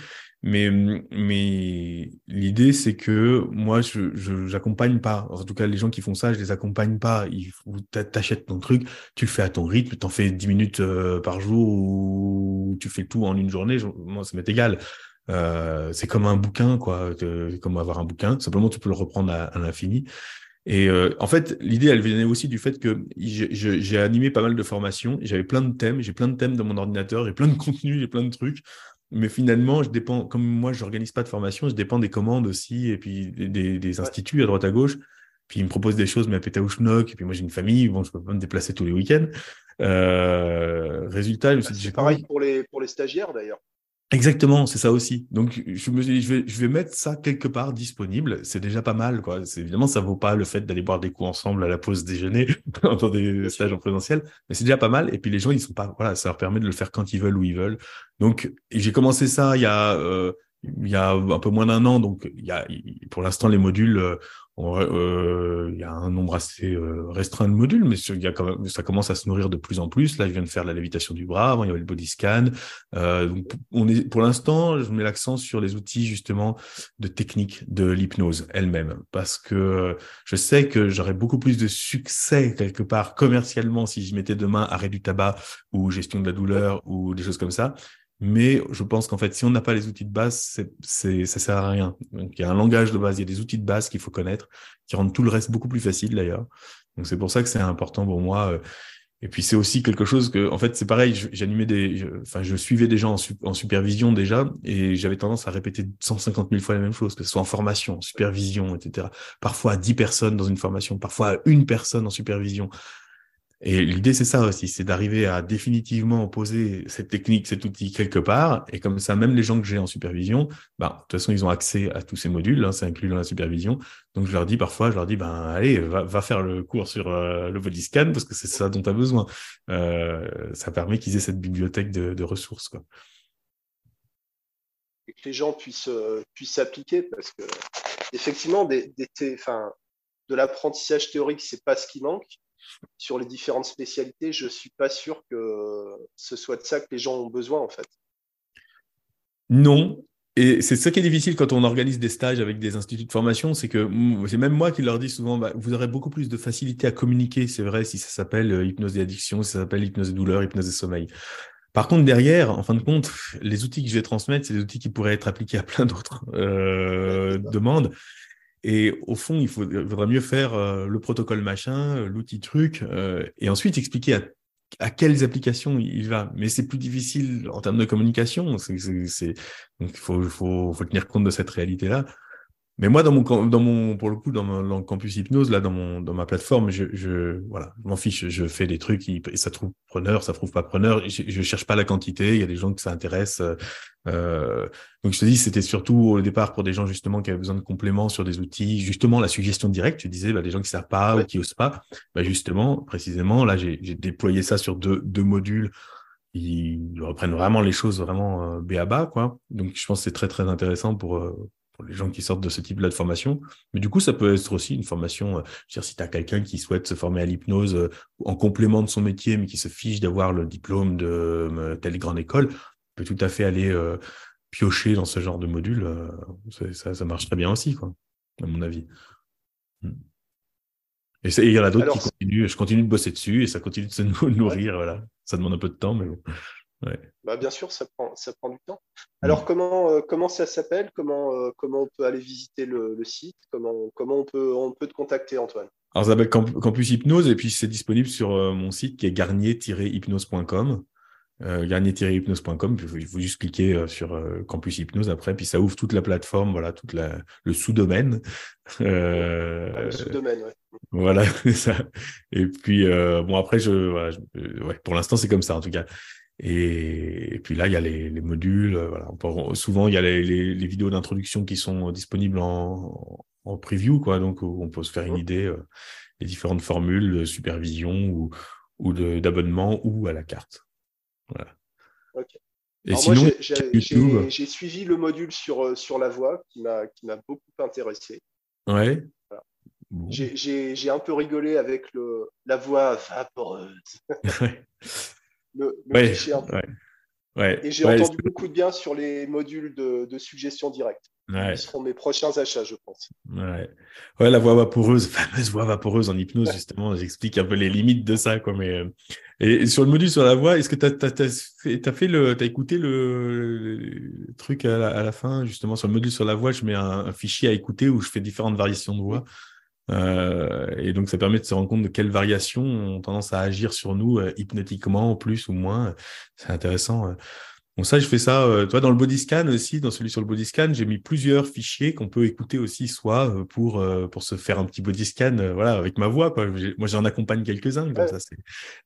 Mais, mais l'idée, c'est que moi, je j'accompagne pas. En tout cas, les gens qui font ça, je les accompagne pas. Il t'achètes ton truc, tu le fais à ton rythme, t'en fais 10 minutes euh, par jour ou tu fais tout en une journée. moi, ça m'est égal. Euh, c'est comme un bouquin, quoi, comme avoir un bouquin. Simplement, tu peux le reprendre à, l'infini. Et euh, en fait, l'idée, elle venait aussi du fait que j'ai animé pas mal de formations. J'avais plein de thèmes. J'ai plein de thèmes dans mon ordinateur. J'ai plein de contenus. J'ai plein de trucs. Mais finalement, je dépends, comme moi, je n'organise pas de formation, je dépends des commandes aussi, et puis des, instituts à droite à gauche. Puis ils me proposent des choses, mais à péta ou schnock. Et puis moi, j'ai une famille, bon, je peux pas me déplacer tous les week-ends. Euh, résultat, je me suis dit, C'est pareil pour les, pour les stagiaires d'ailleurs. Exactement, c'est ça aussi. Donc, je me suis je vais, je vais mettre ça quelque part disponible. C'est déjà pas mal, quoi. C'est, évidemment, ça vaut pas le fait d'aller boire des coups ensemble à la pause déjeuner dans des stages en présentiel, mais c'est déjà pas mal. Et puis, les gens, ils sont pas, voilà, ça leur permet de le faire quand ils veulent, où ils veulent. Donc, j'ai commencé ça il y a, euh, il y a un peu moins d'un an. Donc, il y a, pour l'instant, les modules, euh, il y a un nombre assez euh, restreint de modules, mais ça commence à se nourrir de plus en plus. Là, je viens de faire la lévitation du bras, avant il y avait le body scan. Euh, pour l'instant, je mets l'accent sur les outils justement de technique de l'hypnose elle-même, parce que je sais que j'aurais beaucoup plus de succès quelque part commercialement si je mettais demain arrêt du tabac ou gestion de la douleur ou des choses comme ça. Mais je pense qu'en fait, si on n'a pas les outils de base, c'est, c'est, ça sert à rien. Donc, il y a un langage de base, il y a des outils de base qu'il faut connaître, qui rendent tout le reste beaucoup plus facile d'ailleurs. Donc, c'est pour ça que c'est important pour moi. Euh. Et puis, c'est aussi quelque chose que, en fait, c'est pareil, j'animais des, enfin, je suivais des gens en, supervision déjà, et j'avais tendance à répéter 150 000 fois la même chose, que ce soit en formation, en supervision, etc. Parfois à 10 personnes dans une formation, parfois à une personne en supervision. Et l'idée, c'est ça aussi, c'est d'arriver à définitivement poser cette technique, cet outil quelque part. Et comme ça, même les gens que j'ai en supervision, ben, de toute façon, ils ont accès à tous ces modules, hein, c'est inclus dans la supervision. Donc, je leur dis parfois, je leur dis, ben, allez, va, faire le cours sur euh, le body scan parce que c'est ça dont tu as besoin. Euh, ça permet qu'ils aient cette bibliothèque de, ressources. Quoi. Et que les gens puissent, euh, s'appliquer parce que, effectivement, de l'apprentissage théorique, c'est pas ce qui manque sur les différentes spécialités, je ne suis pas sûr que ce soit de ça que les gens ont besoin en fait. Non, Et c'est ce qui est difficile quand on organise des stages avec des instituts de formation, c'est que c'est même moi qui leur dis souvent, bah, vous aurez beaucoup plus de facilité à communiquer, c'est vrai, si ça s'appelle euh, hypnose et addiction, si ça s'appelle hypnose et douleur, hypnose et sommeil. Par contre, derrière, en fin de compte, les outils que je vais transmettre, c'est des outils qui pourraient être appliqués à plein d'autres euh, demandes. Et au fond, il, faudrait mieux faire euh, le protocole machin, l'outil truc, et ensuite expliquer à à quelles applications il va. Mais c'est plus difficile en termes de communication. C'est, Donc, il faut, faut, faut tenir compte de cette réalité-là. Mais moi, dans mon, dans mon, pour le coup, dans, mon, campus hypnose, là, dans mon, dans ma plateforme, je, je voilà, je m'en fiche. Je fais des trucs, et ça trouve preneur, ça trouve pas preneur. Je, je cherche pas la quantité. Il y a des gens que ça intéresse. Euh, donc, je te dis, c'était surtout au départ pour des gens justement qui avaient besoin de compléments sur des outils. Justement, la suggestion directe. Tu disais, bah, des gens qui savent pas ou qui osent pas. Bah, justement, précisément, là, j'ai déployé ça sur deux, deux modules ils reprennent vraiment les choses vraiment euh, B à bas, quoi. Donc, je pense que c'est très, très intéressant pour, euh, pour les gens qui sortent de ce type-là de formation. Mais du coup, ça peut être aussi une formation, euh, je veux dire, si tu as quelqu'un qui souhaite se former à l'hypnose euh, en complément de son métier, mais qui se fiche d'avoir le diplôme de euh, telle grande école, peut tout à fait aller piocher dans ce genre de module. Ça, ça, marche très bien aussi, quoi, à mon avis. Hmm. Et il y en a d'autres qui continuent. Je continue de bosser dessus et ça continue de se nourrir. Voilà. Ça demande un peu de temps, mais bon. Bah, bien sûr, ça prend, ça prend du temps. Alors, mm. comment, euh, comment ça s'appelle? Comment, euh, comment on peut aller visiter le, site? Comment, comment on peut, on peut te contacter, Antoine? Alors, ça s'appelle Campus Hypnose et puis c'est disponible sur euh, mon site qui est garnier-hypnose.com. garnier-hypnose.com, il faut juste cliquer sur Campus Hypnose après, puis ça ouvre toute la plateforme, voilà, tout le sous-domaine. le sous-domaine, ouais. Voilà, ça. Et puis, bon, après, je, ouais, pour l'instant, c'est comme ça, en tout cas. Et, puis là, il y a les, modules. Euh, souvent, il y a les, vidéos d'introduction qui sont disponibles en, preview, quoi. Donc, on peut se faire une idée euh, des différentes formules de supervision ou, ou d'abonnement ou à la carte. Voilà. Et sinon, j'ai suivi le module sur, euh, sur la voix qui m'a beaucoup intéressé. Ouais. J'ai un peu rigolé avec le, la voix vaporeuse. le, Et j'ai entendu beaucoup de bien sur les modules de, de suggestion directe. Ce seront mes prochains achats, je pense. Ouais. la voix vaporeuse, fameuse voix vaporeuse en hypnose, justement, j'explique un peu les limites de ça. Quoi, mais, euh, et, sur le module sur la voix, est-ce que tu as, fait, le, as écouté le, truc à la, fin, justement, sur le module sur la voix, je mets un, fichier à écouter où je fais différentes variations de voix? Euh, et donc, ça permet de se rendre compte de quelles variations ont tendance à agir sur nous euh, hypnotiquement, plus ou moins. C'est intéressant. Euh. Bon, ça, je fais ça. toi, dans le body scan aussi, dans celui sur le body scan, j'ai mis plusieurs fichiers qu'on peut écouter aussi, soit pour pour se faire un petit body scan, voilà, avec ma voix. Quoi. Moi, j'en accompagne quelques-uns. Ça, c'est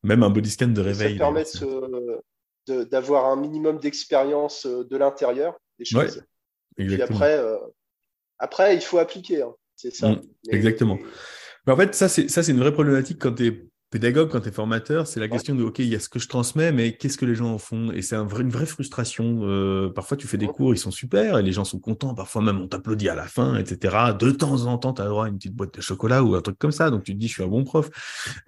même un body scan de réveil. Ça permet d'avoir un minimum d'expérience de l'intérieur des choses. et puis après, après, il faut appliquer. Hein. C'est ça. Mm, exactement. Mais en fait, ça, c'est une vraie problématique quand tu es pédagogue, quand tu es formateur, c'est la question de, OK, il y a ce que je transmets, mais qu'est-ce que les gens en font? Et c'est un vrai, une vraie frustration. Euh, parfois, tu fais des cours, ils sont super, et les gens sont contents. Parfois même, on t'applaudit à la fin, etc. De temps en temps, tu as droit à une petite boîte de chocolat ou un truc comme ça. Donc, tu te dis, je suis un bon prof.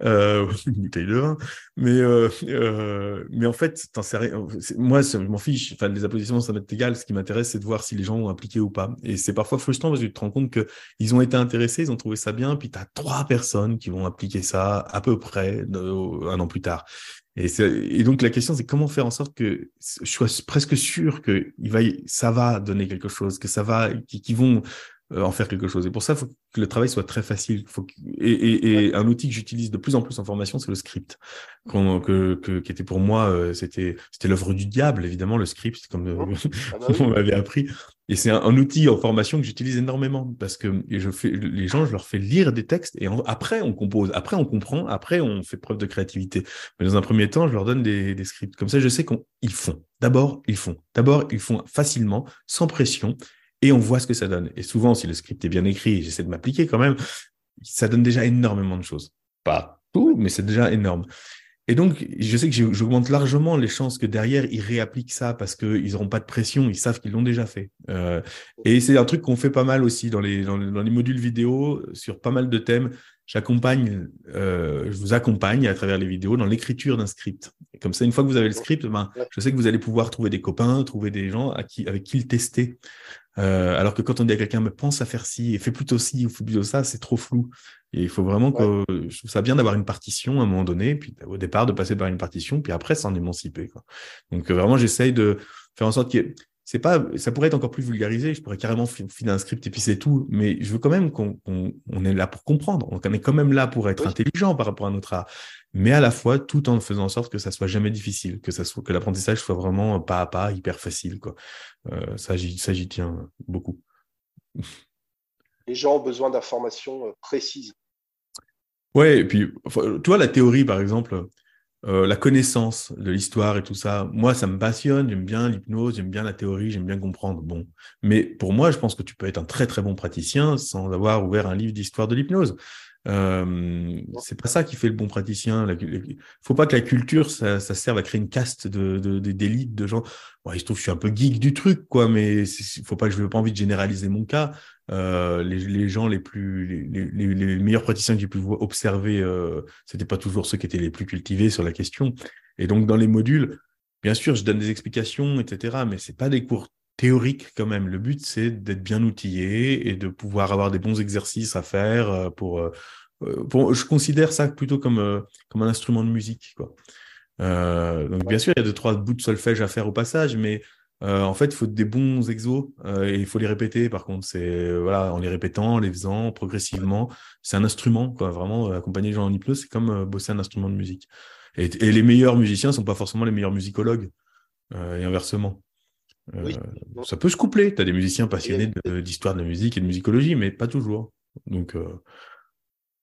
Euh, une bouteille de vin. Mais, euh, mais en fait, sais rien. Moi, je m'en fiche. Enfin, les applaudissements, ça m'est égal. Ce qui m'intéresse, c'est de voir si les gens ont appliqué ou pas. Et c'est parfois frustrant parce que tu te rends compte qu'ils ont été intéressés, ils ont trouvé ça bien, puis tu as trois personnes qui vont appliquer ça à peu près un an plus tard. Et, donc la question, c'est comment faire en sorte que je sois presque sûr que il va, ça va donner quelque chose, que ça va, qu'ils vont en faire quelque chose. Et pour ça, il faut que le travail soit très facile. Faut et, un outil que j'utilise de plus en plus en formation, c'est le script. que, qui était pour moi, euh, c'était c'était l'œuvre du diable, évidemment, le script, comme euh, oh, ah bah on m'avait appris. Et c'est un, outil en formation que j'utilise énormément parce que je fais, les gens, je leur fais lire des textes et après on compose, après on comprend, après on fait preuve de créativité. Mais dans un premier temps, je leur donne des, des scripts. Comme ça, je sais qu'ils font. D'abord, ils font. D'abord, ils font facilement, sans pression et on voit ce que ça donne. Et souvent, si le script est bien écrit, j'essaie de m'appliquer quand même, ça donne déjà énormément de choses. Pas tout, mais c'est déjà énorme. et donc, je sais que j'augmente largement les chances que derrière, ils réappliquent ça parce qu'ils n'auront pas de pression, ils savent qu'ils l'ont déjà fait. Euh, et c'est un truc qu'on fait pas mal aussi dans les, modules vidéo sur pas mal de thèmes. Euh, je vous accompagne à travers les vidéos dans l'écriture d'un script. Et comme ça, une fois que vous avez le script, ben, je sais que vous allez pouvoir trouver des copains, trouver des gens avec qui le tester. Euh, alors que quand on dit à quelqu'un, mais pense à faire ci, et fais plutôt ci, ou fais plutôt ça, c'est trop flou. Et il faut vraiment que, je trouve ça bien d'avoir une partition à un moment donné, puis au départ de passer par une partition, puis après s'en émanciper. Quoi. Donc euh, vraiment, j'essaye de faire en sorte que c'est pas, ça pourrait être encore plus vulgarisé. Je pourrais carrément filer un script et puis c'est tout. Mais je veux quand même qu'on on, est là pour comprendre. On est quand même là pour être intelligent par rapport à notre art, mais à la fois tout en faisant en sorte que ça soit jamais difficile, que ça soit que l'apprentissage soit vraiment pas à pas hyper facile. Quoi. Euh, ça, j'y tiens beaucoup. Les gens ont besoin d'informations euh, précises. Ouais, et puis, toi, la théorie, par exemple, euh, la connaissance de l'histoire et tout ça, moi, ça me passionne. J'aime bien l'hypnose, j'aime bien la théorie, j'aime bien comprendre. Bon, mais pour moi, je pense que tu peux être un très très bon praticien sans avoir ouvert un livre d'histoire de l'hypnose. Euh, c'est pas ça qui fait le bon praticien. Il faut pas que la culture, ça, ça serve à créer une caste de, d'élite de, gens. Bon, il se trouve que je suis un peu geek du truc, quoi, mais faut pas que je n'ai pas envie de généraliser mon cas. Euh, les, les, gens les plus, les, les, les, meilleurs praticiens que j'ai pu observer, euh, c'était pas toujours ceux qui étaient les plus cultivés sur la question. Et donc dans les modules, bien sûr, je donne des explications, etc., mais c'est pas des cours théoriques quand même. Le but, c'est d'être bien outillé et de pouvoir avoir des bons exercices à faire pour. Euh, euh, pour je considère ça plutôt comme comme un instrument de musique, quoi. donc bien sûr, il y a deux trois bouts de solfège à faire au passage, mais euh, en fait, il faut des bons exos euh, et il faut les répéter. Par contre, c'est euh, voilà, en les répétant, en les faisant progressivement. C'est un instrument, quoi. Vraiment, accompagner les gens en hypnose, c'est comme bosser un instrument de musique. Et, les meilleurs musiciens sont pas forcément les meilleurs musicologues et inversement. Ça peut se coupler. Tu as des musiciens passionnés d'histoire de, la musique et de musicologie, mais pas toujours. Donc,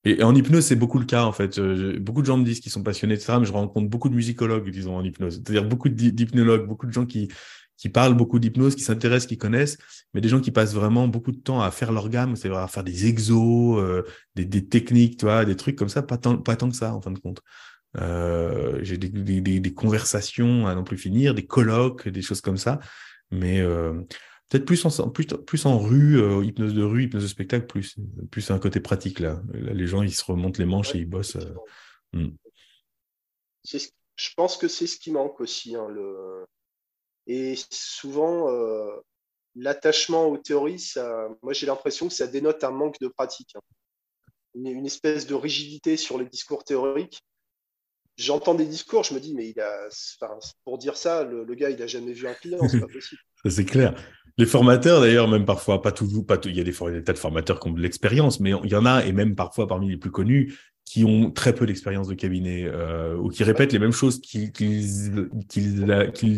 et, en hypnose, c'est beaucoup le cas, en fait. beaucoup de gens me disent qu'ils sont passionnés de ça, mais je rencontre beaucoup de musicologues, disons, en hypnose. C'est-à-dire beaucoup d'hypnologues, beaucoup de gens qui, qui parlent beaucoup d'hypnose, qui s'intéressent, qui connaissent, mais des gens qui passent vraiment beaucoup de temps à faire leur gamme, c'est-à-dire à faire des exos, euh, des, techniques, tu vois, des trucs comme ça, pas tant, pas tant que ça, en fin de compte. Euh, j'ai des, conversations à non plus finir, des colloques, des choses comme ça, mais euh, peut-être plus en, plus, plus en rue, hypnose de rue, hypnose de spectacle, plus, plus un côté pratique là. les gens, ils se remontent les manches et ils bossent. Je pense que c'est ce qui manque aussi, hein, le et souvent, euh, l'attachement aux théories, ça, moi j'ai l'impression que ça dénote un manque de pratique. Hein. Une, espèce de rigidité sur les discours théoriques. J'entends des discours, je me dis, mais il a, pour dire ça, le, gars, il n'a jamais vu un client, c'est pas possible. c'est clair. Les formateurs, d'ailleurs, même parfois, pas toujours, pas il y a des, des, tas de formateurs qui ont de l'expérience, mais il y en a, et même parfois parmi les plus connus, qui ont très peu d'expérience de cabinet euh, ou qui répètent les mêmes choses qu'ils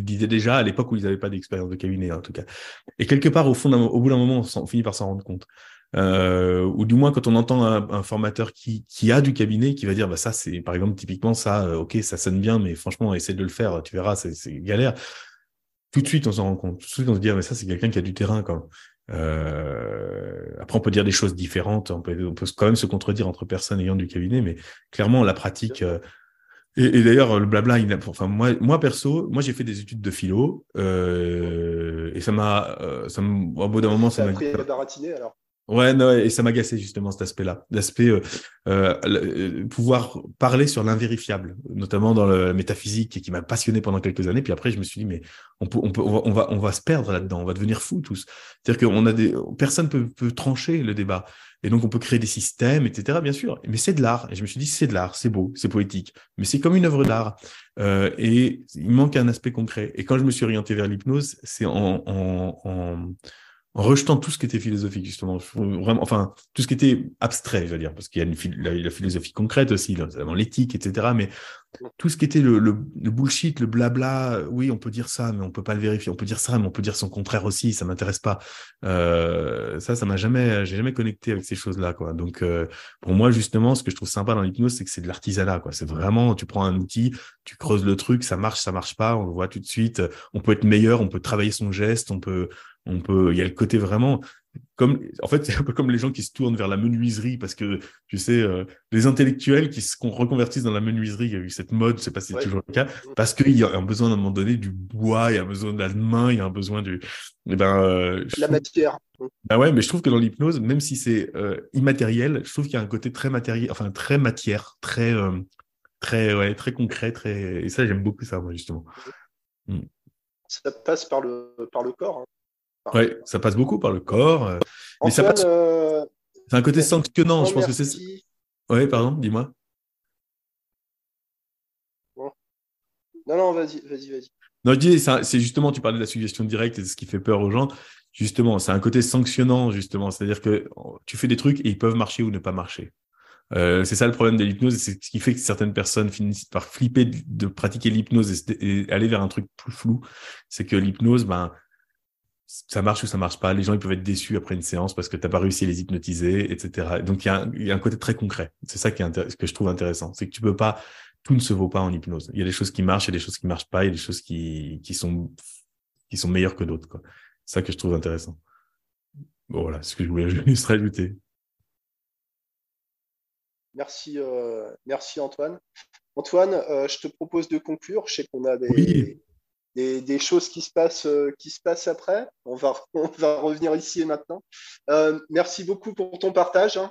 disaient déjà à l'époque où ils n'avaient pas d'expérience de cabinet en tout cas. Et quelque part au fond, au bout d'un moment, on, finit par s'en rendre compte. Euh, ou du moins quand on entend un, formateur qui, a du cabinet qui va dire bah ça c'est par exemple typiquement ça euh, ok ça sonne bien mais franchement essaie de le faire tu verras c'est galère tout de suite on s'en rend compte tout de suite on se dit ah, mais ça c'est quelqu'un qui a du terrain quand euh, après, on peut dire des choses différentes, on peut, on peut, quand même se contredire entre personnes ayant du cabinet, mais clairement, la pratique. Euh, et, d'ailleurs, le blabla, il enfin, moi, moi perso, moi j'ai fait des études de philo, euh, et ça m'a, euh, ça au bout d'un moment, ça m'a. alors. Ouais, non, et ça m'agaçait justement cet aspect-là, l'aspect euh, euh, euh, pouvoir parler sur l'invérifiable, notamment dans la métaphysique, qui m'a passionné pendant quelques années. Puis après, je me suis dit, mais on peut, on va, on va, se perdre là-dedans, on va devenir fous tous. C'est-à-dire qu'on a des, personne peut, peut trancher le débat, et donc on peut créer des systèmes, etc. Bien sûr, mais c'est de l'art. Et je me suis dit, c'est de l'art, c'est beau, c'est poétique, mais c'est comme une œuvre d'art. Euh, et il manque un aspect concret. Et quand je me suis orienté vers l'hypnose, c'est en en rejetant tout ce qui était philosophique, justement. Vraiment, enfin, tout ce qui était abstrait, je veux dire, parce qu'il y a une, la, philosophie concrète aussi, notamment l'éthique, etc. Mais tout ce qui était le, le, bullshit, le blabla, oui, on peut dire ça, mais on peut pas le vérifier. On peut dire ça, mais on peut dire son contraire aussi. Ça m'intéresse pas. Euh, ça, ça m'a jamais, j'ai jamais connecté avec ces choses-là, quoi. Donc, euh, pour moi, justement, ce que je trouve sympa dans l'hypnose, c'est que c'est de l'artisanat, quoi. C'est vraiment, tu prends un outil, tu creuses le truc, ça marche, ça marche pas, on le voit tout de suite. On peut être meilleur, on peut travailler son geste, on peut, on peut, il y a le côté vraiment, comme, en fait, c'est un peu comme les gens qui se tournent vers la menuiserie parce que, tu sais, euh, les intellectuels qui se reconvertissent dans la menuiserie, il y a eu cette mode, je sais pas si c'est toujours le cas, parce qu'il y a un besoin à un moment donné du bois, il y a un besoin de la main, il y a un besoin du. Eh ben, euh, la matière. Ben ouais, mais je trouve que dans l'hypnose, même si c'est euh, immatériel, je trouve qu'il y a un côté très matériel, enfin très matière, très, très, ouais, très concret, très. Et ça, j'aime beaucoup ça, moi, justement. Mm. Ça passe par le, par le corps. Hein oui, ça passe beaucoup par le corps. Euh, mais ça passe... Euh, c'est un côté sanctionnant, je pense que c'est. Oui, pardon, dis-moi. Non, non, vas-y, vas-y, vas-y. Non, je dis, c'est justement, tu parlais de la suggestion directe et de ce qui fait peur aux gens. Justement, c'est un côté sanctionnant, justement. C'est-à-dire que tu fais des trucs et ils peuvent marcher ou ne pas marcher. Euh, c'est ça le problème de l'hypnose, c'est ce qui fait que certaines personnes finissent par flipper de, pratiquer l'hypnose et, et, aller vers un truc plus flou. C'est que l'hypnose, ben, ça marche ou ça marche pas. Les gens ils peuvent être déçus après une séance parce que tu n'as pas réussi à les hypnotiser, etc. Donc il y, a un côté très concret. C'est ça qui est que je trouve intéressant, c'est que tu peux pas, tout ne se vaut pas en hypnose. Il y a des choses qui marchent, il y a des choses qui marchent pas, il y a des choses qui, qui sont qui sont meilleures que d'autres. C'est ça que je trouve intéressant. Bon voilà, ce que je voulais juste rajouter. Merci, euh, merci Antoine. Antoine, euh, je te propose de conclure. Je sais qu'on a des, des, choses qui se passent, euh, qui se passent après. On va, revenir ici et maintenant. Euh, merci beaucoup pour ton partage. Hein.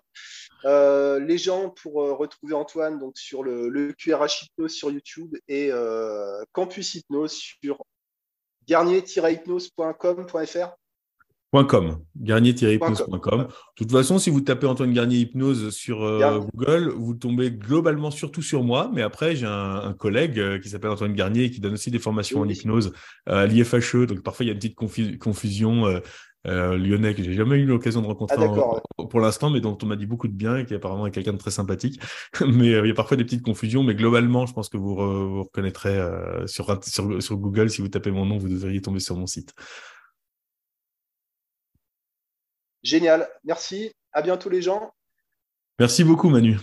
Euh, les gens pour retrouver Antoine donc sur le, le QRH Hypnose sur YouTube et Campus Hypnose sur garnier-hypnose.com.fr .com, garnier-hypnose.com. De toute façon, si vous tapez Antoine Garnier Hypnose sur euh, Google, vous tombez globalement surtout sur moi, mais après, j'ai un, collègue euh, qui s'appelle Antoine Garnier qui donne aussi des formations en hypnose euh, à l'IFHE. Donc parfois, il y a une petite confusion. lyonnais que j'ai jamais eu l'occasion de rencontrer ah, pour l'instant, mais dont on m'a dit beaucoup de bien et qui apparemment est quelqu'un de très sympathique. mais il y a parfois des petites confusions, mais globalement, je pense que vous, vous reconnaîtrez sur, sur, sur Google, si vous tapez mon nom, vous devriez tomber sur mon site. Génial. Merci. À bientôt les gens. Merci beaucoup Manu.